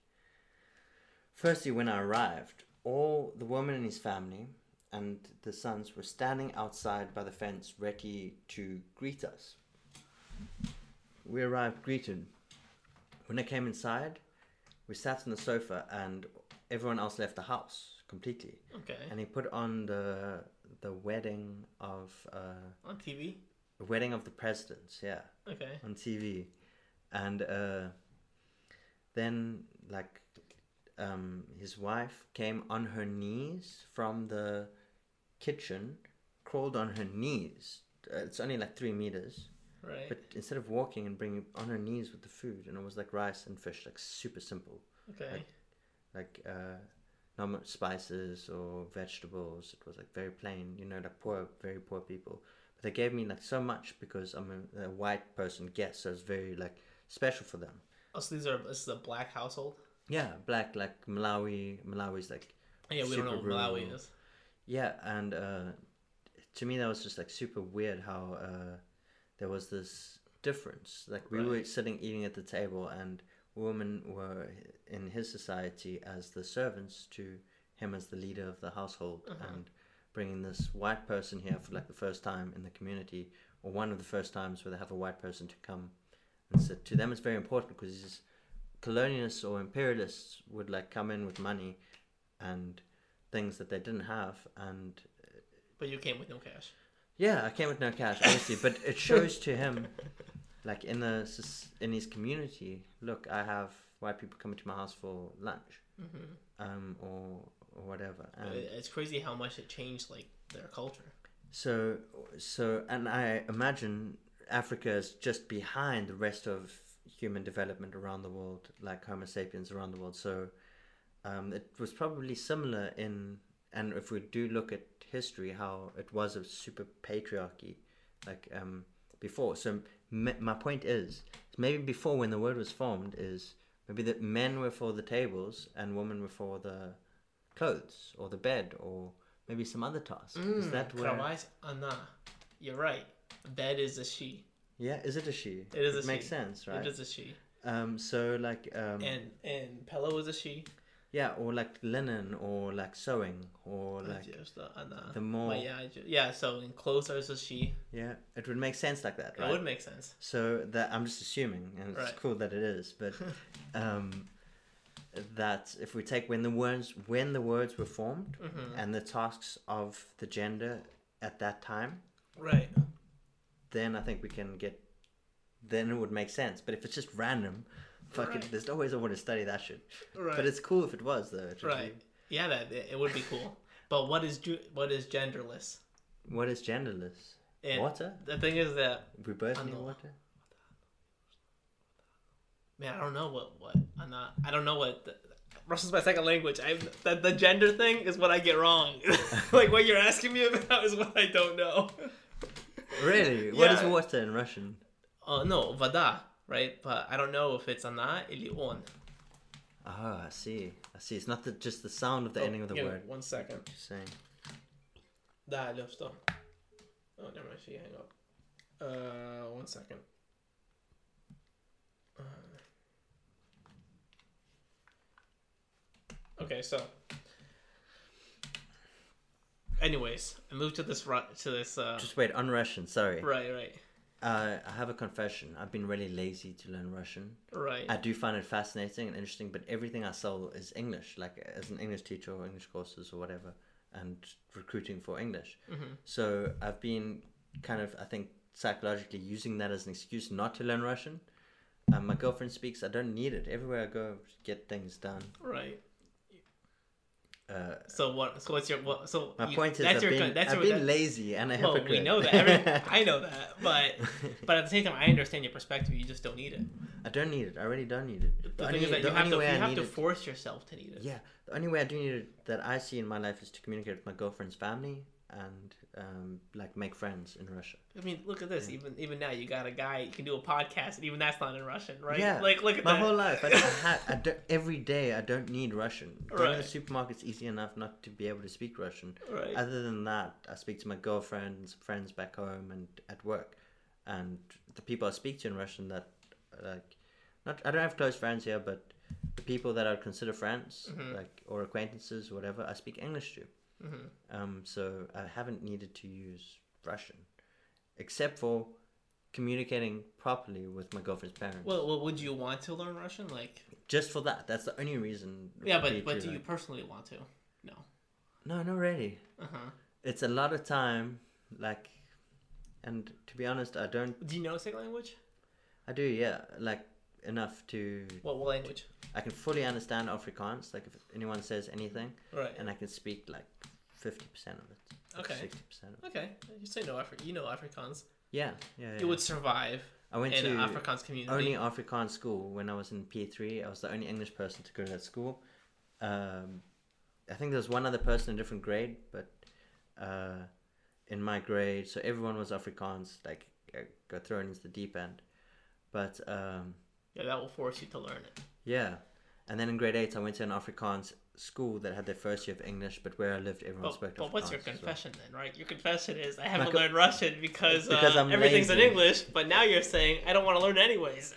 Speaker 1: firstly, when I arrived, all the woman and his family and the sons were standing outside by the fence, ready to greet us. We arrived greeted. When I came inside, we sat on the sofa, and everyone else left the house completely.
Speaker 2: Okay.
Speaker 1: And he put on the the wedding of uh,
Speaker 2: On TV.
Speaker 1: the wedding of the presidents, yeah
Speaker 2: Okay.
Speaker 1: on TV, and uh, then like um, his wife came on her knees from the kitchen, crawled on her knees. Uh, it's only like three meters,
Speaker 2: Right.
Speaker 1: but instead of walking and bringing on her knees with the food, and it was like rice and fish, like super simple,
Speaker 2: okay.
Speaker 1: like uh, not much spices or vegetables. It was like very plain, you know, like poor, very poor people. But they gave me like so much because I'm a, a white person guest, so it's very like special for them.
Speaker 2: Oh, so these are this is a black household.
Speaker 1: Yeah, black like Malawi. Malawi's like
Speaker 2: Yeah, we don't know what Malawi
Speaker 1: rural.
Speaker 2: is.
Speaker 1: yeah, and uh, to me that was just like super weird how uh, there was this difference. Like we were sitting eating at the table, and women were in his society as the servants to him as the leader of the household,
Speaker 2: Uh-huh.
Speaker 1: and bringing this white person here for like the first time in the community, or one of the first times where they have a white person to come and sit. To them, it's very important because these colonialists or imperialists would like come in with money and things that they didn't have and
Speaker 2: But you came with no cash.
Speaker 1: Yeah, I came with no cash, obviously, but it shows to him, like in the in his community. Look, I have white people coming to my house for lunch, um, or or whatever. And
Speaker 2: It's crazy how much it changed like their culture.
Speaker 1: so so, and I imagine Africa is just behind the rest of human development around the world, like Homo sapiens around the world. So, um, it was probably similar in, and if we do look at history, how it was a super patriarchy, like um, before. So, m- my point is, maybe before when the word was formed, is maybe that men were for the tables and women were for the clothes or the bed or maybe some other task. is that where?
Speaker 2: Krawais Anna. You're right. Bed is a she.
Speaker 1: Yeah, is it a she?
Speaker 2: It is a she
Speaker 1: makes
Speaker 2: she.
Speaker 1: sense, right?
Speaker 2: It is a she.
Speaker 1: Um, so like um,
Speaker 2: And and pillow is a she.
Speaker 1: Yeah, or like linen, or like sewing, or like
Speaker 2: Just the
Speaker 1: more-
Speaker 2: But yeah, I ju- yeah. So in clothes a she.
Speaker 1: yeah, it would make sense like that,
Speaker 2: It would make sense.
Speaker 1: So that I'm just assuming, and it's
Speaker 2: Right.
Speaker 1: cool that it is, but um, that if we take when the words when the words were formed
Speaker 2: Mm-hmm.
Speaker 1: and the tasks of the gender at that time,
Speaker 2: Right.
Speaker 1: then I think we can get. Then it would make sense. But if it's just random, fuck
Speaker 2: Right.
Speaker 1: There's no ways I want to study that shit.
Speaker 2: Right.
Speaker 1: But it's cool if it was though.
Speaker 2: Right. Yeah, that it would be cool. But what is ju- what is genderless?
Speaker 1: What is genderless? Water?
Speaker 2: The thing is that
Speaker 1: We both need
Speaker 2: know.
Speaker 1: water.
Speaker 2: man, I don't know what what I'm not. I don't know what. The, Russian's my second language. I the, the gender thing is what I get wrong. like what you're asking me about is what I don't know.
Speaker 1: Really? What is
Speaker 2: Yeah.
Speaker 1: water in Russian?
Speaker 2: Uh, no, voda, right? But I don't know if it's ana elion.
Speaker 1: Ah, I see. I see. It's not the, just the sound of the oh, ending of the word.
Speaker 2: One second.
Speaker 1: What
Speaker 2: you're saying. Där. Oh, never mind. She hang up. Uh, one second. Uh, okay, so. Anyways, I moved to this to this. Uh,
Speaker 1: just wait, unrussian. Sorry.
Speaker 2: Right, right.
Speaker 1: Uh, I have a confession. I've been really lazy to learn Russian.
Speaker 2: right.
Speaker 1: I do find it fascinating and interesting, but everything I sell is English, like as an English teacher or English courses or whatever, and recruiting for English.
Speaker 2: Mhm.
Speaker 1: So I've been kind of, I think, psychologically using that as an excuse not to learn Russian. Um, my girlfriend speaks. I don't need it. Everywhere I go, to get things done.
Speaker 2: right.
Speaker 1: Uh,
Speaker 2: So what? So what's your what? So
Speaker 1: my
Speaker 2: you-
Speaker 1: point is,
Speaker 2: that's
Speaker 1: I've
Speaker 2: your
Speaker 1: been,
Speaker 2: that's
Speaker 1: I've
Speaker 2: your,
Speaker 1: been lazy and a
Speaker 2: Well, we know that. Every, I know that, but but at the same time, I understand your perspective. You just don't need it.
Speaker 1: I don't need it. I really don't need it.
Speaker 2: The,
Speaker 1: The
Speaker 2: thing
Speaker 1: only,
Speaker 2: is that you have to you have to force yourself to need it.
Speaker 1: yeah, the only way I do need it that I see in my life is to communicate with my girlfriend's family and um, like make friends in Russia.
Speaker 2: I mean, look at this. Even even now, you got a guy. You can do a podcast, and even that's not in Russian, right?
Speaker 1: Yeah,
Speaker 2: Like, look at
Speaker 1: my
Speaker 2: that.
Speaker 1: whole life. I, I, ha- I don't, every day I don't need Russian. Going to
Speaker 2: Right.
Speaker 1: the supermarket's easy enough not to be able to speak Russian.
Speaker 2: right.
Speaker 1: Other than that, I speak to my girlfriend and some friends back home and at work, and the people I speak to in Russian that like, not I don't have close friends here, but the people that I would consider friends,
Speaker 2: Mhm.
Speaker 1: like or acquaintances, whatever, I speak English to.
Speaker 2: Hmm
Speaker 1: Um, so I haven't needed to use Russian, except for communicating properly with my girlfriend's parents.
Speaker 2: Well, well, would you want to learn Russian? Like,
Speaker 1: just for that. That's the only reason.
Speaker 2: yeah, but but do you personally want to? No.
Speaker 1: No, not really.
Speaker 2: Uh huh.
Speaker 1: It's a lot of time, like, and to be honest, I don't.
Speaker 2: Do you know a second language?
Speaker 1: I do, yeah, like enough to.
Speaker 2: What language?
Speaker 1: I can fully understand Afrikaans. Like, if anyone says anything,
Speaker 2: Right.
Speaker 1: and I can speak like fifty percent of it.
Speaker 2: Okay.
Speaker 1: Sixty percent of it.
Speaker 2: Okay. You say no Afri- You know Afrikaans.
Speaker 1: Yeah, yeah. yeah.
Speaker 2: You would survive
Speaker 1: I went
Speaker 2: in
Speaker 1: to
Speaker 2: an Afrikaans community.
Speaker 1: only Afrikaans school when I was in P three. I was the only English person to go to that school. Um, I think there was one other person in a different grade, but uh, in my grade, so everyone was Afrikaans. Like uh, got thrown into the deep end. But um,
Speaker 2: Yeah, that will force you to learn it.
Speaker 1: yeah, and then in grade eight, I went to an Afrikaans school that had their first year of English, but where I lived, everyone
Speaker 2: But,
Speaker 1: spoke
Speaker 2: but what's your
Speaker 1: Afrikaans as well.
Speaker 2: confession then, right? Your confession is I haven't
Speaker 1: co-
Speaker 2: learned Russian because,
Speaker 1: Because
Speaker 2: uh, everything's in. English. But now you're saying I don't want to learn anyways.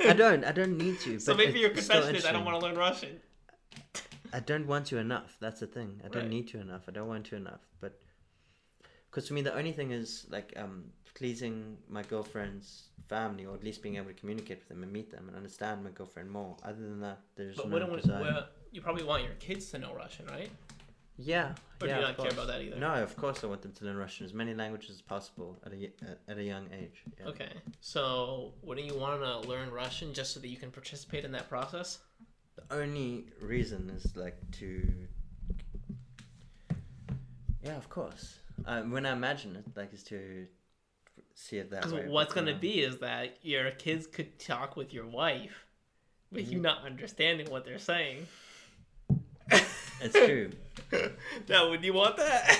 Speaker 1: I don't. I don't need to.
Speaker 2: so maybe your confession is I don't want to learn Russian.
Speaker 1: I don't want to enough. That's the thing. I don't
Speaker 2: Right.
Speaker 1: need to enough. I don't want to enough. But because for me, the only thing is like um pleasing my girlfriend's family, or at least being able to communicate with them and meet them and understand my girlfriend more. Other than that, there's
Speaker 2: But
Speaker 1: no
Speaker 2: what do
Speaker 1: desire.
Speaker 2: well, you probably want your kids to know Russian, right?
Speaker 1: yeah.
Speaker 2: Or do you not care about that either?
Speaker 1: No, of course I want them to learn Russian as many languages as possible at a at- a young age. Yeah.
Speaker 2: Okay. So wouldn't you want to learn Russian just so that you can participate in that process?
Speaker 1: The only reason is like to. Yeah, of course. Um, when I imagine it, like, is to see it that
Speaker 2: Because
Speaker 1: way.
Speaker 2: what's going to
Speaker 1: um,
Speaker 2: be is that your kids could talk with your wife with
Speaker 1: Mm-hmm.
Speaker 2: you not understanding what they're saying.
Speaker 1: It's true.
Speaker 2: now, would you want that?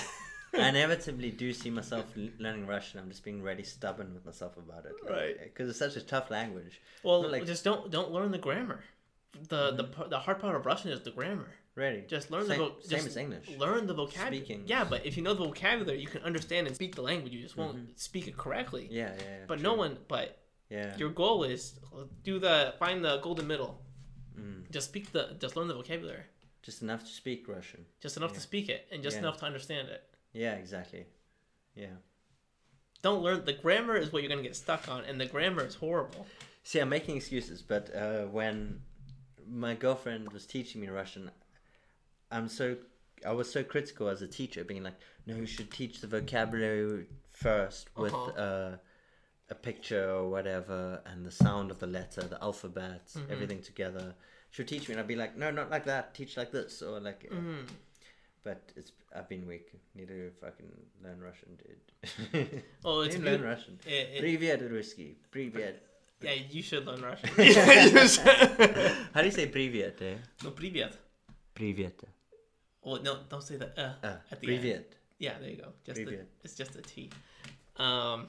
Speaker 1: I inevitably do see myself learning Russian. I'm just being really stubborn with myself about it.
Speaker 2: Right.
Speaker 1: Because it's such a tough language.
Speaker 2: well,
Speaker 1: like-
Speaker 2: just don't don't learn the grammar. The the the hard part of Russian is the grammar.
Speaker 1: Really.
Speaker 2: Just learn
Speaker 1: same,
Speaker 2: the vo-
Speaker 1: same
Speaker 2: just
Speaker 1: as English.
Speaker 2: Learn the vocabulary.
Speaker 1: Speaking.
Speaker 2: Yeah, but if you know the vocabulary, you can understand and speak the language. You just won't speak it correctly.
Speaker 1: Mm-hmm. Yeah, yeah. yeah
Speaker 2: But
Speaker 1: true.
Speaker 2: no one. But
Speaker 1: Yeah.
Speaker 2: your goal is do the find the golden middle.
Speaker 1: Mm.
Speaker 2: Just speak the. Just learn the vocabulary.
Speaker 1: Just enough to speak Russian.
Speaker 2: Just enough to speak it, and just
Speaker 1: Yeah.
Speaker 2: enough to understand it.
Speaker 1: Yeah, exactly. Yeah.
Speaker 2: Don't learn the grammar is what you're gonna get stuck on, and the grammar is horrible.
Speaker 1: See, I'm making excuses, but uh, when my girlfriend was teaching me Russian, I'm so I was so critical as a teacher, being like, "No, you should teach the vocabulary first with
Speaker 2: Uh-huh.
Speaker 1: uh, a picture or whatever, and the sound of the letter, the alphabet,
Speaker 2: Mhm.
Speaker 1: everything together." She'll teach me, and I'd be like, "No, not like that. Teach like this, or like."
Speaker 2: Mm.
Speaker 1: but it's I've been weak. Need to fucking learn Russian, dude.
Speaker 2: Well, it's
Speaker 1: Need
Speaker 2: a
Speaker 1: to learn
Speaker 2: beaut-
Speaker 1: Russian.
Speaker 2: it- it-
Speaker 1: Привет, русский. Привет.
Speaker 2: yeah, you should learn Russian.
Speaker 1: How do you say привет? Eh?
Speaker 2: no, привет.
Speaker 1: Привет.
Speaker 2: Well, no, don't say the uh,
Speaker 1: uh
Speaker 2: at the Previant.
Speaker 1: End.
Speaker 2: Yeah, there you go. Just the, it's just a T. Um,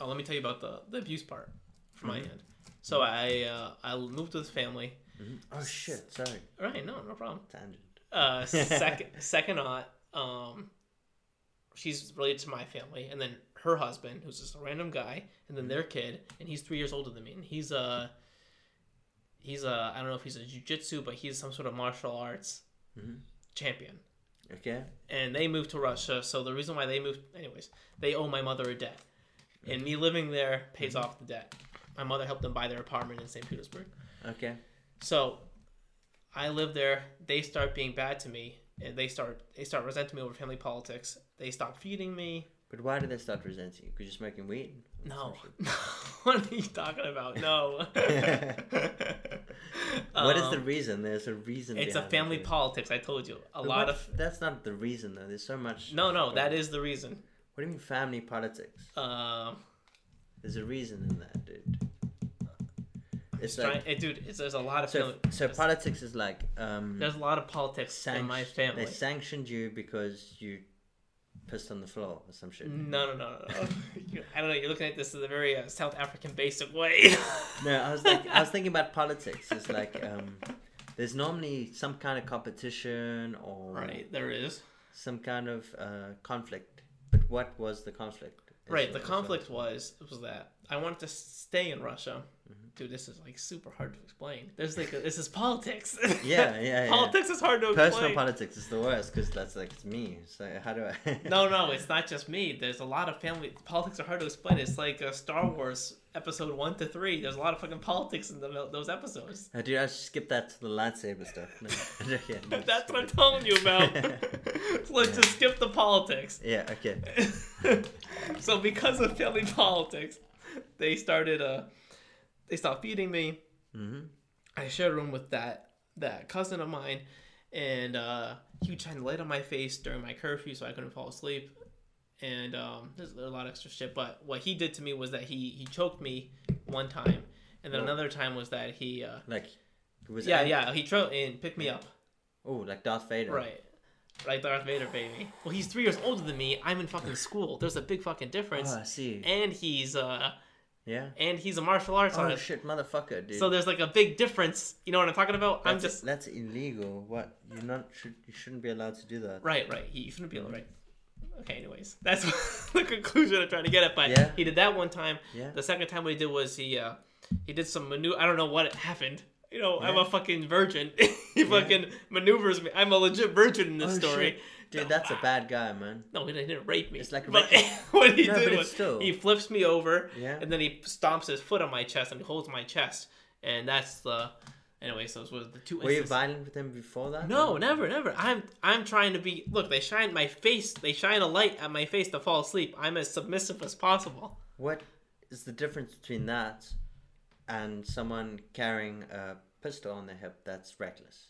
Speaker 2: oh, let me tell you about the, the abuse part from mm-hmm.
Speaker 1: my
Speaker 2: end. So I uh, I moved with family.
Speaker 1: Mm-hmm. Oh shit! Sorry.
Speaker 2: Right? No, no problem.
Speaker 1: Tangent.
Speaker 2: Uh, second second aunt. Um, she's related to my family, and then her husband, who's just a random guy, and then mm-hmm. their kid, and he's three years older than me. And he's a he's a I don't know if he's a jujitsu, but he's some sort of martial arts
Speaker 1: Mhm.
Speaker 2: champion.
Speaker 1: Okay.
Speaker 2: And they moved to Russia, so the reason why they moved, anyways, they owe my mother a debt, and me living there pays off the debt. My mother helped them buy their apartment in St. Petersburg.
Speaker 1: Okay.
Speaker 2: So I live there. They start being bad to me, and they start they start resenting me over family politics. They stop feeding me.
Speaker 1: But why did they start resenting you? Because you're smoking weed.
Speaker 2: No, what are you talking about? No.
Speaker 1: What is the
Speaker 2: Um,
Speaker 1: reason? There's a reason.
Speaker 2: It's a
Speaker 1: behind
Speaker 2: family
Speaker 1: it.
Speaker 2: politics. I told you a
Speaker 1: But
Speaker 2: lot
Speaker 1: what-
Speaker 2: of.
Speaker 1: That's not the reason though. There's so much.
Speaker 2: No, no, that is the reason.
Speaker 1: What do you mean family politics?
Speaker 2: Um,
Speaker 1: There's a reason in that, dude. It's
Speaker 2: trying,
Speaker 1: like
Speaker 2: eh, dude, it's, there's a lot of
Speaker 1: so.
Speaker 2: family.
Speaker 1: So politics is like um.
Speaker 2: there's a lot of politics in my
Speaker 1: sanct-
Speaker 2: family.
Speaker 1: They sanctioned you because you pissed on the floor or some shit.
Speaker 2: No, no, no, no. You- I don't know. You're looking at this in a very uh, South African basic way.
Speaker 1: No, I was like, I was thinking about politics. It's like um, there's normally some kind of competition or
Speaker 2: right, there is.
Speaker 1: some kind of uh, conflict. But what was the conflict?
Speaker 2: Right, the conflict was was that I wanted to stay in Russia. Dude, this is like super hard to explain. There's like a, this is politics.
Speaker 1: Yeah, yeah, yeah.
Speaker 2: politics is hard to
Speaker 1: Personal
Speaker 2: explain.
Speaker 1: Personal politics is the worst because that's like it's me. So how do I?
Speaker 2: no, no, it's not just me. There's a lot of family politics are hard to explain. It's like uh, Star Wars episode one to three. There's a lot of fucking politics in the, those episodes.
Speaker 1: Uh, dude, I skip that to the lightsaber stuff. No. yeah, no,
Speaker 2: That's what I'm telling you about. so let's just skip the politics.
Speaker 1: Yeah. Okay.
Speaker 2: so because of family politics, they started uh they stopped feeding me.
Speaker 1: Mm-hmm.
Speaker 2: I shared a room with that that cousin of mine, and uh, he would shine the light on my face during my curfew, so I couldn't fall asleep. And um, there's a lot of extra shit. But what he did to me was that he he choked me one time, and then
Speaker 1: Oh.
Speaker 2: another time was that he uh,
Speaker 1: Like, was
Speaker 2: yeah yeah he choked and picked me up
Speaker 1: Oh, like Darth Vader.
Speaker 2: right. Like Darth Vader, baby. Well, he's three years older than me. I'm in fucking school. There's a big fucking difference.
Speaker 1: Oh, I see.
Speaker 2: And he's uh,
Speaker 1: Yeah.
Speaker 2: and he's a martial arts
Speaker 1: Oh
Speaker 2: artist.
Speaker 1: shit, motherfucker, dude.
Speaker 2: So there's like a big difference. You know what I'm talking about? I'm
Speaker 1: That's-
Speaker 2: just
Speaker 1: that's illegal. What you're not should you shouldn't be allowed to do that.
Speaker 2: right, right. He shouldn't be allowed. right. Okay, anyways, that's the conclusion I'm trying to get at. But
Speaker 1: Yeah.
Speaker 2: he did that one time.
Speaker 1: Yeah.
Speaker 2: The second time what he did was he uh he did some maneuver. I don't know what happened. You know, I'm a fucking virgin. he fucking maneuvers me. I'm a legit virgin in this
Speaker 1: Oh,
Speaker 2: story.
Speaker 1: shit. Dude,
Speaker 2: No,
Speaker 1: that's a bad guy, man.
Speaker 2: No, he didn't, rape me.
Speaker 1: It's like
Speaker 2: but what he
Speaker 1: No,
Speaker 2: did was
Speaker 1: still-
Speaker 2: he flips me over,
Speaker 1: Yeah.
Speaker 2: and then he stomps his foot on my chest and he holds my chest, and that's the. Anyway, so those were the two.
Speaker 1: Were you
Speaker 2: instances.
Speaker 1: violent with him before that?
Speaker 2: No,
Speaker 1: or-
Speaker 2: never, never. I'm I'm trying to be. Look, they shine my face. They shine a light at my face to fall asleep. I'm as submissive as possible.
Speaker 1: What is the difference between that and someone carrying a pistol on their hip that's reckless?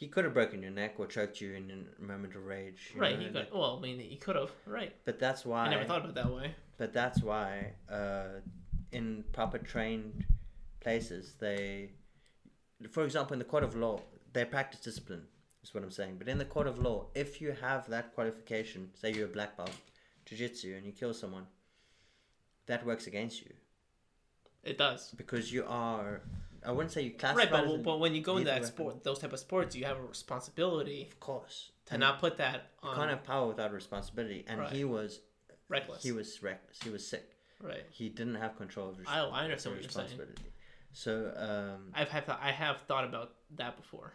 Speaker 1: He could have broken your neck or choked you in a moment of rage.
Speaker 2: right?
Speaker 1: know,
Speaker 2: He could. Well, I mean, he could have. Right.
Speaker 1: but that's why.
Speaker 2: I never thought of it that way.
Speaker 1: But that's why, uh, in proper trained places, they, for example, in the court of law, they practice discipline. Is what I'm saying. But in the court of law, if you have that qualification, say you're a black belt, jiu-jitsu, and you kill someone, that works against you
Speaker 2: It does.
Speaker 1: because you are. I wouldn't say you classify.
Speaker 2: Right, but, but when you go into that
Speaker 1: weapon.
Speaker 2: sport, those type of sports, you have a responsibility
Speaker 1: of course,
Speaker 2: to
Speaker 1: And
Speaker 2: not put that
Speaker 1: you
Speaker 2: on
Speaker 1: can't have power without responsibility. And
Speaker 2: Right.
Speaker 1: he was,
Speaker 2: reckless.
Speaker 1: he was reckless. He was sick.
Speaker 2: right.
Speaker 1: He didn't have control of his
Speaker 2: I- I understand what you're saying.
Speaker 1: responsibility. So um,
Speaker 2: I've had I have thought about that before.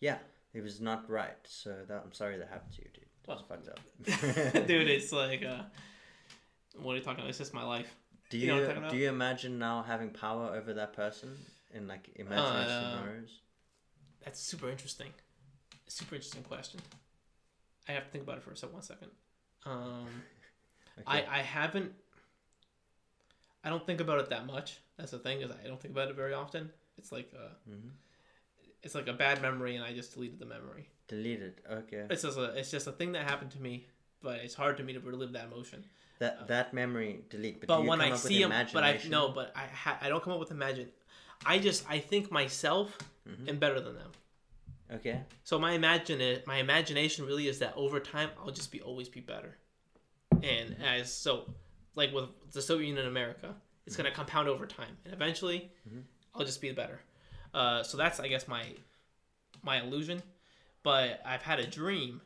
Speaker 1: Yeah, it was not right. So that I'm sorry that happened to you, dude.
Speaker 2: Well,
Speaker 1: fucked up.
Speaker 2: Dude, it's like, uh, what are you talking about? It's just my life.
Speaker 1: Do
Speaker 2: you
Speaker 1: you,
Speaker 2: know what I'm talking about?
Speaker 1: do you imagine now having power over that person in like imaginary
Speaker 2: Uh,
Speaker 1: scenarios?
Speaker 2: That's super interesting. Super interesting question. I have to think about it for a. One second. Um, I
Speaker 1: Okay.
Speaker 2: I haven't. I don't think about it that much. That's the thing is I don't think about it very often. It's like uh,
Speaker 1: Mhm.
Speaker 2: it's like a bad memory, and I just deleted the memory.
Speaker 1: Deleted. Okay.
Speaker 2: It's just a it's just a thing that happened to me, but it's hard to me to relive that emotion.
Speaker 1: That that memory delete. But,
Speaker 2: But when I see him, but I no, but I ha- I don't come up with imagine. I just I think myself
Speaker 1: Mm-hmm.
Speaker 2: am better than them.
Speaker 1: Okay.
Speaker 2: So my imagine it, my imagination really is that over time I'll just be always be better. And as so, like with the Soviet Union in America, it's gonna compound over time, and eventually I'll just be better. Uh, so that's I guess my my illusion. But I've had a dream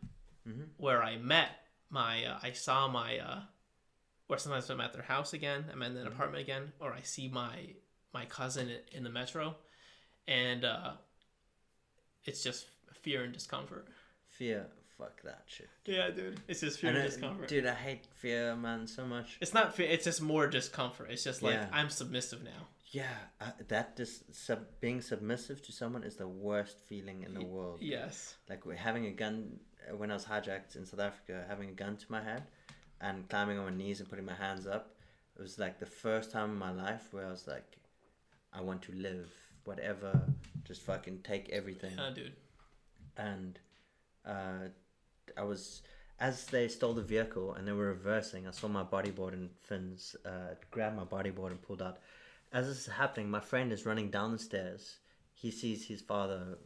Speaker 2: where I met my uh, I saw my uh, or sometimes I'm at their house again, I'm in an apartment again, or I see my my cousin in the metro, and uh, it's just fear and discomfort.
Speaker 1: Fear. Fuck that shit.
Speaker 2: Yeah, dude, it's just fear
Speaker 1: And
Speaker 2: and discomfort.
Speaker 1: dude, I hate fear, man, so much.
Speaker 2: It's not fear; it's just more discomfort. It's just like
Speaker 1: Yeah.
Speaker 2: I'm submissive now.
Speaker 1: Yeah, uh, that just sub, being submissive to someone is the worst feeling in the world.
Speaker 2: Yes.
Speaker 1: Like having a gun uh, when I was hijacked in South Africa, having a gun to my head and climbing on my knees and putting my hands up. It was like the first time in my life where I was like, I want to live, whatever, just fucking take everything.
Speaker 2: Yeah, dude.
Speaker 1: and uh, I was as they stole the vehicle and they were reversing. I saw my bodyboard and fins uh, grab my bodyboard and pulled out. As this is happening, my friend is running down the stairs. He sees his father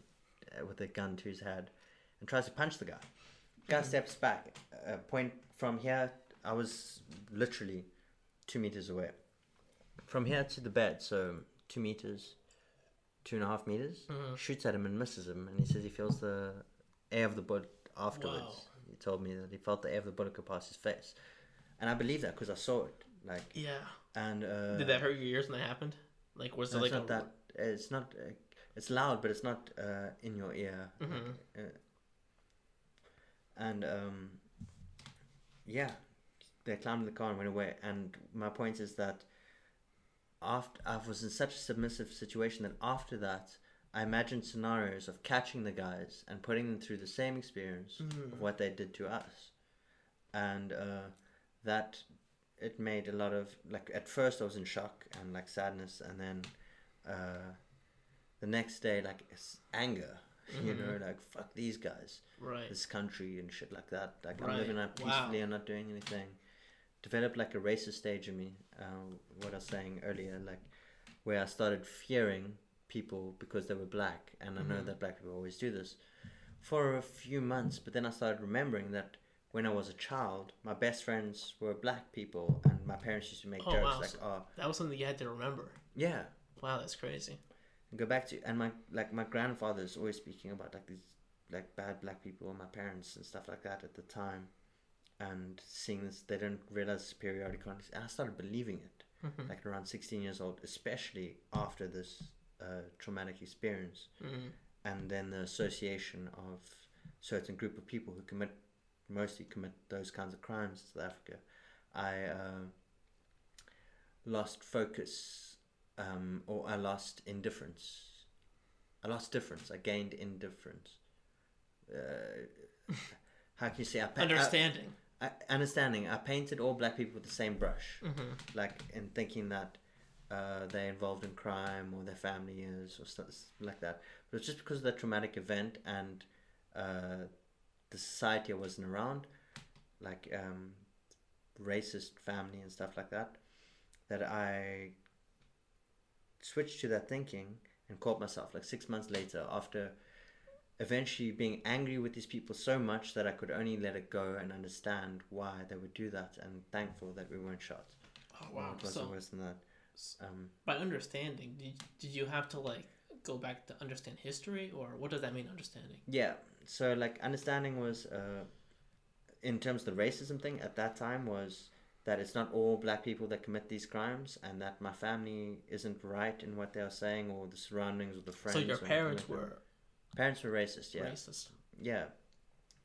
Speaker 1: uh, with a gun to his head and tries to punch the guy. Guy steps back. Uh, point from here, I was literally two meters away. From here to the bed, so two meters, two and a half meters. Shoots at him and misses him, and he says he feels the air of the bullet afterwards.
Speaker 2: Wow.
Speaker 1: He told me that he felt the air of the bullet go past his face, and I believe that because I saw it. Like,
Speaker 2: Yeah.
Speaker 1: and uh,
Speaker 2: Did that hurt your ears when that happened? Like, was
Speaker 1: no, it's
Speaker 2: like
Speaker 1: not
Speaker 2: a
Speaker 1: that. It's not. Uh, it's loud, but it's not uh, in your ear.
Speaker 2: Mhm.
Speaker 1: Uh, and um, yeah, they climbed the car and went away. And my point is that after I was in such a submissive situation that after that, I imagined scenarios of catching the guys and putting them through the same experience of what they did to us, and uh, that it made a lot of like at first I was in shock and like sadness, and then uh, the next day like anger, you know, like fuck these guys
Speaker 2: right?
Speaker 1: this country and shit like that. Like
Speaker 2: Right.
Speaker 1: I'm living out
Speaker 2: Wow.
Speaker 1: peacefully and not doing anything. Developed like a racist stage in me. Uh, what I was saying earlier, like where I started fearing people because they were black, and I know
Speaker 2: Mhm.
Speaker 1: that black people always do this for a few months. But then I started remembering that when I was a child, my best friends were black people, and my parents used to make
Speaker 2: Oh,
Speaker 1: jokes
Speaker 2: wow.
Speaker 1: like, "Oh,
Speaker 2: That was something you had to remember.
Speaker 1: yeah."
Speaker 2: Wow, that's crazy.
Speaker 1: And go back to and my like my grandfather's always speaking about like these like bad black people and my parents and stuff like that at the time and seeing this they don't realize periodic context and I started believing it
Speaker 2: Mhm.
Speaker 1: like around 16 years old especially after this uh, traumatic experience
Speaker 2: Mhm.
Speaker 1: and then the association of certain group of people who commit mostly commit those kinds of crimes in South Africa I uh, lost focus um, or I lost indifference I lost difference I gained indifference uh, how can you say I, pa-
Speaker 2: Understanding.
Speaker 1: I, understanding I painted all black people with the same brush
Speaker 2: hmm
Speaker 1: like in thinking that uh, they're involved in crime or their family is or stuff like that. But it's just because of that traumatic event and uh, the society I wasn't around, like um, racist family and stuff like that, that I switched to that thinking and caught myself like six months later after eventually being angry with these people so much that I could only let it go and understand why they would do that and thankful that we weren't shot.
Speaker 2: Oh wow.
Speaker 1: It wasn't
Speaker 2: So
Speaker 1: worse than that. Um,
Speaker 2: by understanding, did did you have to like go back to understand history, or what does that mean? Understanding.
Speaker 1: yeah, so like understanding was, uh, in terms of the racism thing at that time was that it's not all black people that commit these crimes and that my family isn't right in what they are saying or the surroundings or the friends.
Speaker 2: so your parents were
Speaker 1: Parents were racist, yeah.
Speaker 2: racist.
Speaker 1: Yeah.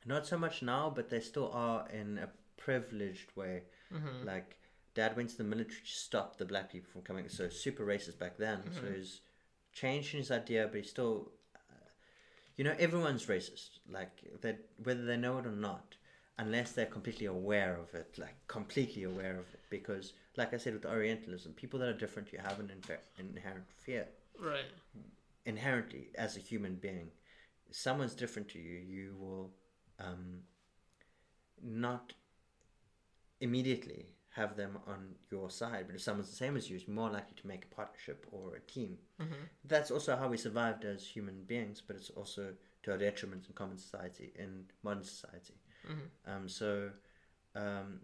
Speaker 1: Not so much now, but they still are in a privileged way.
Speaker 2: hmm
Speaker 1: Like, dad went to the military to stop the black people from coming. So, super racist back then. So,
Speaker 2: Mhm.
Speaker 1: he's changed his idea, but he's still. Uh, you know, everyone's racist. Like, that whether they know it or not. Unless they're completely aware of it. Like, completely aware of it. Because, like I said with Orientalism, people that are different, you have an infer- inherent fear.
Speaker 2: Right.
Speaker 1: inherently as a human being, someone's different to you, you will um, not immediately have them on your side. But if someone's the same as you, it's more likely to make a partnership or a team.
Speaker 2: Mm-hmm.
Speaker 1: That's also how we survived as human beings, but it's also to our detriment in common society, in modern society.
Speaker 2: Mhm.
Speaker 1: Um, so um,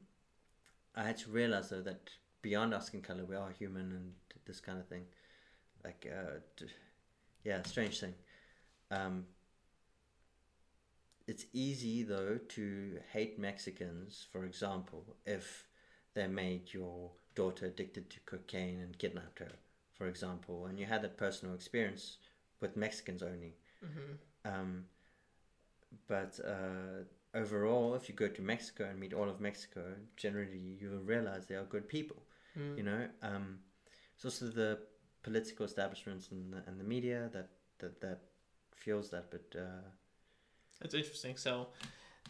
Speaker 1: I had to realize though that beyond our skin color, we are human and this kind of thing. Like, uh, d- yeah, strange thing. Um, it's easy though to hate Mexicans, for example, if they made your daughter addicted to cocaine and kidnapped her, for example, and you had that personal experience with Mexicans only.
Speaker 2: Mm-hmm.
Speaker 1: Um, but uh, overall, if you go to Mexico and meet all of Mexico, generally you will realize they are good people.
Speaker 2: Mm.
Speaker 1: You know, um, it's also the political establishments and the, and the media that, that that fuels that. But uh,
Speaker 2: That's interesting. So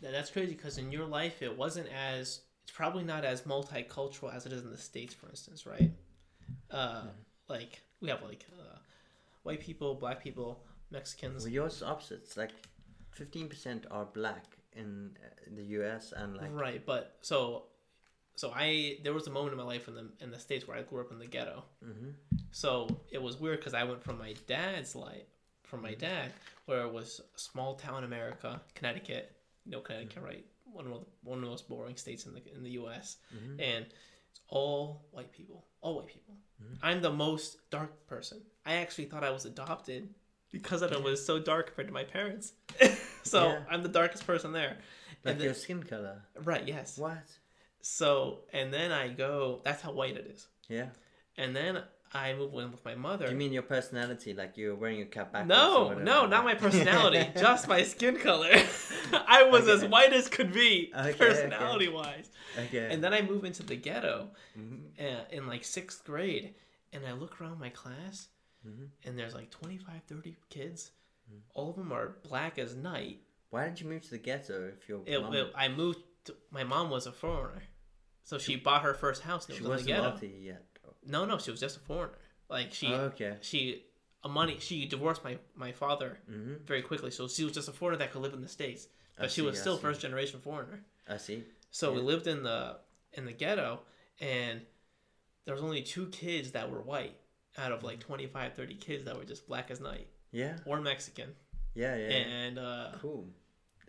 Speaker 2: that's crazy because in your life, it wasn't as it's probably not as multicultural as it is in the states, for instance, right? Uh, Like we have like uh, white people, black people, Mexicans.
Speaker 1: well, yours is opposite. It's like fifteen percent are black in the U.S. and like
Speaker 2: right, but so so I there was a moment in my life in the in the states where I grew up in the ghetto.
Speaker 1: Mhm.
Speaker 2: So it was weird because I went from my dad's life from my dad where it was small town America, Connecticut. You know Connecticut, right? One of the, one of the most boring states in the in the U.S.
Speaker 1: Mhm.
Speaker 2: and it's all white people, all white people.
Speaker 1: Mhm.
Speaker 2: I'm the most dark person. I actually thought I was adopted because I was so dark compared to my parents. so
Speaker 1: Yeah.
Speaker 2: I'm the darkest person there.
Speaker 1: like
Speaker 2: and then-
Speaker 1: your skin color.
Speaker 2: Right? Yes.
Speaker 1: What?
Speaker 2: So and then I go. That's how white it is.
Speaker 1: Yeah.
Speaker 2: And then I move in with my mother.
Speaker 1: Do you mean your personality? Like you're wearing your cap backwards?
Speaker 2: no, no, not my personality, just my skin color. I was as white as could be,
Speaker 1: Okay, okay.
Speaker 2: personality wise.
Speaker 1: Okay.
Speaker 2: And then I move into the ghetto
Speaker 1: Mhm.
Speaker 2: uh, in like sixth grade, and I look around my class,
Speaker 1: Mhm.
Speaker 2: and there's like 25, 30 kids.
Speaker 1: Mm.
Speaker 2: All of them are black as night.
Speaker 1: Why did you move to the ghetto if your
Speaker 2: It, it- I moved. To, my mom was a foreigner, so she bought her first house. And
Speaker 1: she
Speaker 2: was in
Speaker 1: wasn't
Speaker 2: the ghetto.
Speaker 1: wealthy yet?
Speaker 2: No, no, she was just a foreigner. Like she,
Speaker 1: oh, okay.
Speaker 2: she, a money. She divorced my my father
Speaker 1: hmm
Speaker 2: very quickly, so she was just a foreigner that could live in the states.
Speaker 1: I
Speaker 2: But she
Speaker 1: see,
Speaker 2: was still first generation foreigner.
Speaker 1: I see.
Speaker 2: So we lived in the in the ghetto, and there was only two kids that were white out of like
Speaker 1: Mm-hmm.
Speaker 2: 25, 30 kids that were just black as night
Speaker 1: Yeah.
Speaker 2: or Mexican.
Speaker 1: Yeah. Yeah.
Speaker 2: And uh,
Speaker 1: Cool.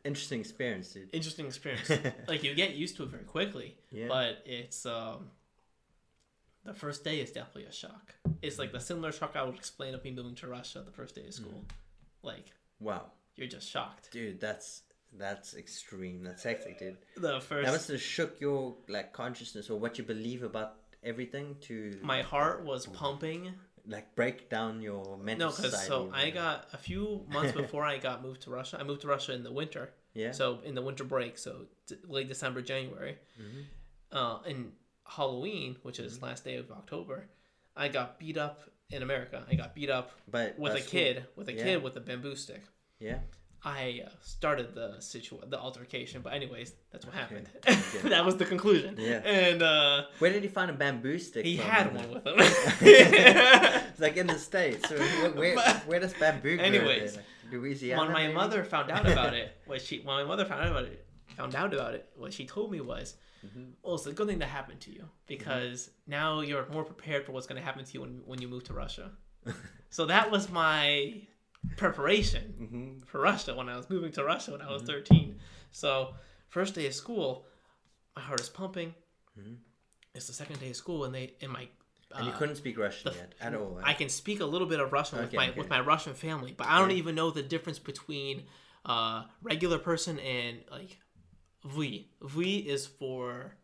Speaker 1: Interesting experience, dude.
Speaker 2: interesting experience. like you get used to it very quickly,
Speaker 1: Yeah.
Speaker 2: but it's um, the first day is definitely a shock. It's like the similar shock I would explain of me moving to Russia the first day of school.
Speaker 1: Mm-hmm.
Speaker 2: Like
Speaker 1: wow,
Speaker 2: you're just shocked.
Speaker 1: dude, that's that's extreme. That's hectic, dude.
Speaker 2: The first
Speaker 1: That must have shook your like consciousness or what you believe about everything to
Speaker 2: my heart was pumping
Speaker 1: like break down your mental
Speaker 2: No, because so I got a few months before I got moved to Russia. I moved to Russia in the winter,
Speaker 1: yeah.
Speaker 2: so in the winter break, so late December, January,
Speaker 1: Mhm.
Speaker 2: uh, and Halloween, which is
Speaker 1: Mm-hmm.
Speaker 2: last day of October, I got beat up in America. I got beat up
Speaker 1: But
Speaker 2: with a
Speaker 1: that's
Speaker 2: kid, with a
Speaker 1: Yeah.
Speaker 2: kid with a bamboo stick.
Speaker 1: Yeah.
Speaker 2: I uh, started the situ the altercation, but anyways, that's what happened.
Speaker 1: Okay.
Speaker 2: that was the conclusion.
Speaker 1: Yeah.
Speaker 2: and uh,
Speaker 1: Where did he find a bamboo stick?
Speaker 2: he had one with him.
Speaker 1: it's like in the states. So where,
Speaker 2: But-
Speaker 1: where does bamboo?
Speaker 2: Anyways,
Speaker 1: Louisiana.
Speaker 2: when my
Speaker 1: maybe?
Speaker 2: mother found out about it, what she when my mother found out about it, found out about it, what she told me was,
Speaker 1: Mhm.
Speaker 2: "Well, it's a good thing that happened to you because now you're more prepared for what's going to happen to you when when you move to Russia." so that was my preparation
Speaker 1: mm-hmm.
Speaker 2: for Russia when I was moving to Russia when I was mm-hmm. 13. So, first day of school, my heart is pumping.
Speaker 1: Mm-hmm.
Speaker 2: It's the second day of school, and they in my
Speaker 1: and you
Speaker 2: uh,
Speaker 1: couldn't speak Russian yet at all. Right?
Speaker 2: I eh? can speak a little bit of Russian
Speaker 1: okay, with
Speaker 2: my
Speaker 1: okay.
Speaker 2: with my Russian family, but I don't
Speaker 1: yeah.
Speaker 2: even know the difference between uh, regular person and like vui. Vui is for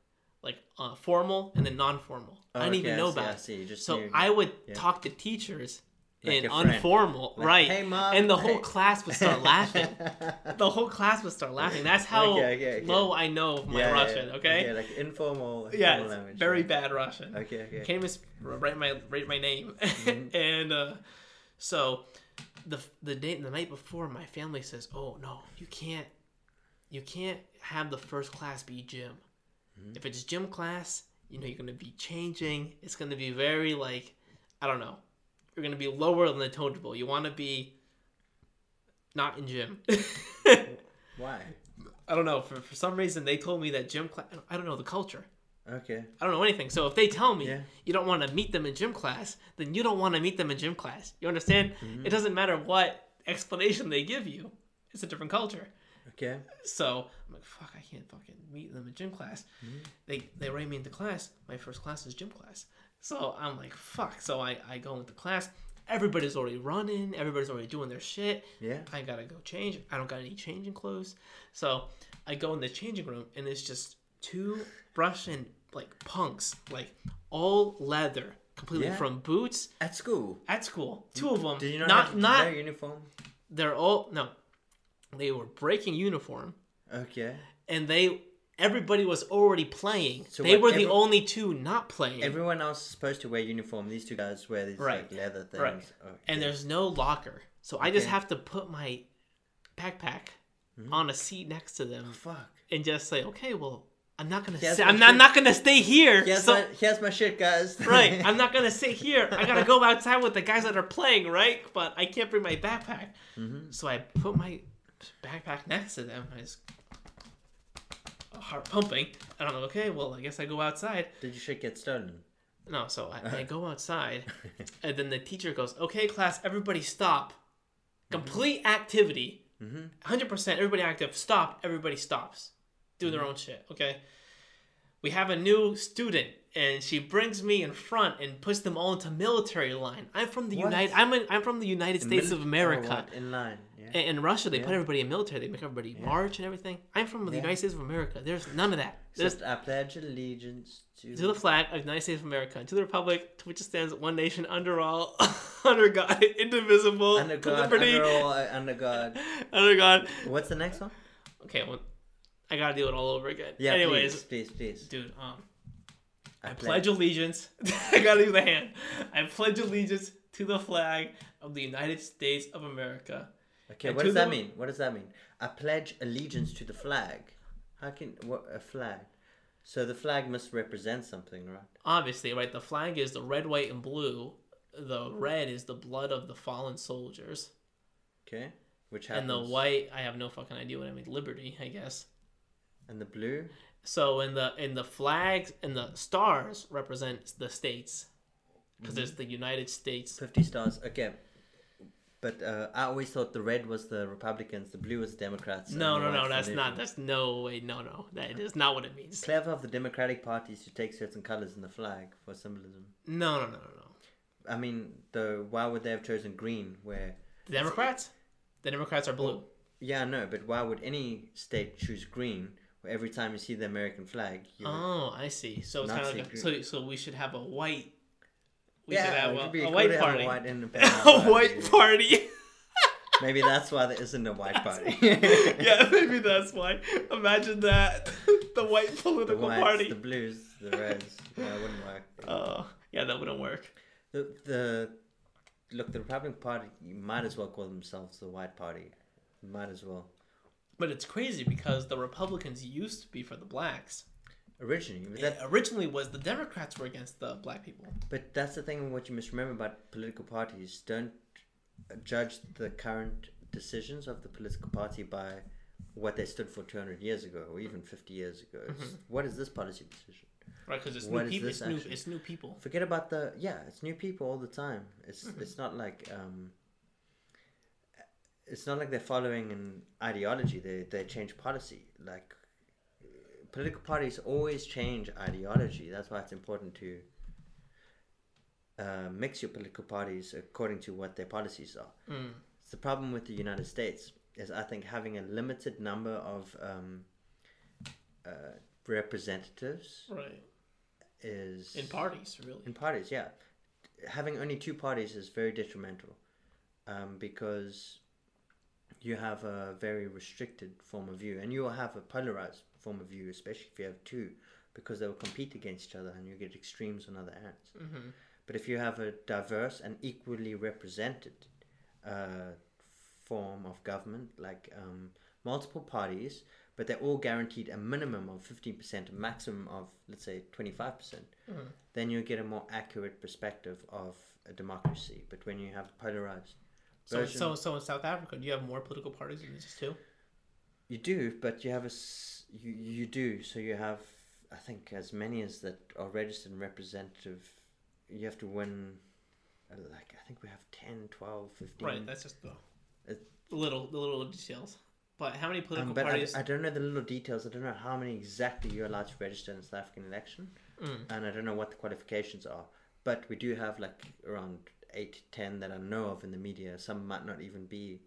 Speaker 2: like uh, formal and then non-formal. Oh, I don't
Speaker 1: okay,
Speaker 2: even know about so I would
Speaker 1: yeah.
Speaker 2: talk to teachers
Speaker 1: like
Speaker 2: in informal,
Speaker 1: Like,
Speaker 2: right?
Speaker 1: "Hey, Mom,
Speaker 2: and the whole
Speaker 1: hey."
Speaker 2: class would start laughing. the whole class would start laughing. That's how
Speaker 1: Okay, okay, okay.
Speaker 2: low I know my
Speaker 1: Yeah, yeah,
Speaker 2: Russian.
Speaker 1: yeah.
Speaker 2: Okay.
Speaker 1: like informal.
Speaker 2: Yeah,
Speaker 1: informal language,
Speaker 2: very
Speaker 1: yeah.
Speaker 2: bad Russian.
Speaker 1: Okay, okay.
Speaker 2: Can't even write my write my name.
Speaker 1: Mhm.
Speaker 2: and uh, so the the day the night before, my family says, "Oh no, you can't, you can't have the first class be gym.
Speaker 1: Mhm.
Speaker 2: If it's gym class, you know you're gonna be changing. It's gonna be very like, I don't know, you're gonna be lower than the totem pole. You want to be not in gym.
Speaker 1: Why?
Speaker 2: I don't know. For for some reason, they told me that gym class. I don't know the culture.
Speaker 1: Okay.
Speaker 2: I don't know anything. So if they tell me
Speaker 1: Yeah.
Speaker 2: you don't want to meet them in gym class, then you don't want to meet them in gym class. You understand?
Speaker 1: Mm-hmm.
Speaker 2: It doesn't matter what explanation they give you. It's a different culture.
Speaker 1: Okay.
Speaker 2: So I'm like, fuck, I can't fucking meet them in gym class.
Speaker 1: Mm-hmm.
Speaker 2: They they write me into class. My first class is gym class. So I'm like, fuck. So I, I go into class. Everybody's already running. Everybody's already doing their shit.
Speaker 1: Yeah.
Speaker 2: I gotta go change. I don't got any changing clothes. So I go in the changing room and it's just two Russian like punks, like all leather, completely
Speaker 1: Yeah.
Speaker 2: from boots
Speaker 1: At school.
Speaker 2: at school. Two of them.
Speaker 1: Did you not,
Speaker 2: not
Speaker 1: have
Speaker 2: not
Speaker 1: wear uniform?
Speaker 2: they're all no. They were breaking uniform
Speaker 1: Okay.
Speaker 2: and they everybody was already playing.
Speaker 1: So
Speaker 2: they were the only two not playing.
Speaker 1: Everyone else is supposed to wear uniform. These two guys wear these
Speaker 2: Right.
Speaker 1: like leather things.
Speaker 2: Right.
Speaker 1: Okay.
Speaker 2: and there's no locker. So I just have to put my backpack
Speaker 1: Mm-hmm.
Speaker 2: on a seat next to them
Speaker 1: Fuck.
Speaker 2: and just say, "Okay, well, I'm not gonna. Stay, I'm not,
Speaker 1: shit.
Speaker 2: not gonna stay here.
Speaker 1: Here's,
Speaker 2: so,
Speaker 1: my, here's my shit, guys.
Speaker 2: right, I'm not gonna sit here. I gotta go outside with the guys that are playing, right? But I can't bring my backpack.
Speaker 1: Mm-hmm.
Speaker 2: So I put my backpack next to them. I just heart pumping. And I'm like, okay, well, I guess I go outside.
Speaker 1: Did your shit get stolen?
Speaker 2: No, so I, I go outside, and then the teacher goes, "Okay, class, everybody stop. Complete activity.
Speaker 1: Mhm.
Speaker 2: 100%. Everybody active. Stop. Everybody stops. Do their own shit. Okay. We have a new student, and she brings me in front and puts them all into military line. I'm from the
Speaker 1: What?
Speaker 2: United. I'm in, I'm from the United States of America.
Speaker 1: Oh, what? In line. Yeah.
Speaker 2: In, in Russia, they put everybody in military. They make everybody march and everything. I'm from the United States of America. There's none of that. There's
Speaker 1: Just I pledge allegiance to.
Speaker 2: to the flag of the United States of America, and to the republic to which it stands, one nation under all, under God, indivisible,
Speaker 1: under God,
Speaker 2: liberty,
Speaker 1: under all, uh, under God.
Speaker 2: under God.
Speaker 1: What's the next one?
Speaker 2: Okay, well, I gotta do it all over again.
Speaker 1: Yeah,
Speaker 2: Anyways,
Speaker 1: please, please, please.
Speaker 2: dude, um,
Speaker 1: I,
Speaker 2: I pledge allegiance. I gotta do the hand. I pledge allegiance to the flag of the United States of America.
Speaker 1: Okay,
Speaker 2: and
Speaker 1: what does that mean? What does that mean? I pledge allegiance to the flag. How can what a flag? So the flag must represent something, right?
Speaker 2: Obviously, right? The flag is the red, white, and blue. The red is the blood of the fallen soldiers,
Speaker 1: Okay, which happens.
Speaker 2: and the white, I have no fucking idea what I mean. Liberty, I guess.
Speaker 1: and the blue.
Speaker 2: So in the in the flags and the stars represent the states because mm-hmm. it's the United States.
Speaker 1: Fifty stars. Okay, but uh, I always thought the red was the Republicans, the blue was the Democrats.
Speaker 2: No, no, no, that's not. That's no way. No, no, that is not what it means.
Speaker 1: clever of the Democratic parties to take certain colors in the flag for symbolism.
Speaker 2: No, no, no, no, no.
Speaker 1: I mean, the why would they have chosen green? Where
Speaker 2: The Democrats, the Democrats are blue.
Speaker 1: yeah, no, but why would any state choose green? Where every time you see the American flag,
Speaker 2: Oh, I see. So it's kind of like a, so. So we should have a white. We
Speaker 1: yeah,
Speaker 2: should have
Speaker 1: it
Speaker 2: a,
Speaker 1: would be
Speaker 2: a
Speaker 1: cool
Speaker 2: white party.
Speaker 1: A white independent
Speaker 2: a
Speaker 1: party.
Speaker 2: white party.
Speaker 1: Maybe that's why there isn't a white party.
Speaker 2: yeah, maybe that's why. Imagine that the white
Speaker 1: the
Speaker 2: political
Speaker 1: whites,
Speaker 2: party.
Speaker 1: the blues, the reds. No, it wouldn't work.
Speaker 2: Oh, yeah, that wouldn't work.
Speaker 1: The, the look, the Republican Party you might as well call themselves the White Party. Might as well.
Speaker 2: But it's crazy because the Republicans used to be for the blacks.
Speaker 1: Originally, but,
Speaker 2: That originally was the Democrats were against the black people.
Speaker 1: but that's the thing. What you must remember about political parties: don't judge the current decisions of the political party by what they stood for 200 years ago or even 50 years ago. It's, What is this policy decision?
Speaker 2: Right, because it's
Speaker 1: What
Speaker 2: new people. It's new, it's new people.
Speaker 1: Forget about the yeah. It's new people all the time. It's it's not like um. It's not like they're following an ideology. They they change policy. Like political parties always change ideology. That's why it's important to uh, mix your political parties according to what their policies are.
Speaker 2: Mm.
Speaker 1: It's the problem with the United States is I think having a limited number of um, uh, representatives
Speaker 2: Right.
Speaker 1: is
Speaker 2: In parties, really.
Speaker 1: in parties, yeah. Having only two parties is very detrimental um, because you have a very restricted form of view, and you will have a polarized form of view, especially if you have two, because they will compete against each other, and you get extremes on other ends.
Speaker 2: hmm
Speaker 1: But if you have a diverse and equally represented uh, form of government, like um, multiple parties, but they're all guaranteed a minimum of 15%, a maximum of, let's say, 25%,
Speaker 2: Mhm.
Speaker 1: then you get a more accurate perspective of a democracy. But when you have polarized
Speaker 2: So,
Speaker 1: version,
Speaker 2: so, so in South Africa, do you have more political parties than just two?
Speaker 1: you do, but you have a you you do. So you have I think as many as that are registered and representative. You have to win. uh, Like I think we have 10, 12, 15.
Speaker 2: Right, that's just the
Speaker 1: It-
Speaker 2: little the little details. But how many political
Speaker 1: Um, but I,
Speaker 2: parties?
Speaker 1: I don't know the little details. I don't know how many exactly you're allowed to register in the South African election.
Speaker 2: Mm.
Speaker 1: and I don't know what the qualifications are. But we do have like around eight, ten that I know of in the media. Some might not even be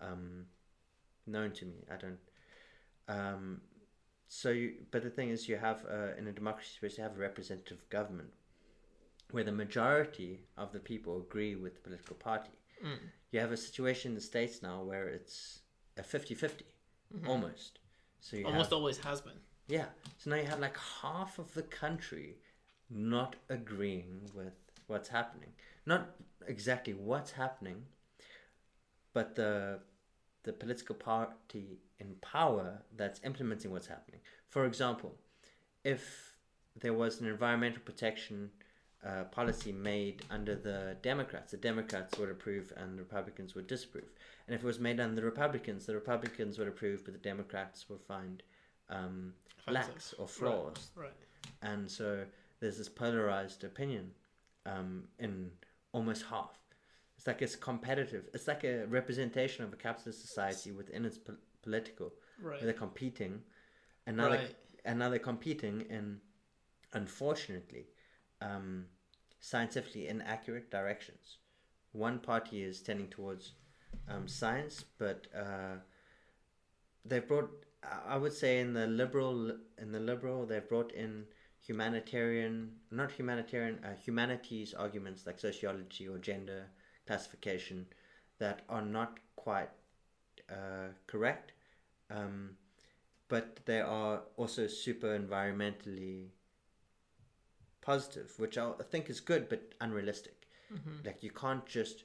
Speaker 1: um, known to me. I don't. Um, so, you, but the thing is, you have uh, in a democracy, space, to have a representative government where the majority of the people agree with the political party.
Speaker 2: Mm.
Speaker 1: You have a situation in the states now where it's a 50-50, almost. So you
Speaker 2: Mm-hmm. Almost
Speaker 1: have,
Speaker 2: always has been.
Speaker 1: yeah. So now you have like half of the country not agreeing with what's happening. Not exactly what's happening, but the the political party in power that's implementing what's happening. For example, if there was an environmental protection uh, policy made under the Democrats, the Democrats would approve and the Republicans would disapprove. And if it was made under the Republicans, the Republicans would approve, but the Democrats would find um, lacks or flaws.
Speaker 2: Right.
Speaker 1: And so there's this polarized opinion um, in almost half. It's like it's competitive. It's like a representation of a capitalist society within its po- political,
Speaker 2: Right.
Speaker 1: where they're competing, and now, they're,
Speaker 2: Right.
Speaker 1: and now they're competing in, unfortunately, um, scientifically inaccurate directions. One party is tending towards um, science, but uh, they've brought, I- I would say, in the liberal, in the liberal, they've brought in humanitarian, not humanitarian, uh, humanities arguments like sociology or gender classification that are not quite uh, correct, um, but they are also super environmentally positive, which I think is good but unrealistic.
Speaker 2: Mm-hmm.
Speaker 1: Like you can't just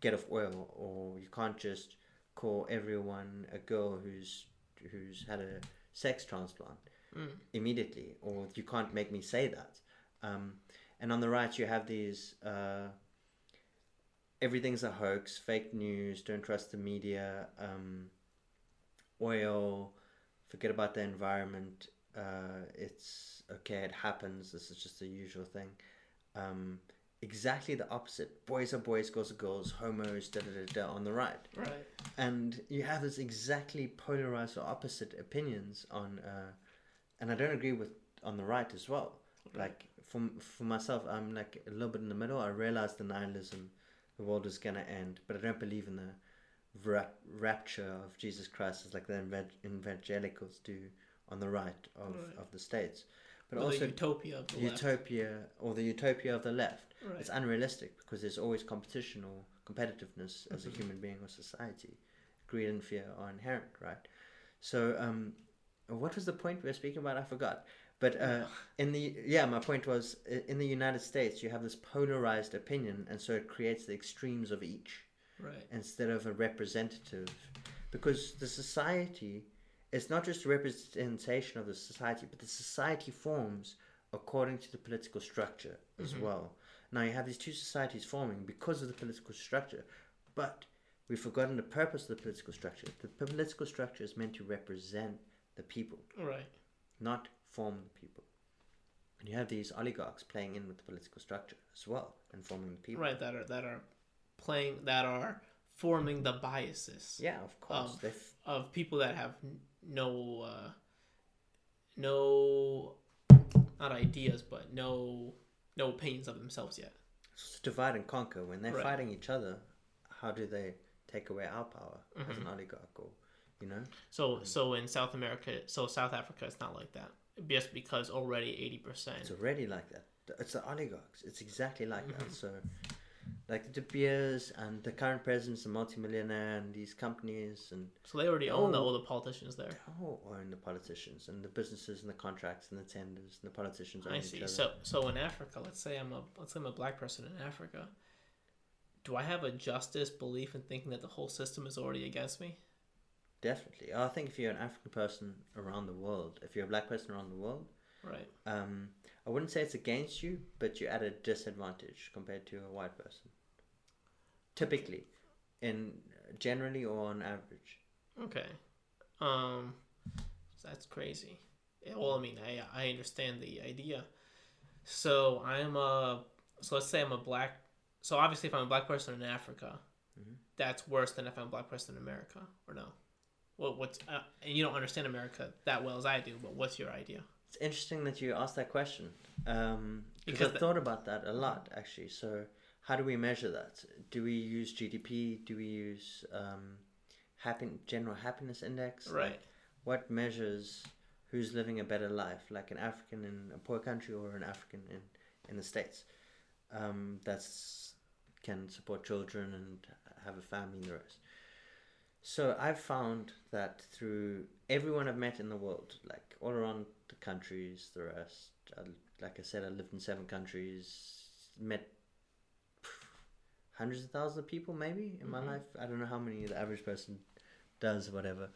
Speaker 1: get off oil, or you can't just call everyone a girl who's who's had a sex transplant
Speaker 2: Mm.
Speaker 1: immediately, or you can't make me say that. Um, and on the right, you have these uh, everything's a hoax, fake news, don't trust the media, um, oil, forget about the environment. Uh, it's okay, it happens. This is just the usual thing. Um, exactly the opposite. Boys are boys, girls are girls, homos, da da da da on the right
Speaker 2: Right.
Speaker 1: and you have this exactly polarized or opposite opinions on uh, and i don't agree with on the right as well like for, for myself i'm like a little bit in the middle i realize the nihilism the world is going to end but i don't believe in the rapture of jesus christ as like the evangelicals do on the right of,
Speaker 2: Right.
Speaker 1: of the states but
Speaker 2: Or
Speaker 1: also
Speaker 2: the utopia of the left.
Speaker 1: utopia or the utopia of the left
Speaker 2: Right.
Speaker 1: it's unrealistic because there's always competition or competitiveness as
Speaker 2: Mm-hmm.
Speaker 1: a human being or society. Greed and fear are inherent, right? So, um, what was the point we were speaking about? I forgot. But uh, in the yeah, my point was in the United States you have this polarized opinion, and so it creates the extremes of each
Speaker 2: Right.
Speaker 1: instead of a representative, because the society is not just a representation of the society, but the society forms according to the political structure as well. Now you have these two societies forming because of the political structure, but we've forgotten the purpose of the political structure. The political structure is meant to represent the people,
Speaker 2: Right.
Speaker 1: not form the people. And you have these oligarchs playing in with the political structure as well and forming the people.
Speaker 2: Right. That are that are playing that are forming the biases
Speaker 1: Yeah, of course.
Speaker 2: Of-
Speaker 1: They've
Speaker 2: of people that have no uh, no not ideas but no no opinions of themselves yet.
Speaker 1: It's divide and conquer. When they're
Speaker 2: Right.
Speaker 1: fighting each other, how do they take away our power as
Speaker 2: Mm-hmm.
Speaker 1: an oligarch or, you know?
Speaker 2: So so in South America, so South Africa is not like that. Just because already eighty percent.
Speaker 1: It's already like that. It's the oligarchs. It's exactly like
Speaker 2: Mm-hmm.
Speaker 1: that. So, like De Beers and the current president's a multimillionaire and these companies and
Speaker 2: So they already own
Speaker 1: Oh.
Speaker 2: all the politicians there.
Speaker 1: all own the politicians and the businesses and the contracts and the tenders and the politicians own
Speaker 2: I
Speaker 1: each
Speaker 2: see.
Speaker 1: other.
Speaker 2: So so in Africa, let's say I'm a let's say I'm a black person in Africa. Do I have a justice belief in thinking that the whole system is already against me?
Speaker 1: Definitely. I think if you're an African person around the world, if you're a black person around the world,
Speaker 2: Right.
Speaker 1: Um, I wouldn't say it's against you, but you're at a disadvantage compared to a white person. Typically, in generally or on average.
Speaker 2: Okay. Um, that's crazy. Well, I mean, I I understand the idea. So I'm a so let's say I'm a black. So obviously, if I'm a black person in Africa,
Speaker 1: Mhm.
Speaker 2: that's worse than if I'm a black person in America, or no? Well, what's uh, and you don't understand America that well as I do, but what's your idea?
Speaker 1: It's interesting that you asked that question um, because I've
Speaker 2: the-
Speaker 1: thought about that a lot actually. So, how do we measure that? Do we use GDP? Do we use um, happy general happiness index?
Speaker 2: Right.
Speaker 1: What measures who's living a better life, like an African in a poor country or an African in in the states? Um, that's can support children and have a family and the rest. So I've found that through everyone I've met in the world, like all around the countries, the rest, I, like I said, I lived in seven countries, met hundreds of thousands of people maybe in my
Speaker 2: Mhm.
Speaker 1: life. I don't know how many the average person does, whatever.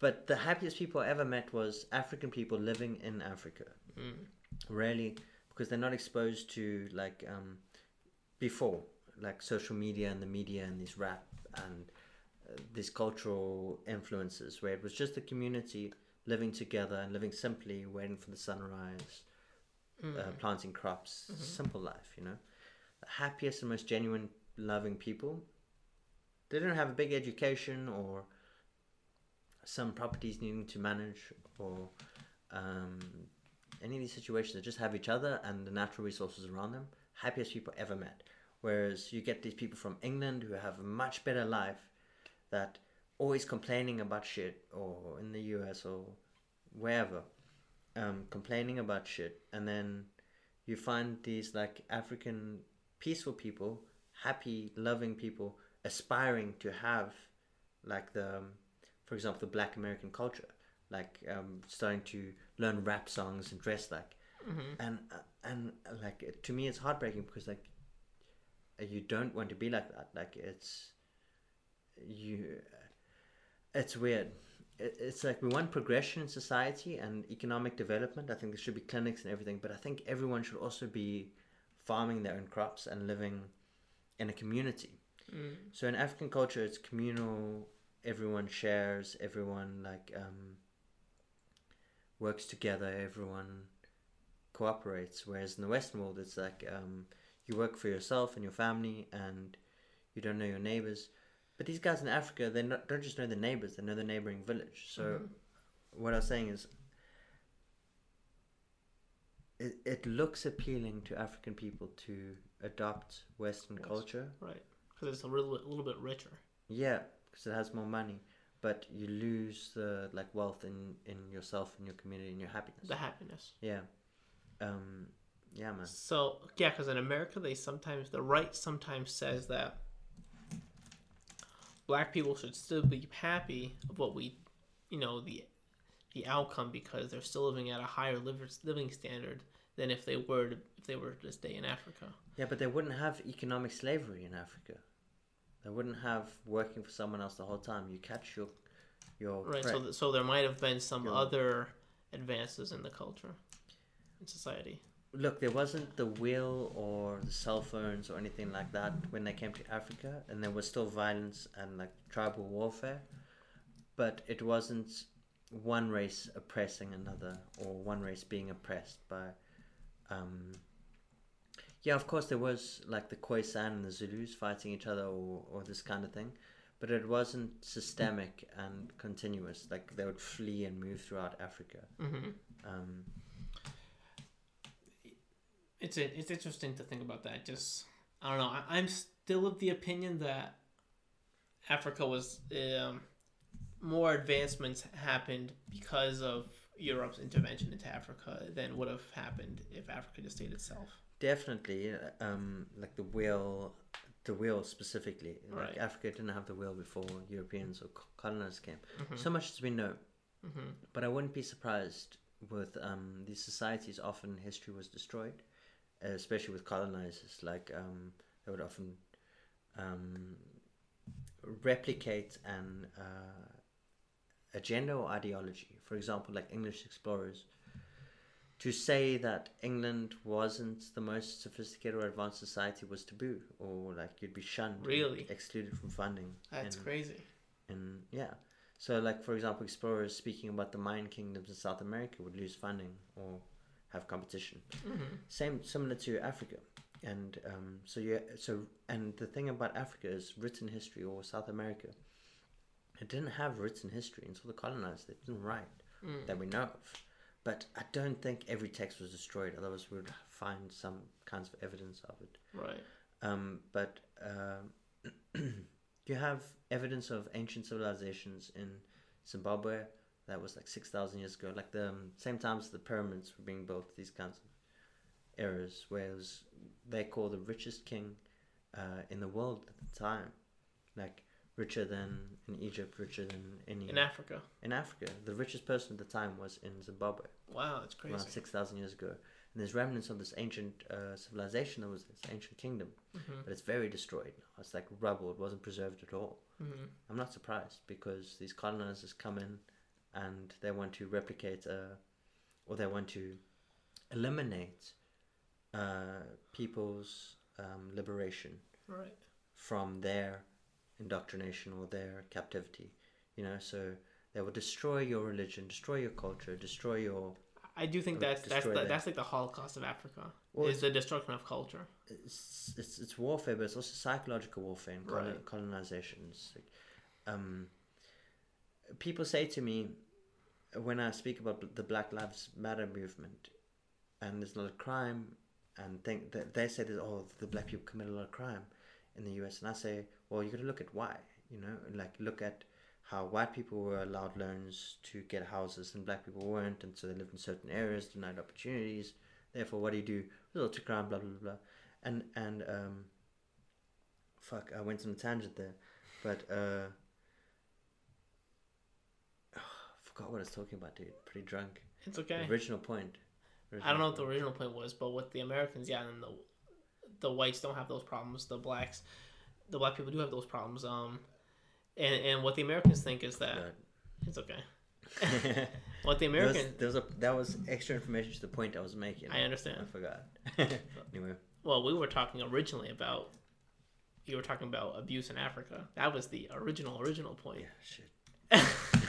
Speaker 1: But the happiest people I ever met was African people living in Africa.
Speaker 2: Mm.
Speaker 1: Rarely, because they're not exposed to like um, before, like social media and the media and these rap and uh, these cultural influences, where it was just a community living together and living simply, waiting for the sunrise,
Speaker 2: Mm.
Speaker 1: uh, planting crops,
Speaker 2: Mhm.
Speaker 1: simple life, you know. The happiest and most genuine, loving people. They don't have a big education or some properties needing to manage or um, any of these situations. They just have each other and the natural resources around them. Happiest people ever met. Whereas you get these people from England who have a much better life that always complaining about shit or in the US or wherever um, complaining about shit, and then you find these like African peaceful people, happy, loving people, aspiring to have like the, um, for example, the Black American culture, like um, starting to learn rap songs and dress like,
Speaker 2: hmm
Speaker 1: and uh, and like to me it's heartbreaking because like you don't want to be like that. Like it's you, it's weird it's like we want progression in society and economic development. I think there should be clinics and everything, but I think everyone should also be farming their own crops and living in a community.
Speaker 2: Mm.
Speaker 1: So in African culture, it's communal. Everyone shares. Everyone like um, works together. Everyone cooperates. Whereas in the Western world, it's like um, you work for yourself and your family, and you don't know your neighbors. But these guys in Africa, they not, don't just know the neighbors; they know the neighboring village. So
Speaker 2: Mhm.
Speaker 1: what I was saying is, it, it looks appealing to African people to adopt Western
Speaker 2: Yes.
Speaker 1: culture.
Speaker 2: Right. Because it's a little, a little bit richer.
Speaker 1: Yeah, because it has more money, but you lose the like wealth in in yourself and your community and your happiness.
Speaker 2: The happiness.
Speaker 1: Yeah, um, yeah, man.
Speaker 2: So yeah, because in America they sometimes the right sometimes says that black people should still be happy of what we, you know, the the outcome because they're still living at a higher living standard than if they were to, if they were to stay in Africa.
Speaker 1: Yeah, but they wouldn't have economic slavery in Africa. They wouldn't have working for someone else the whole time. You catch your your
Speaker 2: Right.
Speaker 1: prey.
Speaker 2: So th- so there might have been some
Speaker 1: Yeah.
Speaker 2: other advances in the culture, in society.
Speaker 1: Look, there wasn't the wheel or the cell phones or anything like that when they came to Africa, and there was still violence and like tribal warfare, but it wasn't one race oppressing another or one race being oppressed by. Um, yeah, of course, there was like the Khoisan and the Zulus fighting each other or, or this kind of thing, but it wasn't systemic and continuous. Like they would flee and move throughout Africa.
Speaker 2: hmm
Speaker 1: Um,
Speaker 2: it's it's interesting to think about that. Just I don't know. I, I'm still of the opinion that Africa was um, more advancements happened because of Europe's intervention into Africa than would have happened if Africa just stayed itself.
Speaker 1: Definitely, uh, um, like the wheel, the wheel specifically. Like
Speaker 2: Right.
Speaker 1: Africa didn't have the wheel before Europeans or co- colonizers came.
Speaker 2: Mhm.
Speaker 1: So much as we know,
Speaker 2: hmm
Speaker 1: but I wouldn't be surprised with um, these societies. Often history was destroyed, especially with colonizers. Like um, they would often um, replicate an uh, agenda or ideology. For example, like English explorers to say that England wasn't the most sophisticated or advanced society was taboo, or like you'd be shunned,
Speaker 2: Really?
Speaker 1: excluded from funding.
Speaker 2: That's
Speaker 1: and,
Speaker 2: crazy.
Speaker 1: And yeah, so like for example, explorers speaking about the Mayan kingdoms in South America would lose funding or have competition.
Speaker 2: hmm
Speaker 1: Same similar to Africa, and um, so yeah, so and the thing about Africa is written history or South America. It didn't have written history until the colonizers. They didn't write
Speaker 2: Mm.
Speaker 1: that we know of. But I don't think every text was destroyed. Otherwise, we would find some kinds of evidence of it.
Speaker 2: Right.
Speaker 1: Um, but um you have evidence of ancient civilizations in Zimbabwe that was like 6,000 years ago. Like the um, same times the pyramids were being built, these kinds of eras, whereas they call the richest king uh, in the world at the time. Like richer than in Egypt, richer than any.
Speaker 2: In Africa.
Speaker 1: in Africa, the richest person at the time was in Zimbabwe
Speaker 2: Wow, that's crazy.
Speaker 1: around 6,000 years ago. And there's remnants of this ancient uh, civilization that was this ancient kingdom,
Speaker 2: hmm
Speaker 1: but it's very destroyed now. It's like rubble, it wasn't preserved at all.
Speaker 2: hmm
Speaker 1: I'm not surprised because these colonizers come in and they want to replicate uh, or they want to eliminate uh, people's um, liberation
Speaker 2: Right.
Speaker 1: from their indoctrination or their captivity. You know, so they will destroy your religion, destroy your culture, destroy your
Speaker 2: I do think that's that's the, that's like the Holocaust of Africa.
Speaker 1: Well,
Speaker 2: is the destruction of culture.
Speaker 1: it's, it's it's warfare, but it's also psychological warfare and colon,
Speaker 2: Right.
Speaker 1: colonization. Like, um, people say to me when I speak about the Black Lives Matter movement, and there's a crime, and think that they say that oh the black people commit a lot of crime in the U.S. and I say well you got to look at why you know like look at how white people were allowed loans to get houses and black people weren't, and so they lived in certain areas, denied opportunities. Therefore, what do you do? Resort to crime, blah blah blah, and and um. Fuck, I went on a tangent there, but uh. Forgot what I was talking about, dude. Pretty drunk.
Speaker 2: It's okay.
Speaker 1: The original point.
Speaker 2: I don't know what the
Speaker 1: Original
Speaker 2: original point was, but with the Americans, yeah, and the the whites don't have those problems. The blacks, the black people do have those problems. Um, and and what the Americans think is that it's okay. what the
Speaker 1: There was, there was a that was extra information to the point I was making.
Speaker 2: I understand.
Speaker 1: I forgot. anyway,
Speaker 2: well, we were talking originally about. You were talking about abuse in Africa. That was the original original point.
Speaker 1: yeah,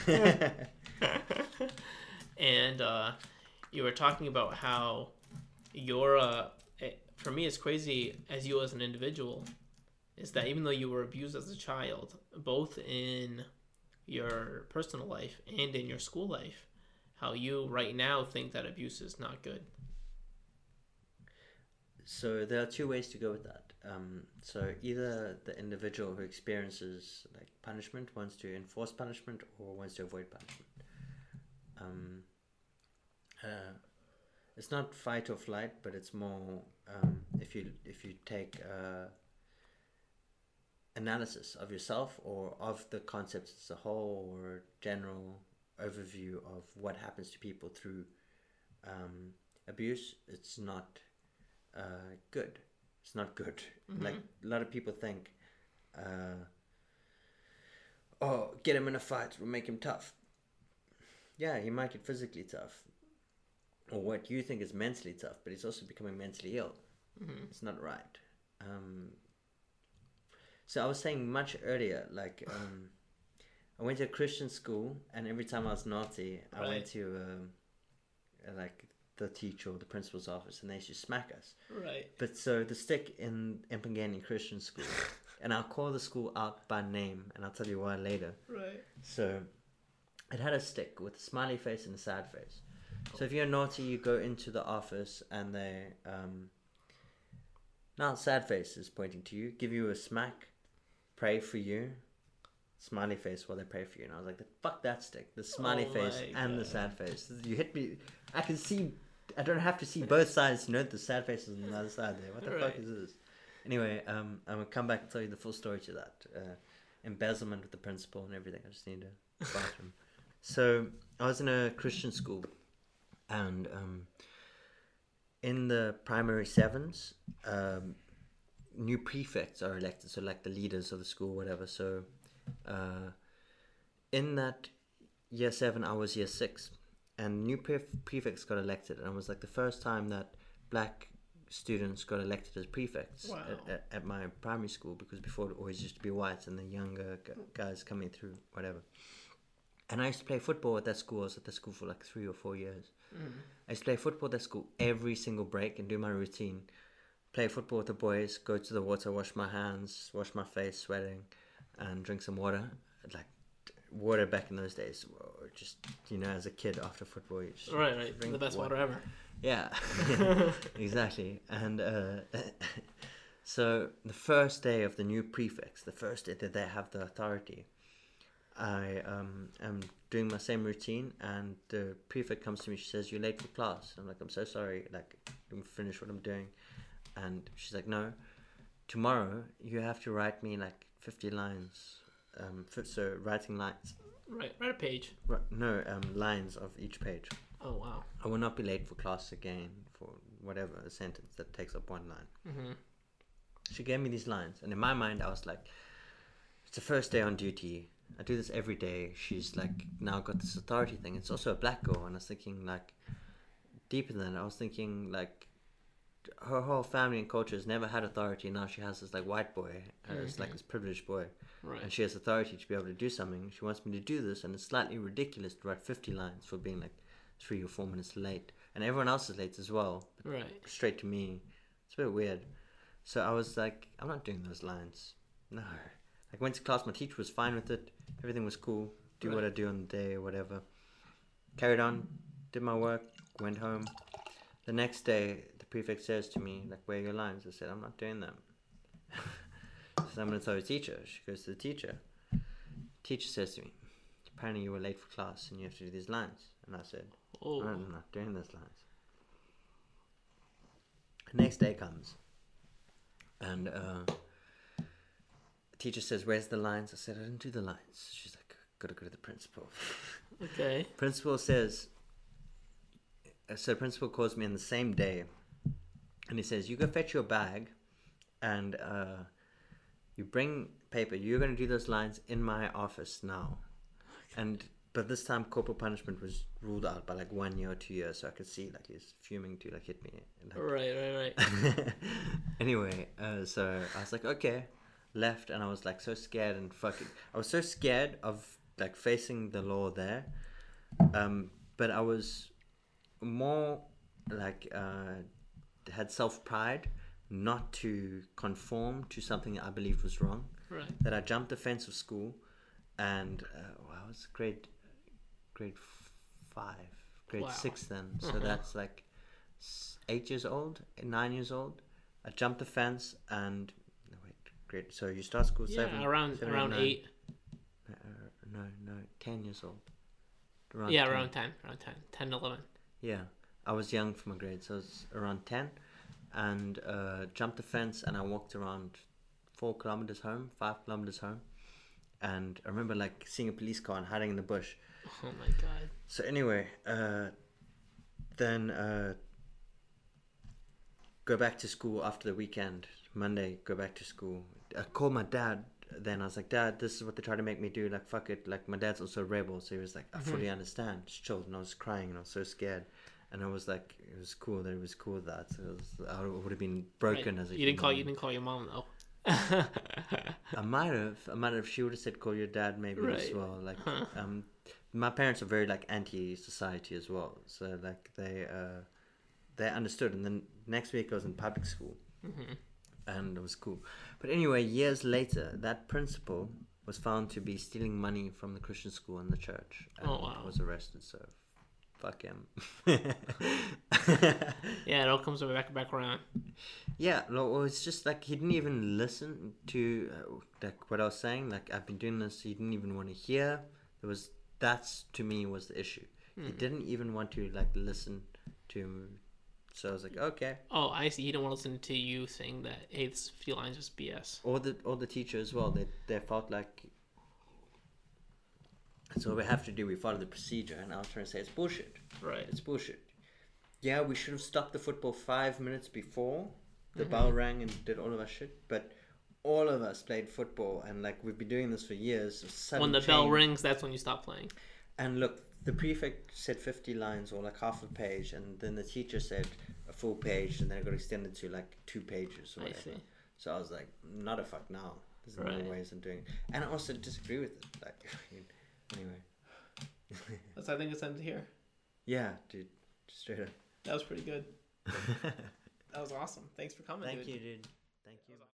Speaker 1: shit.
Speaker 2: and uh, you were talking about how your uh, for me it's crazy as you as an individual is that even though you were abused as a child both in your personal life and in your school life how you right now think that abuse is not good
Speaker 1: So there are two ways to go with that. Um, so either the individual who experiences like punishment wants to enforce punishment or wants to avoid punishment. Um, uh, it's not fight or flight, but it's more um, if you if you take uh, analysis of yourself or of the concepts as a whole or general overview of what happens to people through um, abuse, it's not uh, good. It's not good. Like a lot of people think, uh, oh, get him in a fight, will make him tough. Yeah, he might get physically tough, or what you think is mentally tough, but he's also becoming mentally ill. It's not right. Um, so I was saying much earlier, like um, I went to a Christian school, and every time I was naughty, I went to um, uh, like the teacher or the principal's office, and they used to smack us.
Speaker 2: right
Speaker 1: But so the stick in Empangeni Christian School, and I'll call the school out by name, and I'll tell you why later.
Speaker 2: right
Speaker 1: So it had a stick with a smiley face and a sad face. So if you're naughty, you go into the office, and they um, now sad face is pointing to you, give you a smack, pray for you. Smiley face while they pray for you, and I was like, "Fuck that stick!" The smiley
Speaker 2: Oh
Speaker 1: face and the sad face. You hit me. I can see. I don't have to see both sides to know the sad face is on the other side there. What the
Speaker 2: Right.
Speaker 1: fuck is this? Anyway, um, I'm gonna come back and tell you the full story to that. Uh, embezzlement with the principal and everything. I just need a bathroom. So I was in a Christian school, and um, in the primary sevens, um, new prefects are elected. So like the leaders of the school, whatever. So uh, in that year seven, I was year six, and new pref- prefects got elected, and it was like the first time that black students got elected as prefects
Speaker 2: Wow.
Speaker 1: at, at, at my primary school because before it always used to be whites and the younger gu- guys coming through, whatever. And I used to play football at that school. I was at that school for like three or four years. I used to play football at that school every single break and do my routine. Play football with the boys, go to the water, wash my hands, wash my face, sweating, and drink some water. Like water back in those days, just you know, as a kid after football, you just
Speaker 2: Right, right.
Speaker 1: drink
Speaker 2: The best
Speaker 1: wa-
Speaker 2: water ever.
Speaker 1: yeah, exactly. And uh, so the first day of the new prefects, the first day that they have the authority, I um, am doing my same routine, and the prefect comes to me. She says, "You're late for class." I'm like, "I'm so sorry. Like, I'm finish what I'm doing," and she's like, "No, tomorrow you have to write me like 50 lines." Um, so writing lines,
Speaker 2: Right, write a page.
Speaker 1: ri- no um, lines of each page.
Speaker 2: Oh wow.
Speaker 1: I will not be late for class again for whatever a sentence that takes up one line.
Speaker 2: hmm
Speaker 1: She gave me these lines, and in my mind, I was like, "It's the first day on duty. I do this every day." She's like now got this authority thing. It's also a black girl, and I was thinking like deeper than that. I was thinking like her whole family and culture has never had authority. Now she has this like white boy, uh, it's like this privileged boy,
Speaker 2: Right.
Speaker 1: and she has authority to be able to do something. She wants me to do this, and it's slightly ridiculous to write fifty lines for being like three or four minutes late, and everyone else is late as well
Speaker 2: Right.
Speaker 1: straight to me. It's a bit weird. So I was like, I'm not doing those lines. No. Like went to class, my teacher was fine with it. Everything was cool. Do what I do on the day or whatever. Carried on, did my work, went home. The next day, the prefect says to me, like, where are your lines? I said, I'm not doing them. so I'm going to tell the teacher. She goes to the teacher. Teacher says to me, apparently you were late for class and you have to do these lines. And I said,
Speaker 2: Oh.
Speaker 1: I'm not doing those lines. The next day comes, and uh, teacher says, "Where's the lines?" I said, "I didn't do the lines." She's like, "Gotta go to the principal."
Speaker 2: Okay.
Speaker 1: principal says, so principal calls me on the same day, and he says, "You go fetch your bag, and uh, you bring paper. You're gonna do those lines in my office now." And but this time corporal punishment was ruled out by like one year or two years, so I could see like he's fuming to like hit me. Like,
Speaker 2: Right, right, right.
Speaker 1: anyway, uh, so I was like, okay, left, and I was like so scared and fucking. I was so scared of like facing the law there, um, but I was more like uh, had self pride not to conform to something that I believed was wrong.
Speaker 2: Right.
Speaker 1: That I jumped the fence of school, and uh, well, I was grade grade five, grade
Speaker 2: Wow.
Speaker 1: six then. So
Speaker 2: Uh-huh.
Speaker 1: that's like eight years old, nine years old. I jumped the fence and grade. So you start school
Speaker 2: Yeah,
Speaker 1: seven,
Speaker 2: around
Speaker 1: seven,
Speaker 2: around
Speaker 1: nine.
Speaker 2: eight.
Speaker 1: Uh, no, no, ten years old.
Speaker 2: yeah,
Speaker 1: 10.
Speaker 2: around ten. Around 10. 10, 11.
Speaker 1: Yeah, I was young for my grade, so I was around ten, and uh, jumped the fence and I walked around four kilometers home, five kilometers home, and I remember like seeing a police car and hiding in the bush.
Speaker 2: Oh my god.
Speaker 1: So anyway, uh, then uh, go back to school after the weekend. Monday, go back to school. I called my dad. Then I was like, Dad, this is what they try to make me do. Like, fuck it. Like, my dad's also a rebel, so he was like, I fully understand. Just chilled, and I was crying, and I was so scared. And I was like, it was cool that it was cool that. So it was, I would have been broken
Speaker 2: Right.
Speaker 1: as a
Speaker 2: You didn't call. You didn't call your mom though.
Speaker 1: I might have. I might have. She would have said, "Call your dad," maybe as well. Like, um, my parents are very like anti-society as well. So like they uh, they understood. And then next week I was in public school,
Speaker 2: Mhm.
Speaker 1: And it was cool. But anyway, years later, that principal was found to be stealing money from the Christian school and the church, and
Speaker 2: Oh, wow.
Speaker 1: was arrested. So, fuck him.
Speaker 2: Yeah, it all comes back back around.
Speaker 1: Yeah, no, well, it's just like he didn't even listen to uh, like what I was saying. Like I've been doing this, he didn't even want to hear. There was that's to me was the issue. He didn't even want to like listen to. So I was like, okay.
Speaker 2: Oh, I see. He didn't want to listen to you saying that. Hey, this 50 lines is BS.
Speaker 1: Or the or the teacher as well. They they felt like. That's all we have to do. We follow the procedure, and I was trying to say it's bullshit.
Speaker 2: Right.
Speaker 1: It's bullshit. Yeah, we should have stopped the football five minutes before the mm-hmm. bell rang and did all of our shit. But all of us played football, and like we've been doing this for years. sudden
Speaker 2: When the bell rings, that's when you stop playing.
Speaker 1: and look, the prefect said 50 lines or like half a page, and then the teacher said a full page, and then it got extended to like two pages or
Speaker 2: I
Speaker 1: whatever.
Speaker 2: see.
Speaker 1: So I was like, not a fuck now. There's no
Speaker 2: Right.
Speaker 1: ways of doing it. And I also disagree with it. Like, anyway.
Speaker 2: That's I think it's ended here.
Speaker 1: yeah, dude. Straight up.
Speaker 2: That was pretty good. That was awesome. Thanks for coming.
Speaker 1: Thank
Speaker 2: dude.
Speaker 1: you, dude. Thank you.